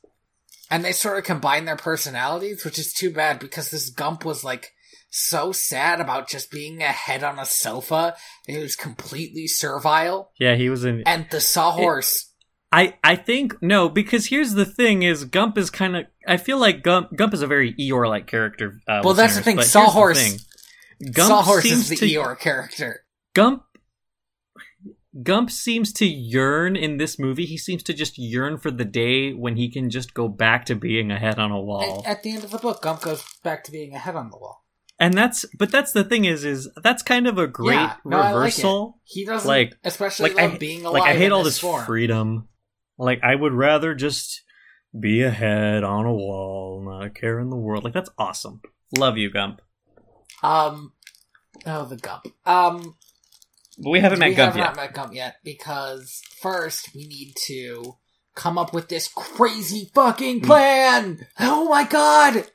and they sort of combine their personalities, which is too bad because this Gump was like so sad about just being a head on a sofa. He was completely servile, yeah, he was in. and the sawhorse. I I think no, because here's the thing: is Gump is kind of. I feel like Gump Gump is a very Eeyore like character. Uh, Well, that's the thing, Sawhorse- thing. Gump Sawhorse seems is the to Eeyore character. Gump Gump seems to yearn in this movie. He seems to just yearn for the day when he can just go back to being a head on a wall. At, at the end of the book, Gump goes back to being a head on the wall. and that's but that's the thing is is that's kind of a great Yeah, no, I like reversal. He doesn't, Like- especially like, I- being alive. like I hate all this this form. freedom. Like I would rather just be a head on a wall, not a care in the world. Like that's awesome. Love you, Gump. Um, oh, the Gump. Um, But we haven't met we Gump have yet. not met Gump yet because first we need to come up with this crazy fucking Hmm. plan. Oh my god!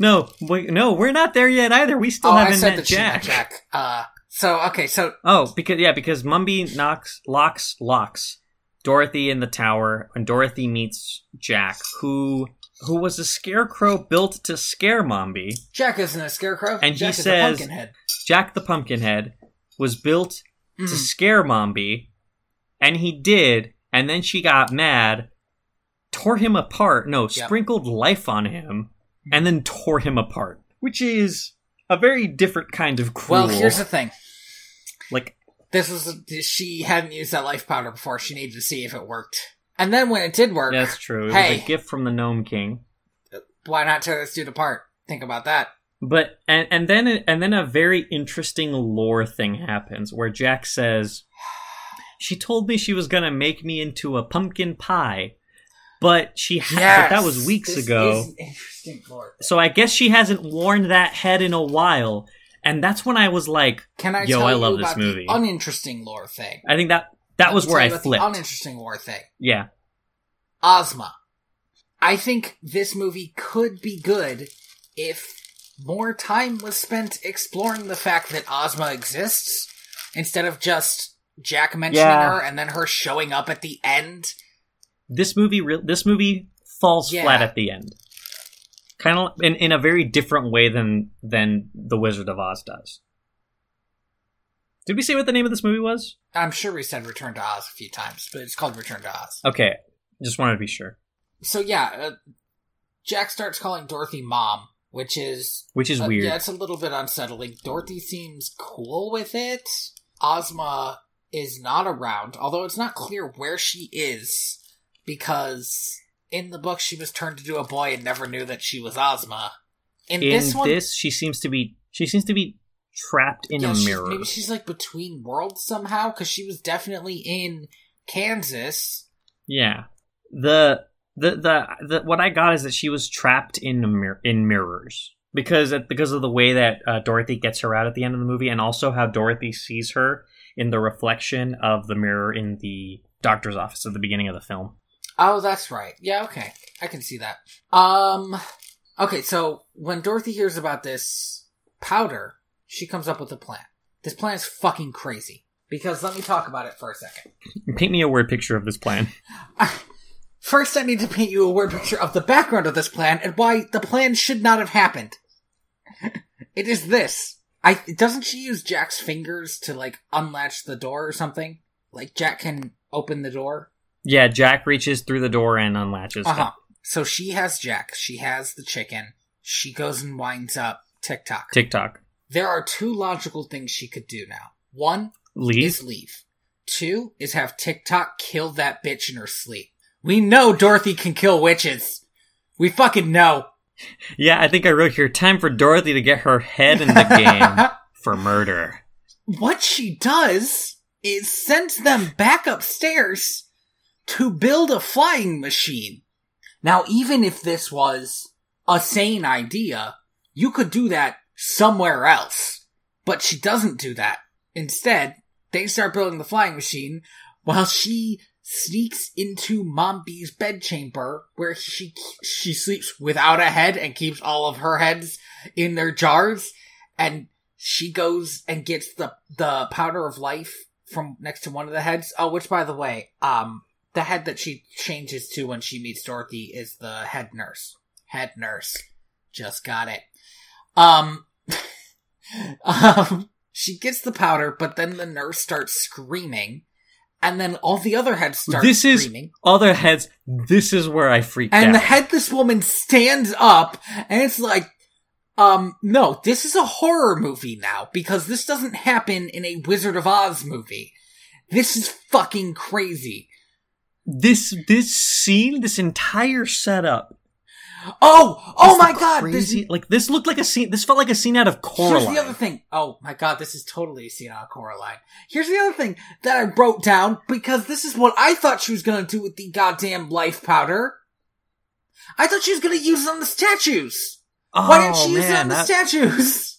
No, wait, no, we're not there yet either. We still oh, I haven't said met that she met Jack. Jack. Uh, so okay, so Oh, because yeah, because Mombi knocks locks locks Dorothy in the tower, and Dorothy meets Jack, who who was a scarecrow built to scare Mombi. Jack isn't a scarecrow, And he Jack is says- a pumpkinhead. Jack the Pumpkinhead was built to Mm. scare Mombi, and he did, and then she got mad, tore him apart. No, Yep. sprinkled life on him, and then tore him apart, which is a very different kind of cruel. Well, here's the thing. like This was she hadn't used that life powder before. She needed to see if it worked, and then when it did work, that's true. It was Hey. a gift from the Gnome King. why not tear this dude apart? Think about that. But and and then and then a very interesting lore thing happens where Jack says, "She told me she was gonna make me into a pumpkin pie, but she ha- but that was weeks ago. interesting lore. So I guess she hasn't worn that head in a while." And that's when I was like, Can I Yo, tell I you love this about movie. the uninteresting lore thing? I think that that was Let me where I you about the flipped. uninteresting lore thing. yeah, Ozma. I think this movie could be good if more time was spent exploring the fact that Ozma exists instead of just Jack mentioning Yeah. her and then her showing up at the end. this movie re- this movie falls Yeah. flat at the end, kind of in in a very different way than than the Wizard of Oz does. Did we say what the name of this movie was? I'm sure we said Return to Oz a few times, but it's called Return to Oz. Okay, just wanted to be sure. So yeah, uh, Jack starts calling Dorothy mom, which is Which is Uh, weird. Yeah, it's a little bit unsettling. Dorothy seems cool with it. Ozma is not around, although it's not clear where she is, because in the book she was turned into a boy and never knew that she was Ozma. In, In this this, one, she seems to be she seems to be trapped in yeah, a mirror. maybe she's like between worlds somehow, because she was definitely in Kansas. Yeah. The, the the the what I got is that she was trapped in mir- in mirrors because because of the way that uh, Dorothy gets her out at the end of the movie, and also how Dorothy sees her in the reflection of the mirror in the doctor's office at the beginning of the film. Oh, that's right. Yeah, okay. I can see that. Um okay, so when Dorothy hears about this powder, she comes up with a plan. This plan is fucking crazy. Because let me talk about it for a second. Paint me a word picture of this plan. First, I need to paint you a word picture of the background of this plan and why the plan should not have happened. it is this. I doesn't she use Jack's fingers to like unlatch the door or something? Like Jack can open the door. Yeah, Jack reaches through the door and unlatches. Uh huh. So she has Jack. She has the chicken. She goes and winds up Tik-Tok. Tik-Tok. there are two logical things she could do now. One Leave. is leave. Two is have Tik-Tok kill that bitch in her sleep. We know Dorothy can kill witches. We fucking know. Yeah, I think I wrote here time for Dorothy to get her head in the game for murder. what she does is sends them back upstairs to build a flying machine. Now, even if this was a sane idea, you could do that somewhere else. But she doesn't do that. Instead, they start building the flying machine while she sneaks into Mombi's bedchamber where she she sleeps without a head and keeps all of her heads in their jars and she goes and gets the the powder of life from next to one of the heads. Oh, which by the way, um the head that she changes to when she meets Dorothy is the head nurse. Head nurse. Just got it. Um um she gets the powder, but then the nurse starts screaming and then all the other heads start This is- screaming. Other heads. This is where I freaked out. and out. the headless woman stands up and it's like um no this is a horror movie now because this doesn't happen in a wizard of oz movie this is fucking crazy this this scene, this entire setup. Oh oh my god Crazy. this like this looked like a scene. This felt like a scene out of Coraline. here's the other thing oh my god this is totally a scene out of coraline here's the other thing that i wrote down because this is what i thought she was gonna do with the goddamn life powder i thought she was gonna use it on the statues oh, why didn't oh, she use it man, on the that- statues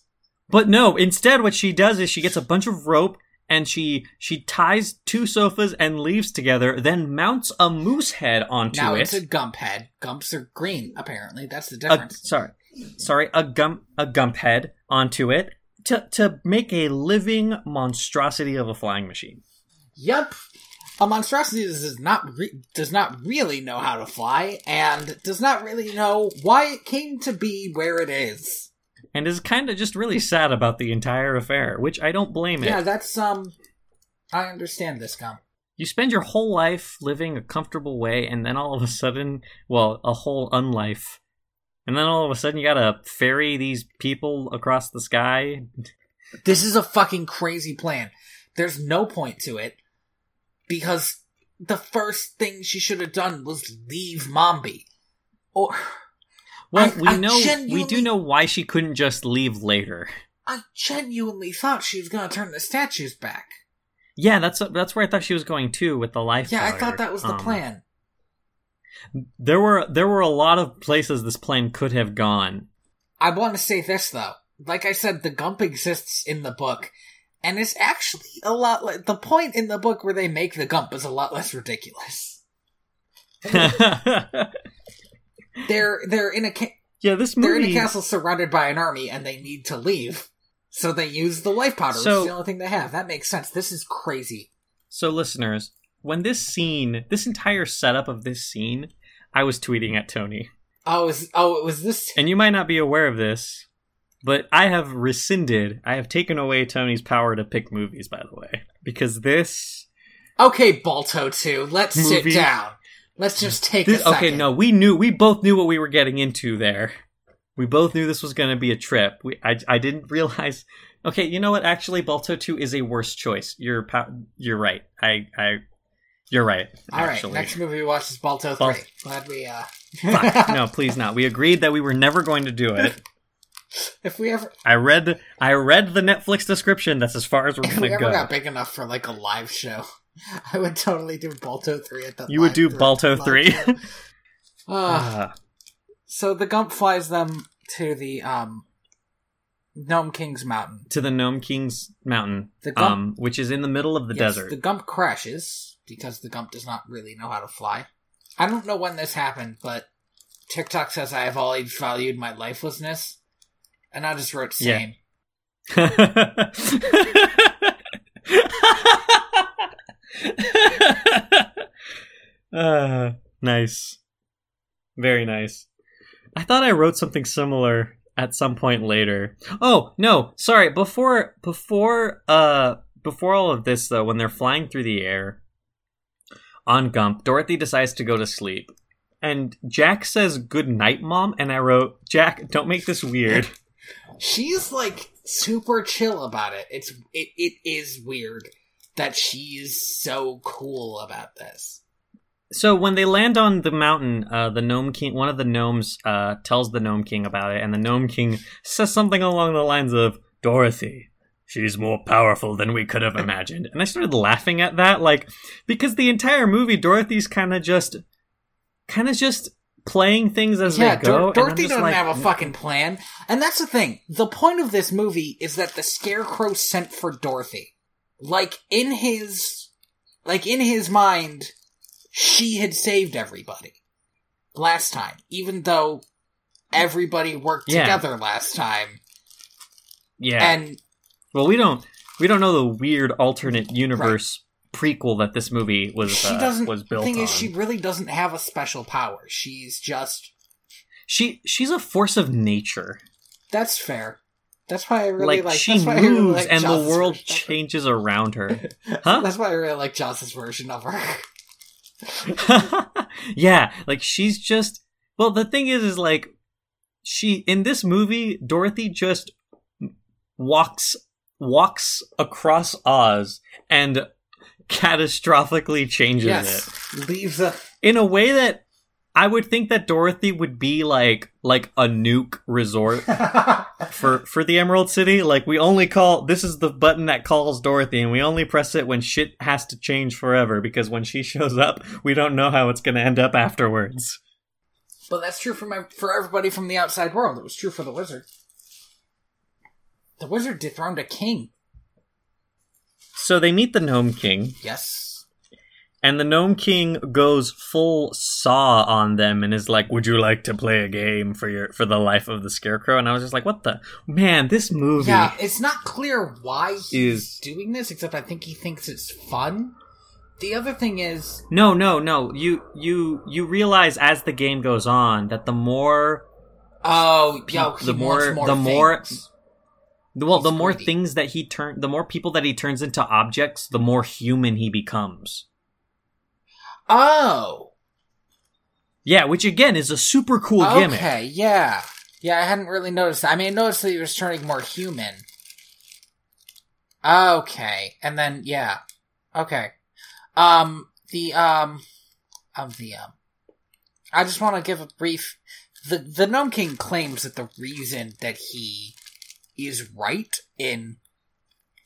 But no, instead what she does is she gets a bunch of rope and she she ties two sofas and leaves together, then mounts a moose head onto it. now it. it's a gump head. Gumps are green, apparently. That's the a, difference. sorry, sorry, a gump a gump head onto it to to make a living monstrosity of a flying machine. Yep. A monstrosity does not re- does not really know how to fly, and does not really know why it came to be where it is. And is kind of just really sad about the entire affair, which I don't blame it. Yeah, that's um. I understand this, Gump. You spend your whole life living a comfortable way, and then all of a sudden, well, a whole unlife, and then all of a sudden you gotta ferry these people across the sky. This is a fucking crazy plan. There's no point to it because the first thing she should have done was leave Mombi. Or Well, I- we I know we do know why she couldn't just leave later. I genuinely thought she was gonna turn the statues back. Yeah, that's that's where I thought she was going too with the life. Yeah, I thought that was the Um, plan. There were there were a lot of places this plan could have gone. I want to say this though. Like I said, the Gump exists in the book, and it's actually a lot. Like, the point in the book where they make the Gump is a lot less ridiculous. They're they're in a ca- yeah, this movie... they're in a castle surrounded by an army, and they need to leave, so they use the life powder. which is the only thing they have. That makes sense. This is crazy. So, listeners, when this scene, this entire setup of this scene, I was tweeting at Tony. Oh, is oh it was this. And you might not be aware of this, but I have rescinded, I have taken away Tony's power to pick movies, by the way. Because this. Okay, Balto two. Let's Movie. sit down. Let's just take this a second. okay, no, we knew, we both knew what we were getting into there. We both knew this was going to be a trip. We, I, I didn't realize. Okay, you know what? Actually, Balto 2 is a worse choice. You're, you're right. I, I, you're right. All right, actually. next movie we watch is Balto Bal- three. Glad we uh. Fuck, no, please not. We agreed that we were never going to do it. If we ever I read I read the Netflix description. That's as far as we're if we gonna ever go. got big enough for like a live show, I would totally do Balto three at the. You would do Balto 3? show. Uh, so the Gump flies them to the um, Gnome King's mountain. to the Gnome King's mountain, The Gump- um, which is in the middle of the Yes, desert. The Gump crashes because the Gump does not really know how to fly. I don't know when this happened, but Tik-Tok says I have always valued my lifelessness, and I just wrote Yeah. uh, nice. Very nice. I thought I wrote something similar at some point later. Oh, no, sorry. Before before uh before all of this though, when they're flying through the air on Gump, Dorothy decides to go to sleep. And Jack says good night, mom, and I wrote, Jack, don't make this weird. She's like super chill about it. It's it, it is weird that she's so cool about this. So when they land on the mountain, uh, the gnome king, one of the gnomes, uh, tells the gnome king about it, and the gnome king says something along the lines of, "Dorothy, she's more powerful than we could have imagined." And I started laughing at that, like because the entire movie, Dorothy's kind of just, kind of just playing things as yeah, they go. Dor- Dorothy doesn't like, have a fucking plan. And that's the thing. The point of this movie is that the Scarecrow sent for Dorothy. Like, in his, like, in his mind, she had saved everybody. Last time. Even though everybody worked Yeah. together last time. Yeah. And, well, we don't we don't know the weird alternate universe prequel that this movie was she uh, doesn't, was built the thing on. is, she really doesn't have a special power. She's just, she she's a force of nature. that's fair. That's why I really like, like, she I really moves like and the world version of her. changes around her. Huh? That's why I really like Joss's version of her. yeah, like she's just well the thing is is like she in this movie Dorothy just walks walks across Oz and catastrophically changes yes, leaves a in a way that I would think that Dorothy would be like like a nuke resort for for the Emerald City. Like we only call this is the button that calls Dorothy, and we only press it when shit has to change forever. Because when she shows up, we don't know how it's going to end up afterwards. But that's true for my for everybody from the outside world. It was true for the wizard. The wizard dethroned a king. So they meet the Gnome King, Yes. And the Gnome King goes full saw on them and is like, "Would you like to play a game for your for the life of the Scarecrow?" And I was just like, "What the man? This movie." Yeah, it's not clear why he's Is- doing this, except I think he thinks it's fun. The other thing is, No, no, no. You you you realize as the game goes on that the more oh, yo, the more- more the more- well, He's the more greedy. things that he turn, the more people that he turns into objects, the more human he becomes. Oh, Yeah, which again is a super cool gimmick. okay, yeah, yeah. I hadn't really noticed. That. I mean, I noticed that he was turning more human. Okay, and then yeah, okay. Um, the um, of the um, I just want to give a brief. The the Gnome King claims that the reason that he is right in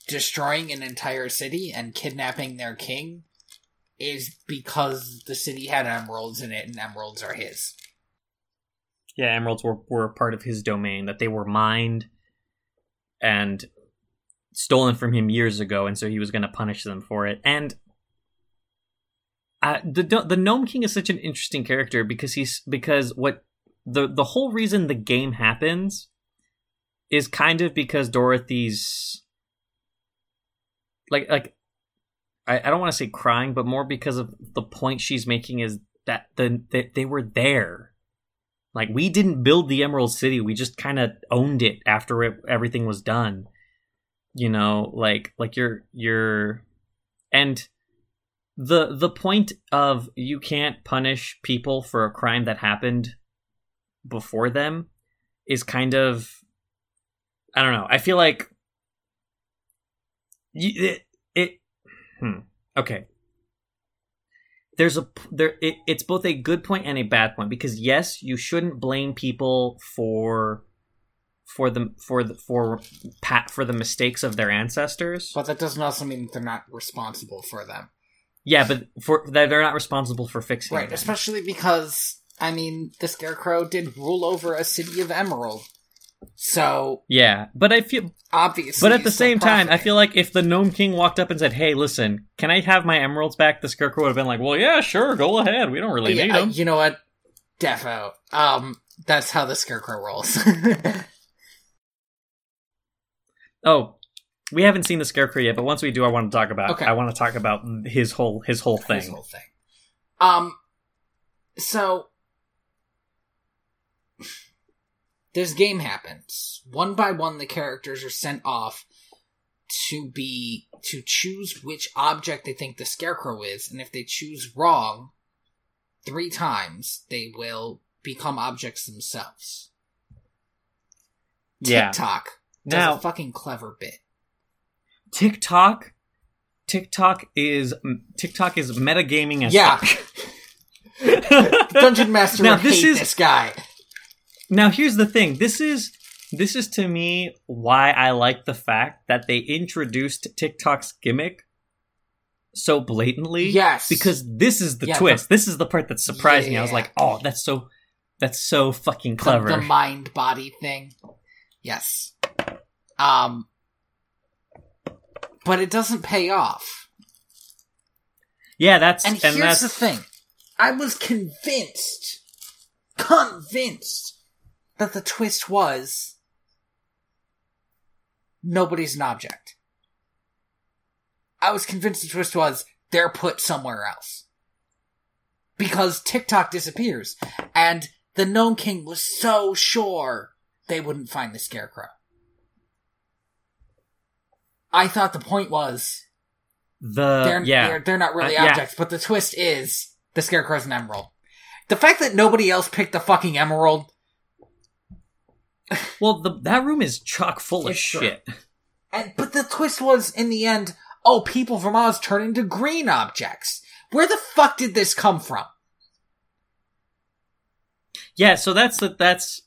destroying an entire city and kidnapping their king is because the city had emeralds in it and emeralds are his. Yeah, emeralds were were part of his domain that they were mined and stolen from him years ago, and so he was going to punish them for it. And uh, the the gnome king is such an interesting character because he's because what the the whole reason the game happens is kind of because Dorothy's like like I, I don't want to say crying, but more because of the point she's making is that the that they were there. Like we didn't build the Emerald City, we just kind of owned it after it, everything was done. You know, like like you're you're and the the point of you can't punish people for a crime that happened before them is kind of I don't know. I feel like you, hmm, okay. There's a there it, it's both a good point and a bad point because yes, you shouldn't blame people for for the for the for pat for the mistakes of their ancestors. But that doesn't also mean that they're not responsible for them. Yeah, but for that they're not responsible for fixing Right, them. especially because, I mean, the Scarecrow did rule over a city of emerald. So, Yeah, but I feel obviously. But at the same time, I feel like if the Gnome King walked up and said, "Hey, listen, can I have my emeralds back?" the Scarecrow would have been like, "Well, yeah, sure, go ahead. We don't really Yeah, need uh, them." you know what? Defo. Um, that's how the Scarecrow rolls. Oh, we haven't seen the Scarecrow yet, but once we do, I want to talk about. Okay. I want to talk about his whole his whole thing. This whole thing. Um, so this game happens. One by one, the characters are sent off to be to choose which object they think the scarecrow is, and if they choose wrong three times, they will become objects themselves. Yeah. Tik-Tok does Now- a fucking clever bit. Tik-Tok, Tik-Tok is Tik-Tok is metagaming as Yeah. Dungeon Master Now, this is- this guy. Now here's the thing. This is this is to me why I like the fact that they introduced Tik-Tok's gimmick so blatantly. Yes. Because this is the Yeah, twist. this is the part that surprised me. I was like, "Oh, that's so That's so fucking The- clever. The, mind body thing. Yes. Um but it doesn't pay off. yeah, that's And, and, here's that's the thing. I was convinced convinced that the twist was nobody's an object. I was convinced the twist was they're put somewhere else. Because Tik-Tok disappears, and the Gnome King was so sure they wouldn't find the Scarecrow. I thought the point was the they're, yeah. they're, they're not really Uh, yeah. objects, but the twist is the Scarecrow's an emerald. The fact that nobody else picked the fucking emerald, Well, the, that room is chock full of true. shit. and but the twist was in the end, oh, people from Oz turn into green objects. Where the fuck did this come from? Yeah, so that's the that's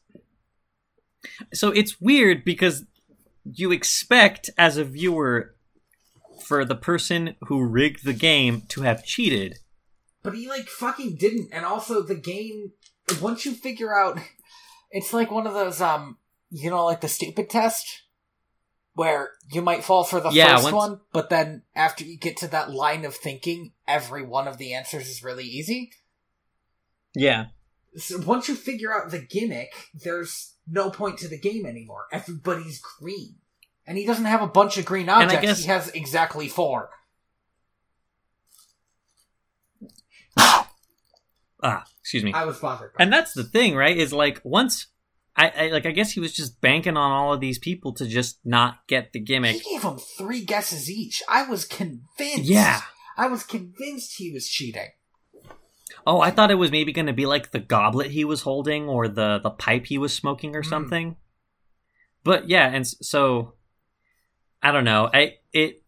so it's weird because you expect as a viewer for the person who rigged the game to have cheated. But he like fucking didn't, and also the game. Once you figure out, it's like one of those um, you know, like the stupid test, where you might fall for the Yeah, first once- one, but then after you get to that line of thinking, every one of the answers is really easy. Yeah. So once you figure out the gimmick, there's no point to the game anymore. Everybody's green, and he doesn't have a bunch of green objects. guess- He has exactly four. Ah, excuse me. I was bothered. by And that's the thing, right? Is like once I, I like I guess he was just banking on all of these people to just not get the gimmick. He gave them three guesses each. I was convinced. Yeah. I was convinced he was cheating. Oh, I thought it was maybe going to be like the goblet he was holding or the the pipe he was smoking or Hmm. something. But yeah, and so I don't know. I it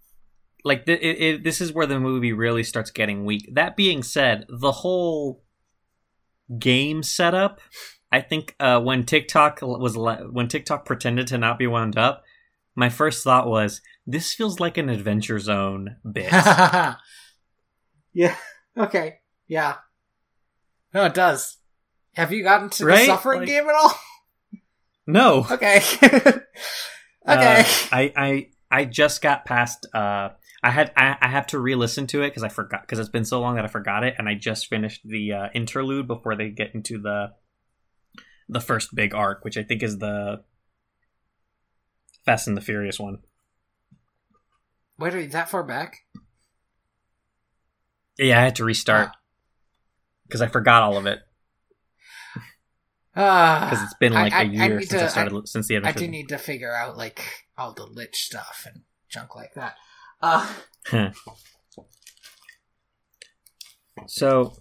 like th- it, it, this is where the movie really starts getting weak. That being said, the whole game setup, I think uh, when Tik-Tok was le- when Tik-Tok pretended to not be wound up, my first thought was this feels like an Adventure Zone bit. yeah. Okay. Yeah. No, it does. Have you gotten to Right? the suffering Like- game at all? no, Okay. okay. Uh, I, I I just got past. Uh, I had I, I have to re-listen to it because I forgot because it's been so long that I forgot it, and I just finished the uh, interlude before they get into the the first big arc, which I think is the Fast and the Furious one. Wait, are you that far back? Yeah, I had to restart Ah. because I forgot all of it Ah, because it's been like I- a I year since I to- started since the I do need to figure out like all the lich stuff and junk like that. Uh, Huh. so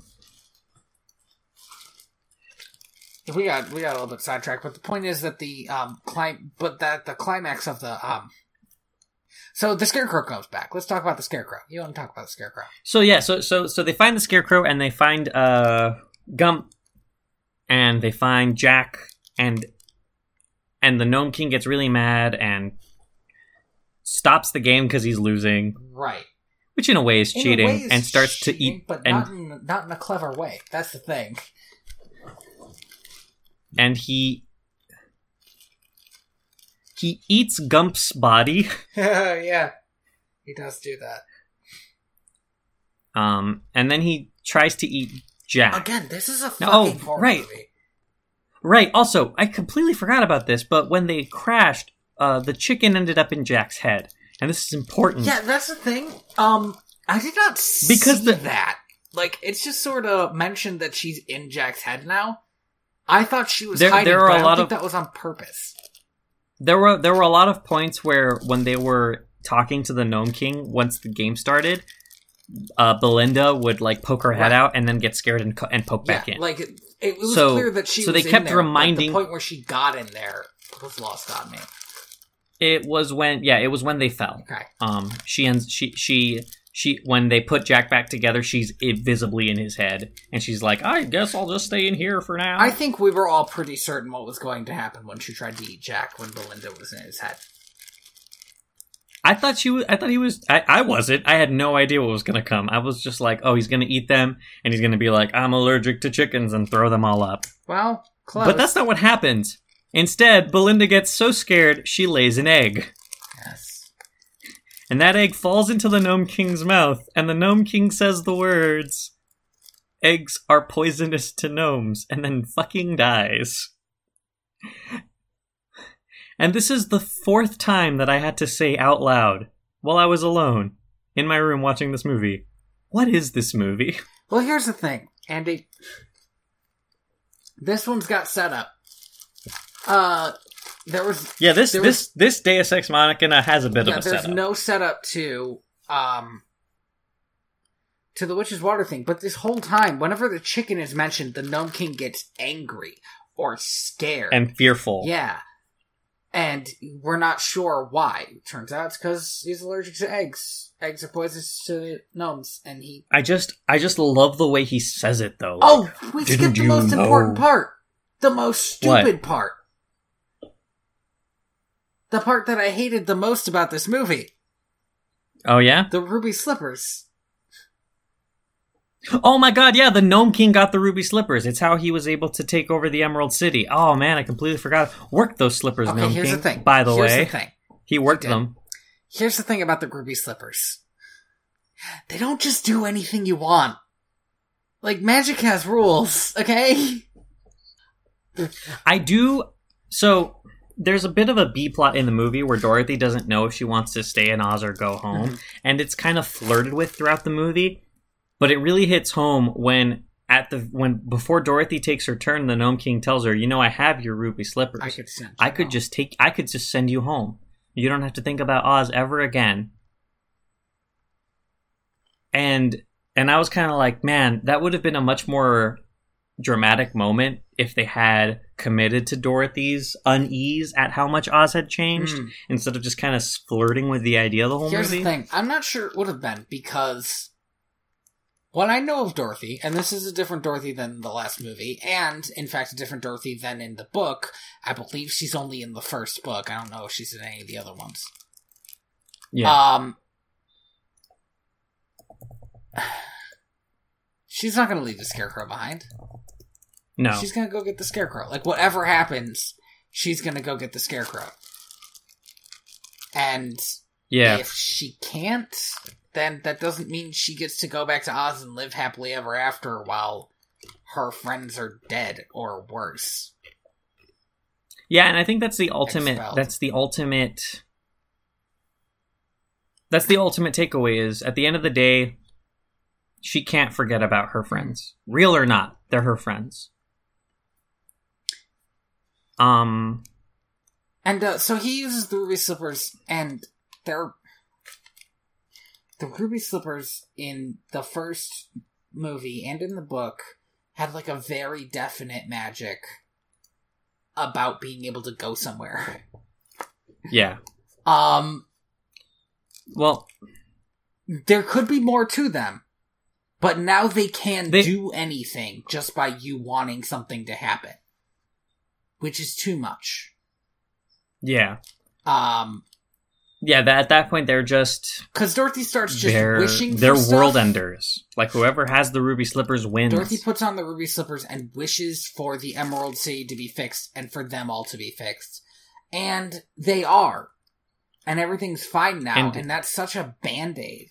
we got we got a little bit sidetracked, but the point is that the um clim- but that the climax of the um. So the scarecrow comes back. Let's talk about the scarecrow. You want to talk about the scarecrow? So yeah, so so so they find the scarecrow and they find uh Gump and they find Jack and and the gnome king gets really mad and stops the game because he's losing, Right. which in a way is In cheating, way, it's and starts to eat but and not in not in a clever way. That's the thing. and he he eats Gump's body. yeah, he does do that Um, and then he tries to eat Jack. again. This is a fucking No, oh, horror right. movie. Right. Also, I completely forgot about this, but when they crashed, uh, the chicken ended up in Jack's head, and this is important. Yeah, that's the thing. Um, I did not see Because the- that. Like, it's just sort of mentioned that she's in Jack's head now. I thought she was There- hiding, there are but a lot think of- that was on purpose. There were there were a lot of points where when they were talking to the Gnome King once the game started, uh, Billina would like poke her head Right. out and then get scared and and poke back in. like it, it was So- clear that she. so was they in kept there, reminding- the point where she got in there was lost on me. It was when yeah, it was when they fell. Okay, Um, she ends she she she when they put Jack back together, she's visibly in his head, and she's like, "I guess I'll just stay in here for now." I think we were all pretty certain what was going to happen when she tried to eat Jack when Billina was in his head. I thought she was. I thought he was. I, I wasn't. I had no idea what was gonna come. I was just like, oh, he's gonna eat them, and he's gonna be like, I'm allergic to chickens, and throw them all up. Well, close. But that's not what happens. Instead, Billina gets so scared she lays an egg, yes. and that egg falls into the Gnome King's mouth, and the Gnome King says the words, "Eggs are poisonous to gnomes," and then fucking dies. And this is the fourth time that I had to say out loud while I was alone in my room watching this movie. What is this movie? Well, here's the thing, Andy. This one's got set up. Uh, there was Yeah, this this this Deus Ex Machina has a bit yeah, of a there's setup. no setup to um to the witch's water thing, but this whole time, whenever the chicken is mentioned, the gnome king gets angry or scared. and fearful. yeah, and we're not sure why. Turns out it's because he's allergic to eggs. Eggs are poisonous to gnomes, and he. I just I just love the way he says it though. Oh, we skipped the most know? important part. The most What? stupid part. The part that I hated the most about this movie. Oh yeah? The ruby slippers. Oh my god, yeah, the Gnome King got the ruby slippers. It's how he was able to take over the Emerald City. Oh man, I completely forgot. Work those slippers, Okay, Gnome here's King. the thing. By the here's way, the thing. he worked did. them. Here's the thing about the ruby slippers. They don't just do anything you want. Like magic has rules, okay? I do. So there's a bit of a B plot in the movie where Dorothy doesn't know if she wants to stay in Oz or go home, Mhm. and it's kind of flirted with throughout the movie. But it really hits home when at the when before Dorothy takes her turn, the Gnome King tells her, "You know, I have your ruby slippers. I could send. I could home. just take. I could just send you home. You don't have to think about Oz ever again." And and I was kind of like, man, that would have been a much more dramatic moment if they had committed to Dorothy's unease at how much Oz had changed Hmm. instead of just kind of flirting with the idea of the whole Here's movie. the thing. I'm not sure it would have been because what I know of Dorothy, and this is a different Dorothy than the last movie, and in fact a different Dorothy than in the book. I believe she's only in the first book. I don't know if she's in any of the other ones. Yeah, Um, she's not going to leave the scarecrow behind. No, She's going to go get the scarecrow. Like whatever happens, she's going to go get the scarecrow. And yeah, if she can't, then that doesn't mean she gets to go back to Oz and live happily ever after while her friends are dead or worse. yeah, and I think that's the ultimate. Expelled. That's the ultimate. That's the ultimate takeaway. Is at the end of the day, she can't forget about her friends, real or not. They're her friends. Um, And uh, so he uses the ruby slippers, and they're the ruby slippers in the first movie and in the book had like a very definite magic about being able to go somewhere. yeah. Um, Well, there could be more to them, but now they can They- do anything just by you wanting something to happen, which is too much. yeah, Um, yeah. That at that point they're just because Dorothy starts just they're wishing they're world stuff. enders. Like whoever has the ruby slippers wins. Dorothy puts on the ruby slippers and wishes for the Emerald City to be fixed and for them all to be fixed. And they are. And everything's fine now, and, And- that's such a band aid.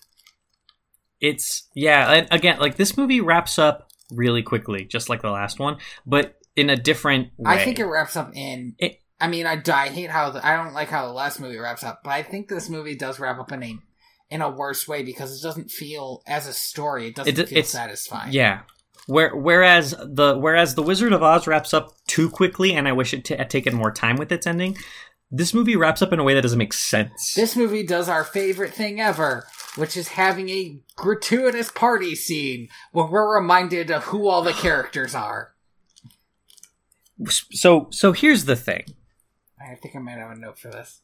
it's yeah. And again, like this movie wraps up really quickly, just like the last one, but in a different way. I think it wraps up in. It- I mean, I, I hate how the, I don't like how the last movie wraps up, but I think this movie does wrap up in a in a worse way because it doesn't feel as a story. It doesn't It- feel it's- satisfying. Yeah. Where, whereas the whereas the Wizard of Oz wraps up too quickly, and I wish it t- had taken more time with its ending. This movie wraps up in a way that doesn't make sense. This movie does our favorite thing ever, which is having a gratuitous party scene where we're reminded of who all the characters are. So so here's the thing. I think I might have a note for this.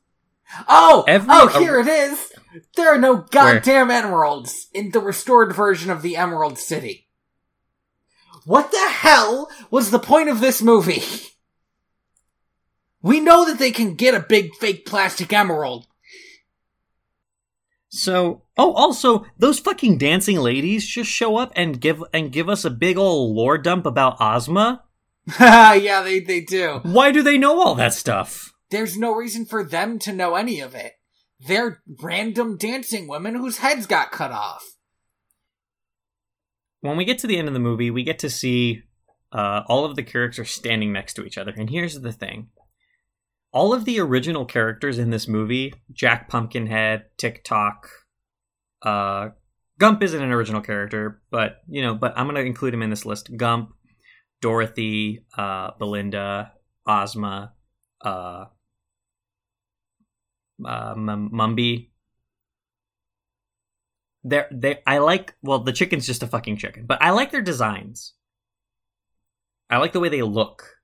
Oh! Every- oh, here it is! There are no goddamn emeralds in the restored version of the Emerald City. What the hell was the point of this movie? We know that they can get a big fake plastic emerald. So, oh, also those fucking dancing ladies just show up and give and give us a big old lore dump about Ozma. yeah, they they do. Why do they know all that stuff? There's no reason for them to know any of it. They're random dancing women whose heads got cut off. When we get to the end of the movie, we get to see uh, all of the characters standing next to each other. And here's the thing all of the original characters in this movie Jack Pumpkinhead, Tik-Tok, uh, Gump isn't an original character, but, you know, but I'm going to include him in this list Gump, Dorothy, uh, Billina, Ozma, uh, uh, Mombi. They're, they, I like, well, the chicken's just a fucking chicken, but I like their designs. I like the way they look.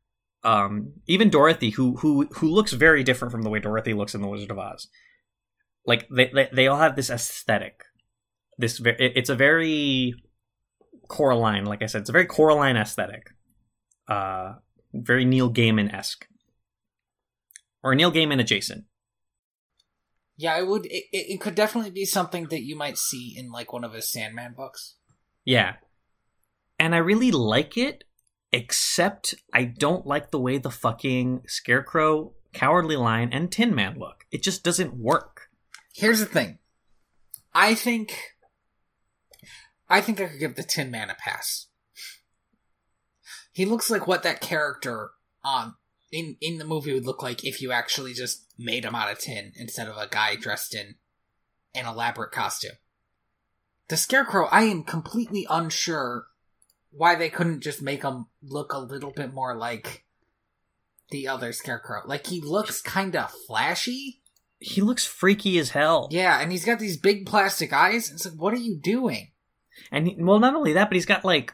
Um, even Dorothy, who who who looks very different from the way Dorothy looks in The Wizard of Oz. Like they they, they all have this aesthetic. This it's a very Coraline, like I said, it's a very Coraline aesthetic. Uh, very Neil Gaiman esque, or Neil Gaiman adjacent. Yeah, it would. It, it it could definitely be something that you might see in like one of his Sandman books. Yeah. And I really like it, except I don't like the way the fucking Scarecrow, Cowardly Lion, and Tin Man look. It just doesn't work. Here's the thing. I think. I think I could give the Tin Man a pass. He looks like what that character on in in the movie would look like if you actually just made him out of tin instead of a guy dressed in an elaborate costume. The Scarecrow, I am completely unsure why they couldn't just make him look a little bit more like the other Scarecrow. Like he looks kind of flashy. He looks freaky as hell. Yeah, and he's got these big plastic eyes. It's like, what are you doing? And he, well, not only that, but he's got like.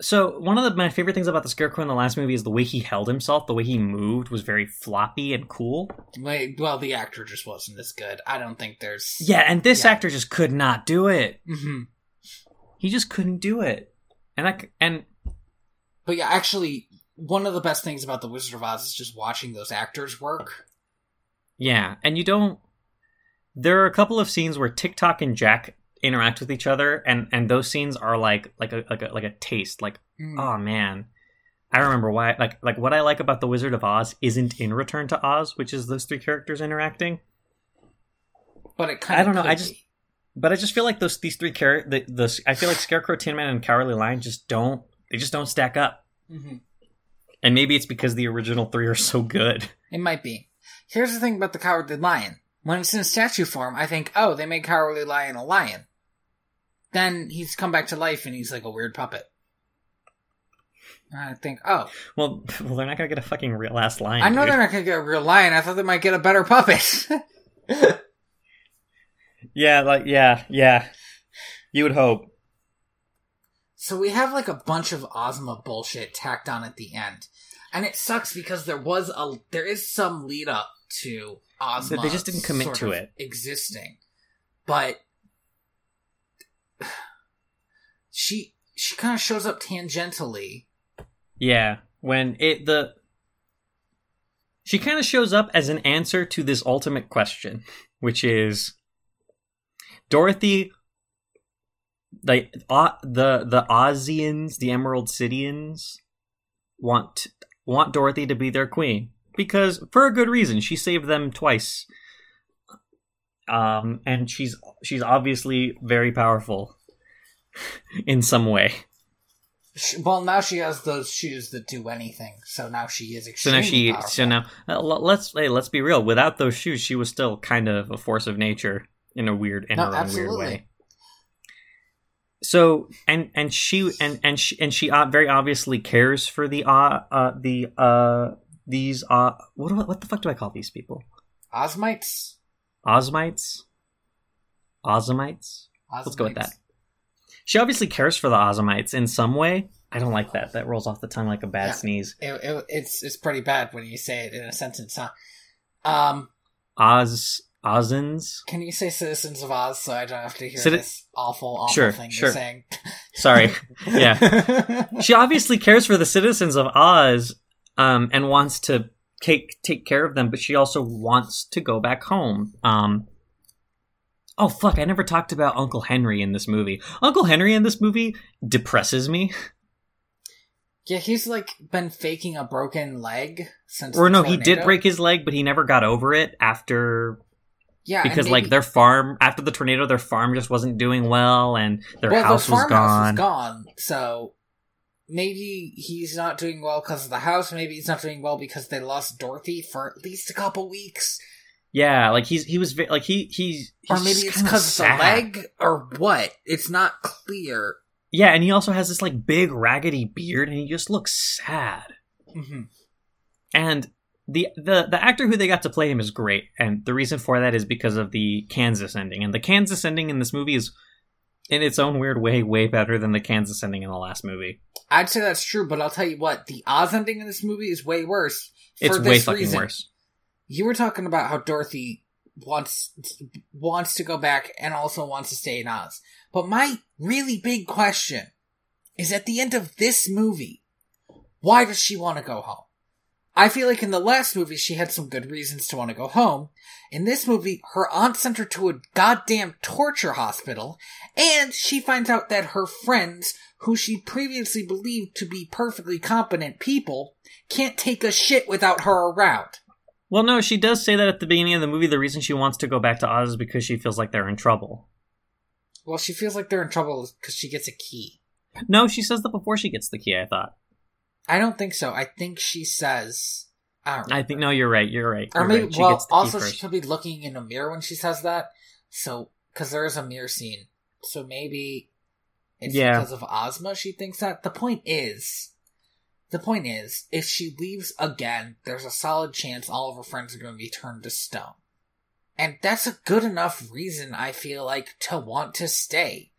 So one of the, my favorite things about the Scarecrow in the last movie is the way he held himself. The way he moved was very floppy and cool. Like, well, the actor just wasn't as good. I don't think there's. Yeah, and this Yeah. actor just could not do it. hmm He just couldn't do it. And I and But yeah, actually, one of the best things about The Wizard of Oz is just watching those actors work. Yeah, and you don't. There are a couple of scenes where Tik-Tok and Jack interact with each other, and and those scenes are like like a like a like a taste. Like, Mm. oh man, I remember why. Like like what I like about the Wizard of Oz isn't in Return to Oz, which is those three characters interacting. but it kind I don't know, I just- But I just feel like those these three characters. The, the I feel like Scarecrow, Tin Man, and Cowardly Lion just don't. They just don't stack up. hmm And maybe it's because the original three are so good. It might be. Here's the thing about the Cowardly Lion. When it's in statue form, I think, oh, they made Cowardly Lion a lion. Then he's come back to life and he's like a weird puppet. And I think, oh, Well, well, they're not gonna get a fucking real ass lion. I know dude. they're not gonna get a real lion. I thought they might get a better puppet. Yeah, like yeah, yeah. You would hope. So we have like a bunch of Ozma bullshit tacked on at the end. And it sucks because there was a there is some lead up to Ozma. They just didn't commit to it. Existing. But she she kind of shows up tangentially. Yeah, when it the she kind of shows up as an answer to this ultimate question, which is Dorothy like uh, the the Ozians, the Emerald Cityans want want Dorothy to be their queen because for a good reason. She saved them twice. Um and she's she's obviously very powerful in some way. Well, now she has those shoes that do anything. So now she is So now she, powerful. so now uh, let's hey, let's be real. Without those shoes, she was still kind of a force of nature in a weird, in No, her own weird way. So and and she and and she and she uh, very obviously cares for the uh, uh the uh these uh what what the fuck do I call these people? Osmites. Osmites, Ozmites. Let's go with that. She obviously cares for the Ozmites in some way. I don't like that. That rolls off the tongue like a bad Yeah. sneeze. It, it, it's it's pretty bad when you say it in a sentence, huh? Um, Oz Ozins. can you say citizens of Oz so I don't have to hear Citi- this awful, awful Sure, thing sure. you're saying? Sorry. yeah. she obviously cares for the citizens of Oz um, and wants to take take care of them, but she also wants to go back home. Um, Oh fuck! I never talked about Uncle Henry in this movie. Uncle Henry in this movie depresses me. Yeah, he's like been faking a broken leg since. Or no, he did break his leg, but he never got over it after Yeah, because like their farm after the tornado, their farm just wasn't doing well, and their well, house was gone. is gone. So maybe he's not doing well because of the house. Maybe he's not doing well because they lost Dorothy for at least a couple weeks. Yeah, like he's he was like he he's, he's or maybe it's because of the leg or what. It's not clear. Yeah, and he also has this like big raggedy beard, and he just looks sad. hmm And the the the actor who they got to play him is great, and the reason for that is because of the Kansas ending. And the Kansas ending in this movie is, in its own weird way, way better than the Kansas ending in the last movie. I'd say that's true, but I'll tell you what: the Oz ending in this movie is way worse. For It's this way fucking reason. worse. You were talking about how Dorothy wants wants to go back and also wants to stay in Oz. But my really big question is at the end of this movie, why does she want to go home? I feel like in the last movie she had some good reasons to want to go home. In this movie, her aunt sent her to a goddamn torture hospital, and she finds out that her friends, who she previously believed to be perfectly competent people, can't take a shit without her around. Well, no, she does say that at the beginning of the movie. The reason she wants to go back to Oz is because she feels like they're in trouble. Well, she feels like they're in trouble because she gets a key. No, she says that before she gets the key. I thought. I don't think so. I think she says. I, I think no, you're right. You're right. Or you're maybe, right. Well, also she could be looking in a mirror when she says that. So, because there is a mirror scene. So maybe it's Yeah. because of Ozma she thinks that. The point is, the point is, if she leaves again, there's a solid chance all of her friends are going to be turned to stone. And that's a good enough reason, I feel like, to want to stay.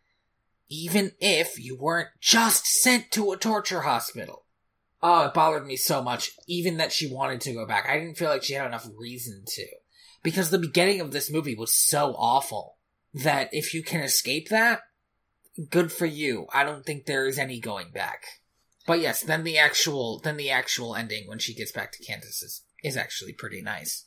Even if you weren't just sent to a torture hospital. Oh, it bothered me so much, even that she wanted to go back. I didn't feel like she had enough reason to. Because the beginning of this movie was so awful that if you can escape that, good for you. I don't think there is any going back. But yes, then the actual then the actual ending when she gets back to Kansas is, is actually pretty nice.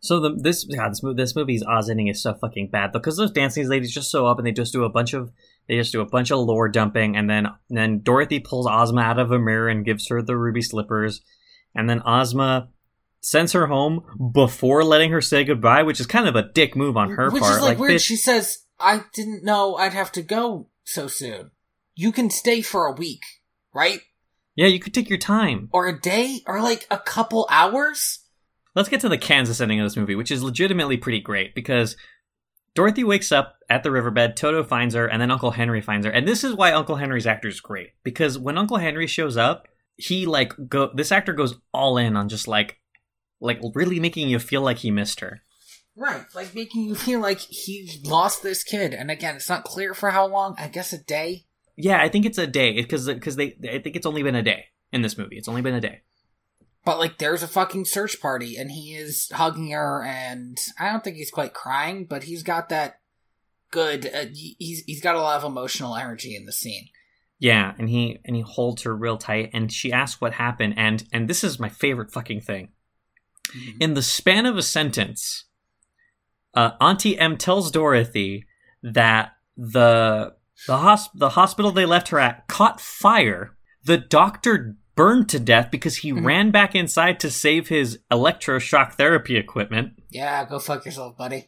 So the this God, this movie this movie's Oz ending is so fucking bad because those dancing ladies just show up and they just do a bunch of they just do a bunch of lore dumping and then and then Dorothy pulls Ozma out of a mirror and gives her the ruby slippers and then Ozma sends her home before letting her say goodbye, which is kind of a dick move on her Which part. is like, weird. bitch, She says, I didn't know I'd have to go so soon. You can stay for a week, right? yeah, you could take your time. Or a day? Or like a couple hours? Let's get to the Kansas ending of this movie, which is legitimately pretty great because Dorothy wakes up at the riverbed, Toto finds her, and then Uncle Henry finds her. And this is why Uncle Henry's actor is great because when Uncle Henry shows up, he like go this actor goes all in on just like like really making you feel like he missed her. Right, like making you feel like he lost this kid. And again, it's not clear for how long. I guess a day. Yeah, I think it's a day because because they I think it's only been a day in this movie. It's only been a day. But like, there's a fucking search party, and he is hugging her, and I don't think he's quite crying, but he's got that good. Uh, he's he's got a lot of emotional energy in the scene. Yeah, and he and he holds her real tight, and she asks what happened, and and this is my favorite fucking thing. In the span of a sentence, uh, Auntie Em tells Dorothy that the the hosp- the hospital they left her at caught fire. The doctor burned to death because he Mhm. ran back inside to save his electroshock therapy equipment. Yeah, go fuck yourself, buddy.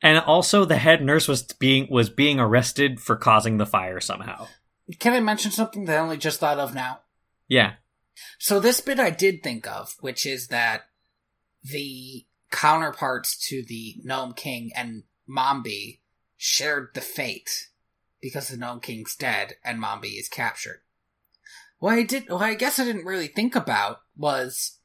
And also, the head nurse was being was being arrested for causing the fire somehow. Can I mention something that I only just thought of now? Yeah, So this bit I did think of, which is that the counterparts to the Gnome King and Mombi shared the fate because the Gnome King's dead and Mombi is captured. What I did, what I guess I didn't really think about was,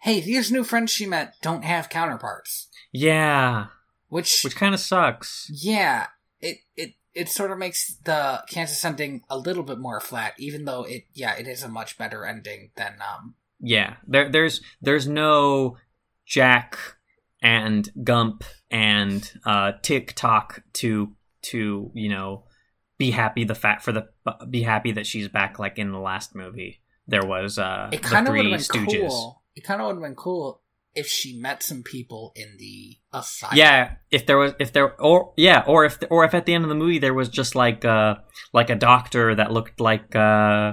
hey, these new friends she met don't have counterparts, yeah, which, which kind of sucks. yeah, it it it sort of makes the Kansas ending a little bit more flat, even though it, yeah, it is a much better ending than um Yeah, there there's there's no Jack and Gump and uh Tik-Tok to to you know be happy the fact for the be happy that she's back like in the last movie. There was uh it kind of would three have been Stooges. cool. It kind of would have been cool if she met some people in the asylum. Yeah, if there was, if there, or yeah, or if, or if at the end of the movie there was just like, uh, like a doctor that looked like, uh,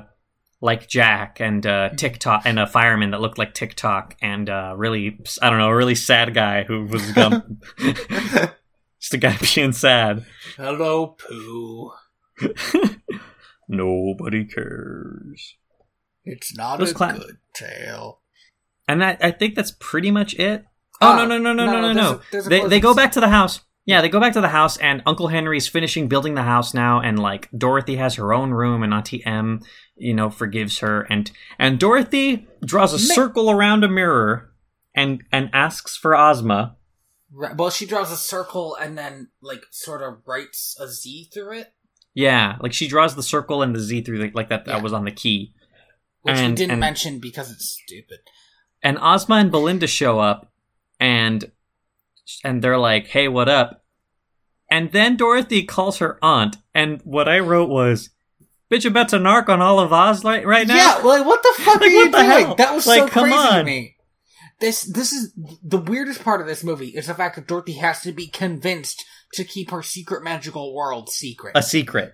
like Jack and uh, Tik-Tok and a fireman that looked like Tik-Tok and uh, really, I don't know, a really sad guy who was gum- just a guy being sad. Hello, Pooh. Nobody cares. It's not Those a cla- good tale. And I, I think that's pretty much it. Oh Uh, no no no no no no there's no! a- there's a They they go back to the house. Yeah, they go back to the house, and Uncle Henry's finishing building the house now, and like Dorothy has her own room, and Auntie Em, you know, forgives her, and and Dorothy draws a Ma- circle around a mirror, and and asks for Ozma. Right, well, she draws a circle and then, like, sort of writes a Z through it, Yeah, like she draws the circle and the Z through the, like that. Yeah. That was on the key. which we didn't and- mention because it's stupid. and Ozma and Billina show up, and and they're like, "Hey, what up?" And then Dorothy calls her aunt, and what I wrote was, "Bitch, about to narc on all of Oz right, right now." Yeah, like what the fuck Like, are you doing? hell? That was Like, so come crazy to on. me. This this is the weirdest part of this movie is the fact that Dorothy has to be convinced to keep her secret magical world secret. a secret.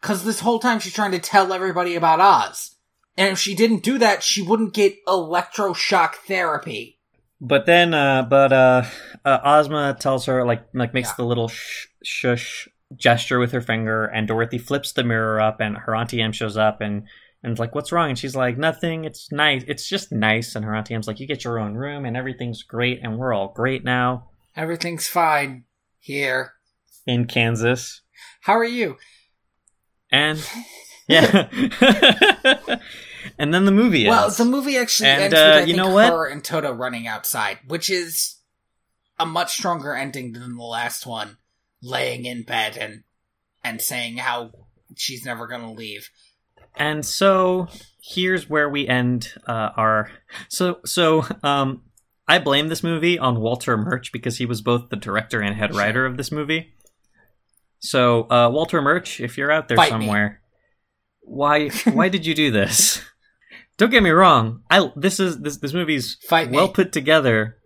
Because this whole time she's trying to tell everybody about Oz. And if she didn't do that, she wouldn't get electroshock therapy. But then, uh, but uh, uh, Ozma tells her like like makes Yeah. the little sh- shush gesture with her finger, and Dorothy flips the mirror up, and her auntie Em shows up, and and it's like, "What's wrong?" And she's like, "Nothing. It's nice. It's just nice." And her auntie Em's like, "You get your own room, and everything's great, and we're all great now Everything's fine here. in Kansas." How are you? And yeah, and then the movie Well, ends. the movie actually And, ends uh, with I you know what? her and Toto running outside, which is a much stronger ending than the last one, laying in bed and and saying how she's never gonna leave. And so here's where we end uh, our so so um I blame this movie on Walter Murch because he was both the director and head writer of this movie. So uh, Walter Murch, if you're out there Fight me. somewhere, why why did you do this? Don't get me wrong. I this is this this movie's Fight me. well put together,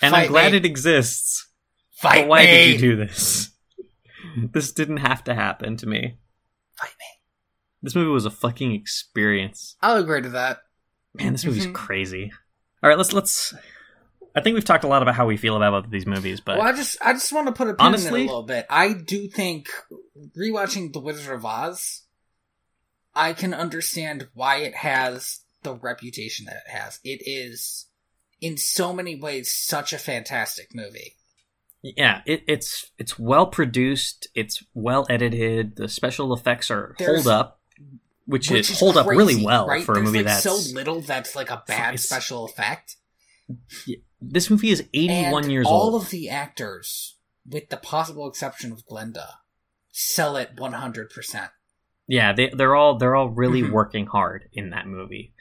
and I'm glad me. it exists. Fight but why me. did you do this? This didn't have to happen to me. Fight me. This movie was a fucking experience. I'll agree to that. Man, this movie's Mhm. crazy. All right, let's let's. I think we've talked a lot about how we feel about both of these movies, but well, I just I just want to put a pin in Honestly- it a little bit. I do think rewatching The Wizard of Oz, I can understand why it has the reputation that it has. It is, in so many ways, such a fantastic movie. yeah, it, it's it's well produced, it's well edited. The special effects are There's- hold up, which, Which is hold up really well right? for a movie like, that's so little that's like a bad special effect. this movie is eighty one and years all old. All of the actors, with the possible exception of Glinda, sell it one hundred percent. Yeah, they they're all they're all really Mhm. working hard in that movie,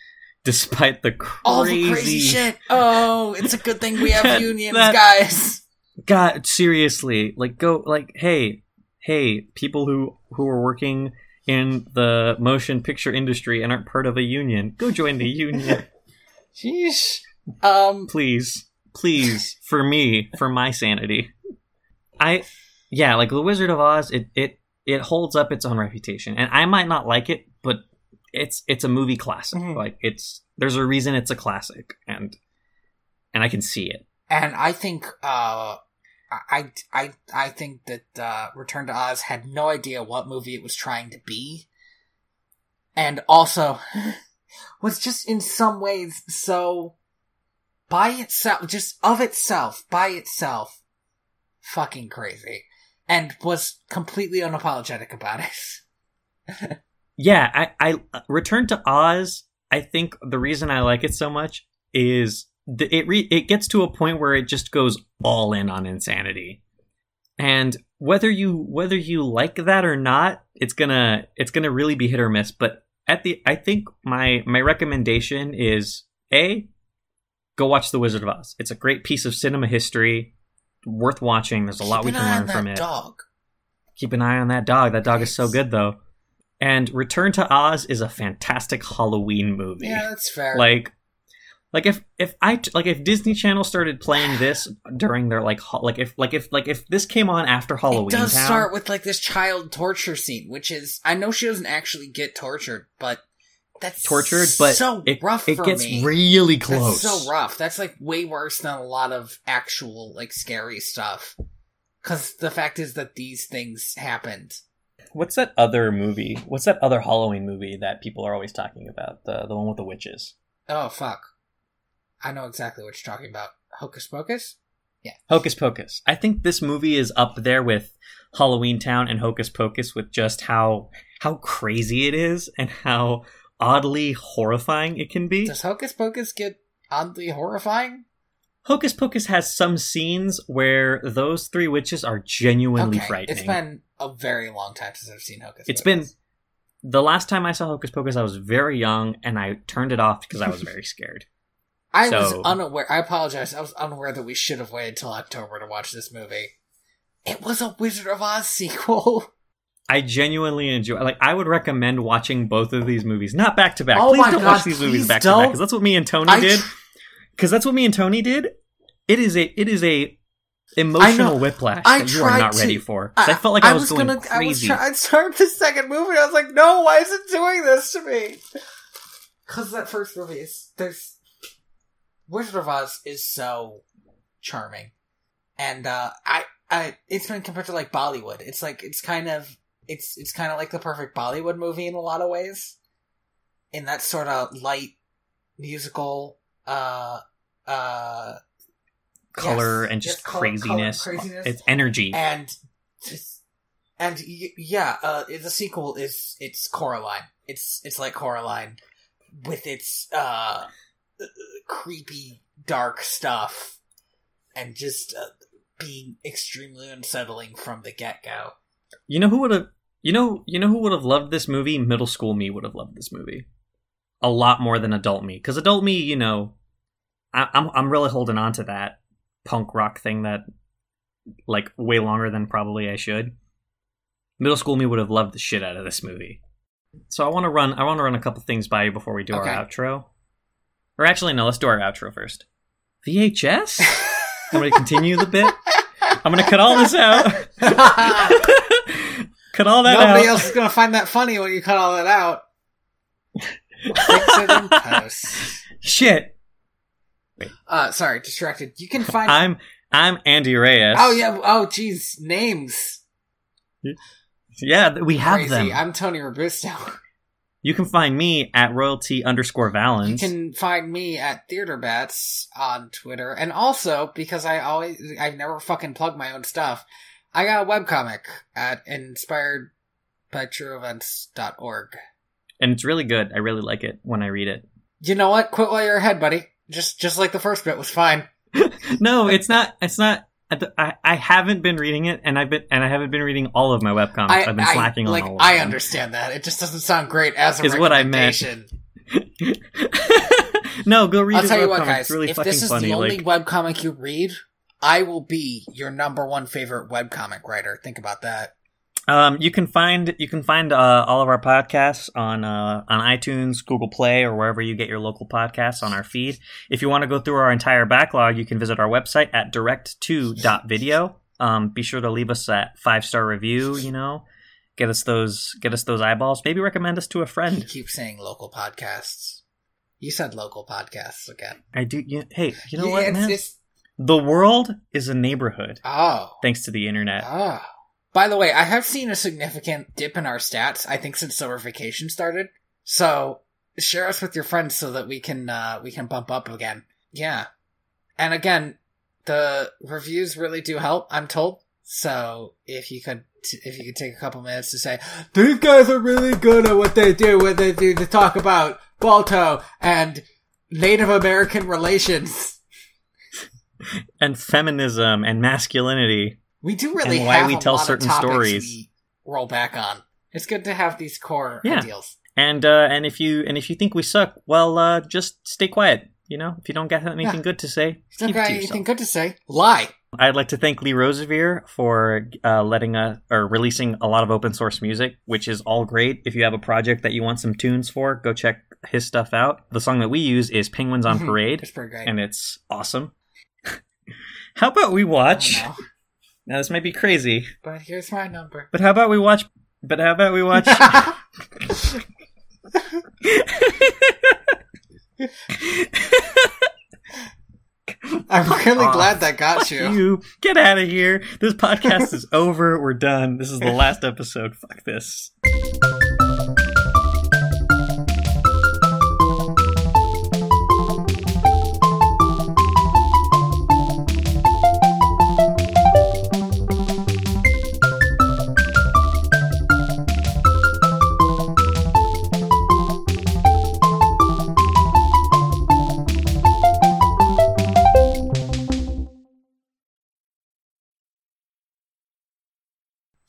despite the crazy, All the crazy shit. Oh, it's a good thing we have That- unions, that- guys. God, seriously, like go like hey, hey, people who who are working in the motion picture industry and aren't part of a union, go join the union, Sheesh. Um, please, please, for me, for my sanity. I yeah, like the Wizard of Oz, it it it holds up its own reputation, and I might not like it, but it's it's a movie classic. Mhm. Like it's there's a reason it's a classic, and and I can see it. and I think, uh, I, I, I think that, uh, Return to Oz had no idea what movie it was trying to be. And also, was just in some ways so, by itself, just of itself, by itself, fucking crazy. And was completely unapologetic about it. Yeah, I, I Return to Oz. I think the reason I like it so much is it re, it gets to a point where it just goes all in on insanity, and whether you whether you like that or not, it's gonna it's gonna really be hit or miss. But at the I think my my recommendation is a go watch The Wizard of Oz. It's a great piece of cinema history, worth watching. There's a lot we can learn from it Dog. keep an eye on that dog. That dog is so good though. And Return to Oz is a fantastic Halloween movie. Yeah, that's fair. Like Like if if I like if Disney Channel started playing this during their like ho- like if like if like if this came on after Halloween it does Town, start with like this child torture scene, which is I know she doesn't actually get tortured, but that's tortured, but so it, rough it for gets me. really close. That's so rough. That's like way worse than a lot of actual like scary stuff. Because the fact is that these things happened. What's that other movie? What's that other Halloween movie that people are always talking about? The the one with the witches. Oh fuck! I know exactly what you're talking about. Hocus Pocus. Yeah. Hocus Pocus. I think this movie is up there with Halloween Town and Hocus Pocus with just how how crazy it is and how oddly horrifying it can be. Does Hocus Pocus get oddly horrifying? Hocus Pocus has some scenes where those three witches are genuinely okay, frightening. it's been a very long time since I've seen Hocus. It's Pocus. Been the last time I saw Hocus Pocus, I was very young and I turned it off because I was very scared. I was unaware. I apologize. I was unaware that we should have waited till October to watch this movie. It was a Wizard of Oz sequel. I genuinely enjoy. Like, I would recommend watching both of these movies, not back to back. Oh Please don't God, watch these movies back to back because that's what me and Tony I did. tr- Because that's what me and Tony did. It is a it is a emotional whiplash I that you are not to- ready for. 'Cause I, felt like I, was, going gonna. I was crazy. trying to start the second movie. and I was like, no, why is it doing this to me? Because that first movie is there's Wizard of Oz is so charming, and uh, I, I, it's been compared to like Bollywood. It's like it's kind of it's it's kind of like the perfect Bollywood movie in a lot of ways, in that sort of light musical, uh, uh, color yes, and yes, just color- craziness. craziness. It's energy. and and y- yeah, uh, the sequel is it's Coraline. It's it's like Coraline with its uh, creepy, dark stuff, and just uh, being extremely unsettling from the get go. You know who would have you know you know who would have loved this movie? Middle school me would have loved this movie. A lot more than adult me. Because adult me, you know, I, I'm I'm really holding on to that punk rock thing that like way longer than probably I should. Middle school me would have loved the shit out of this movie. So I want to run I want to run a couple things by you before we do Okay. our outro. Or actually no, let's do our outro first. VHS? I'm going to continue the bit. I'm going to cut all this out. cut all that Nobody out. Nobody else is gonna find that funny when you cut all that out. Fix it in post. Shit. Uh, sorry, distracted. You can find. I'm I'm Andy Reyes. oh yeah. Oh jeez, names. Yeah, we have Crazy. them. I'm Tony Robusto. You can find me at royalty underscore valens. You can find me at Theater Bats on Twitter, and also because I always I've never fucking plugged my own stuff. I got a webcomic at inspiredbytrueevents.org. and it's really good. I really like it when I read it. You know what? Quit while you're ahead, buddy. Just just like the first bit was fine. No, it's not. It's not. I, I haven't been reading it, and I've been and I haven't been reading all of my webcomics. I, I've been I- slacking like on all of I them. understand that. It just doesn't sound great as a Is what I meant. no, go read I'll tell you what, guys. Really if this is funny. the only like, webcomic you read, I will be your number one favorite webcomic writer. Think about that. Um, you can find you can find uh, all of our podcasts on uh, on iTunes, Google Play, or wherever you get your local podcasts on our feed. If you want to go through our entire backlog, you can visit our website at direct2.video. Um, be sure to leave us that five star review. You know, get us those get us those eyeballs. Maybe recommend us to a You friend. keep saying local podcasts. You said local podcasts again. I do. You, hey, you know Yeah, what, it's- man? it's- The world is a neighborhood oh. thanks to the internet. Oh. By the way, I have seen a significant dip in our stats, I think since summer vacation started. So share us with your friends so that we can uh we can bump up again. Yeah. And again, the reviews really do help, I'm told. So if you could if you could take a couple minutes to say, These guys are really good at what they do when they do to talk about Balto and Native American relations. And feminism and masculinity. We do really And why we a tell lot certain stories. we roll back on. It's good to have these core Yeah. ideals. And uh, and if you and if you think we suck, well, uh, just stay quiet. You know, if you don't got anything Yeah. good to say, Still keep it got anything good to say? Lie. I'd like to thank Lee Rosevere for uh, letting us or releasing a lot of open source music, which is all great. If you have a project that you want some tunes for, go check his stuff out. The song that we use is "Penguins on Mhm. Parade," It's pretty great. and it's awesome. How about we watch? Now this might be crazy, But here's my number. but how about we watch? But how about we watch? I'm really glad that got you. you get out of here. This podcast is over. We're done. This is the last episode. Fuck this.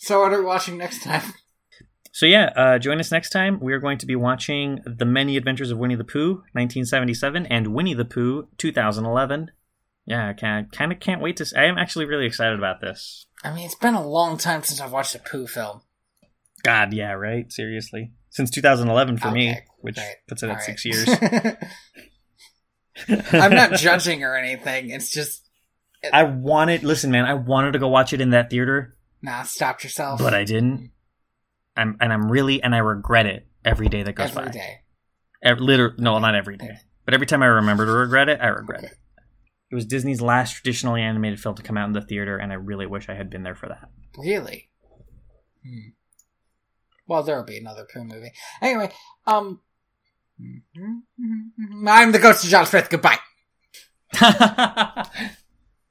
So what are we watching next time? So yeah, uh, join us next time. We are going to be watching The Many Adventures of Winnie the Pooh, 1977, and Winnie the Pooh, 2011. Yeah, I can, kind of can't wait to. I am actually really excited about this. I mean, it's been a long time since I've watched a Pooh film. God, yeah, right. Seriously, since 2011 for me, which right, puts it at six years. I'm not judging or anything. It's just I wanted. Listen, man, I wanted to go watch it in that theater, nah. Stopped yourself. but I didn't. I'm and I'm really and I regret it every day that goes every by. day. Ev- liter- no, not every day, but every time I remember to regret it, I regret Okay. it. It was Disney's last traditionally animated film to come out in the theater, and I really wish I had been there for that. Really? Hmm. Well, there'll be another Pooh movie. Anyway, um, I'm the ghost of John Smith. Goodbye.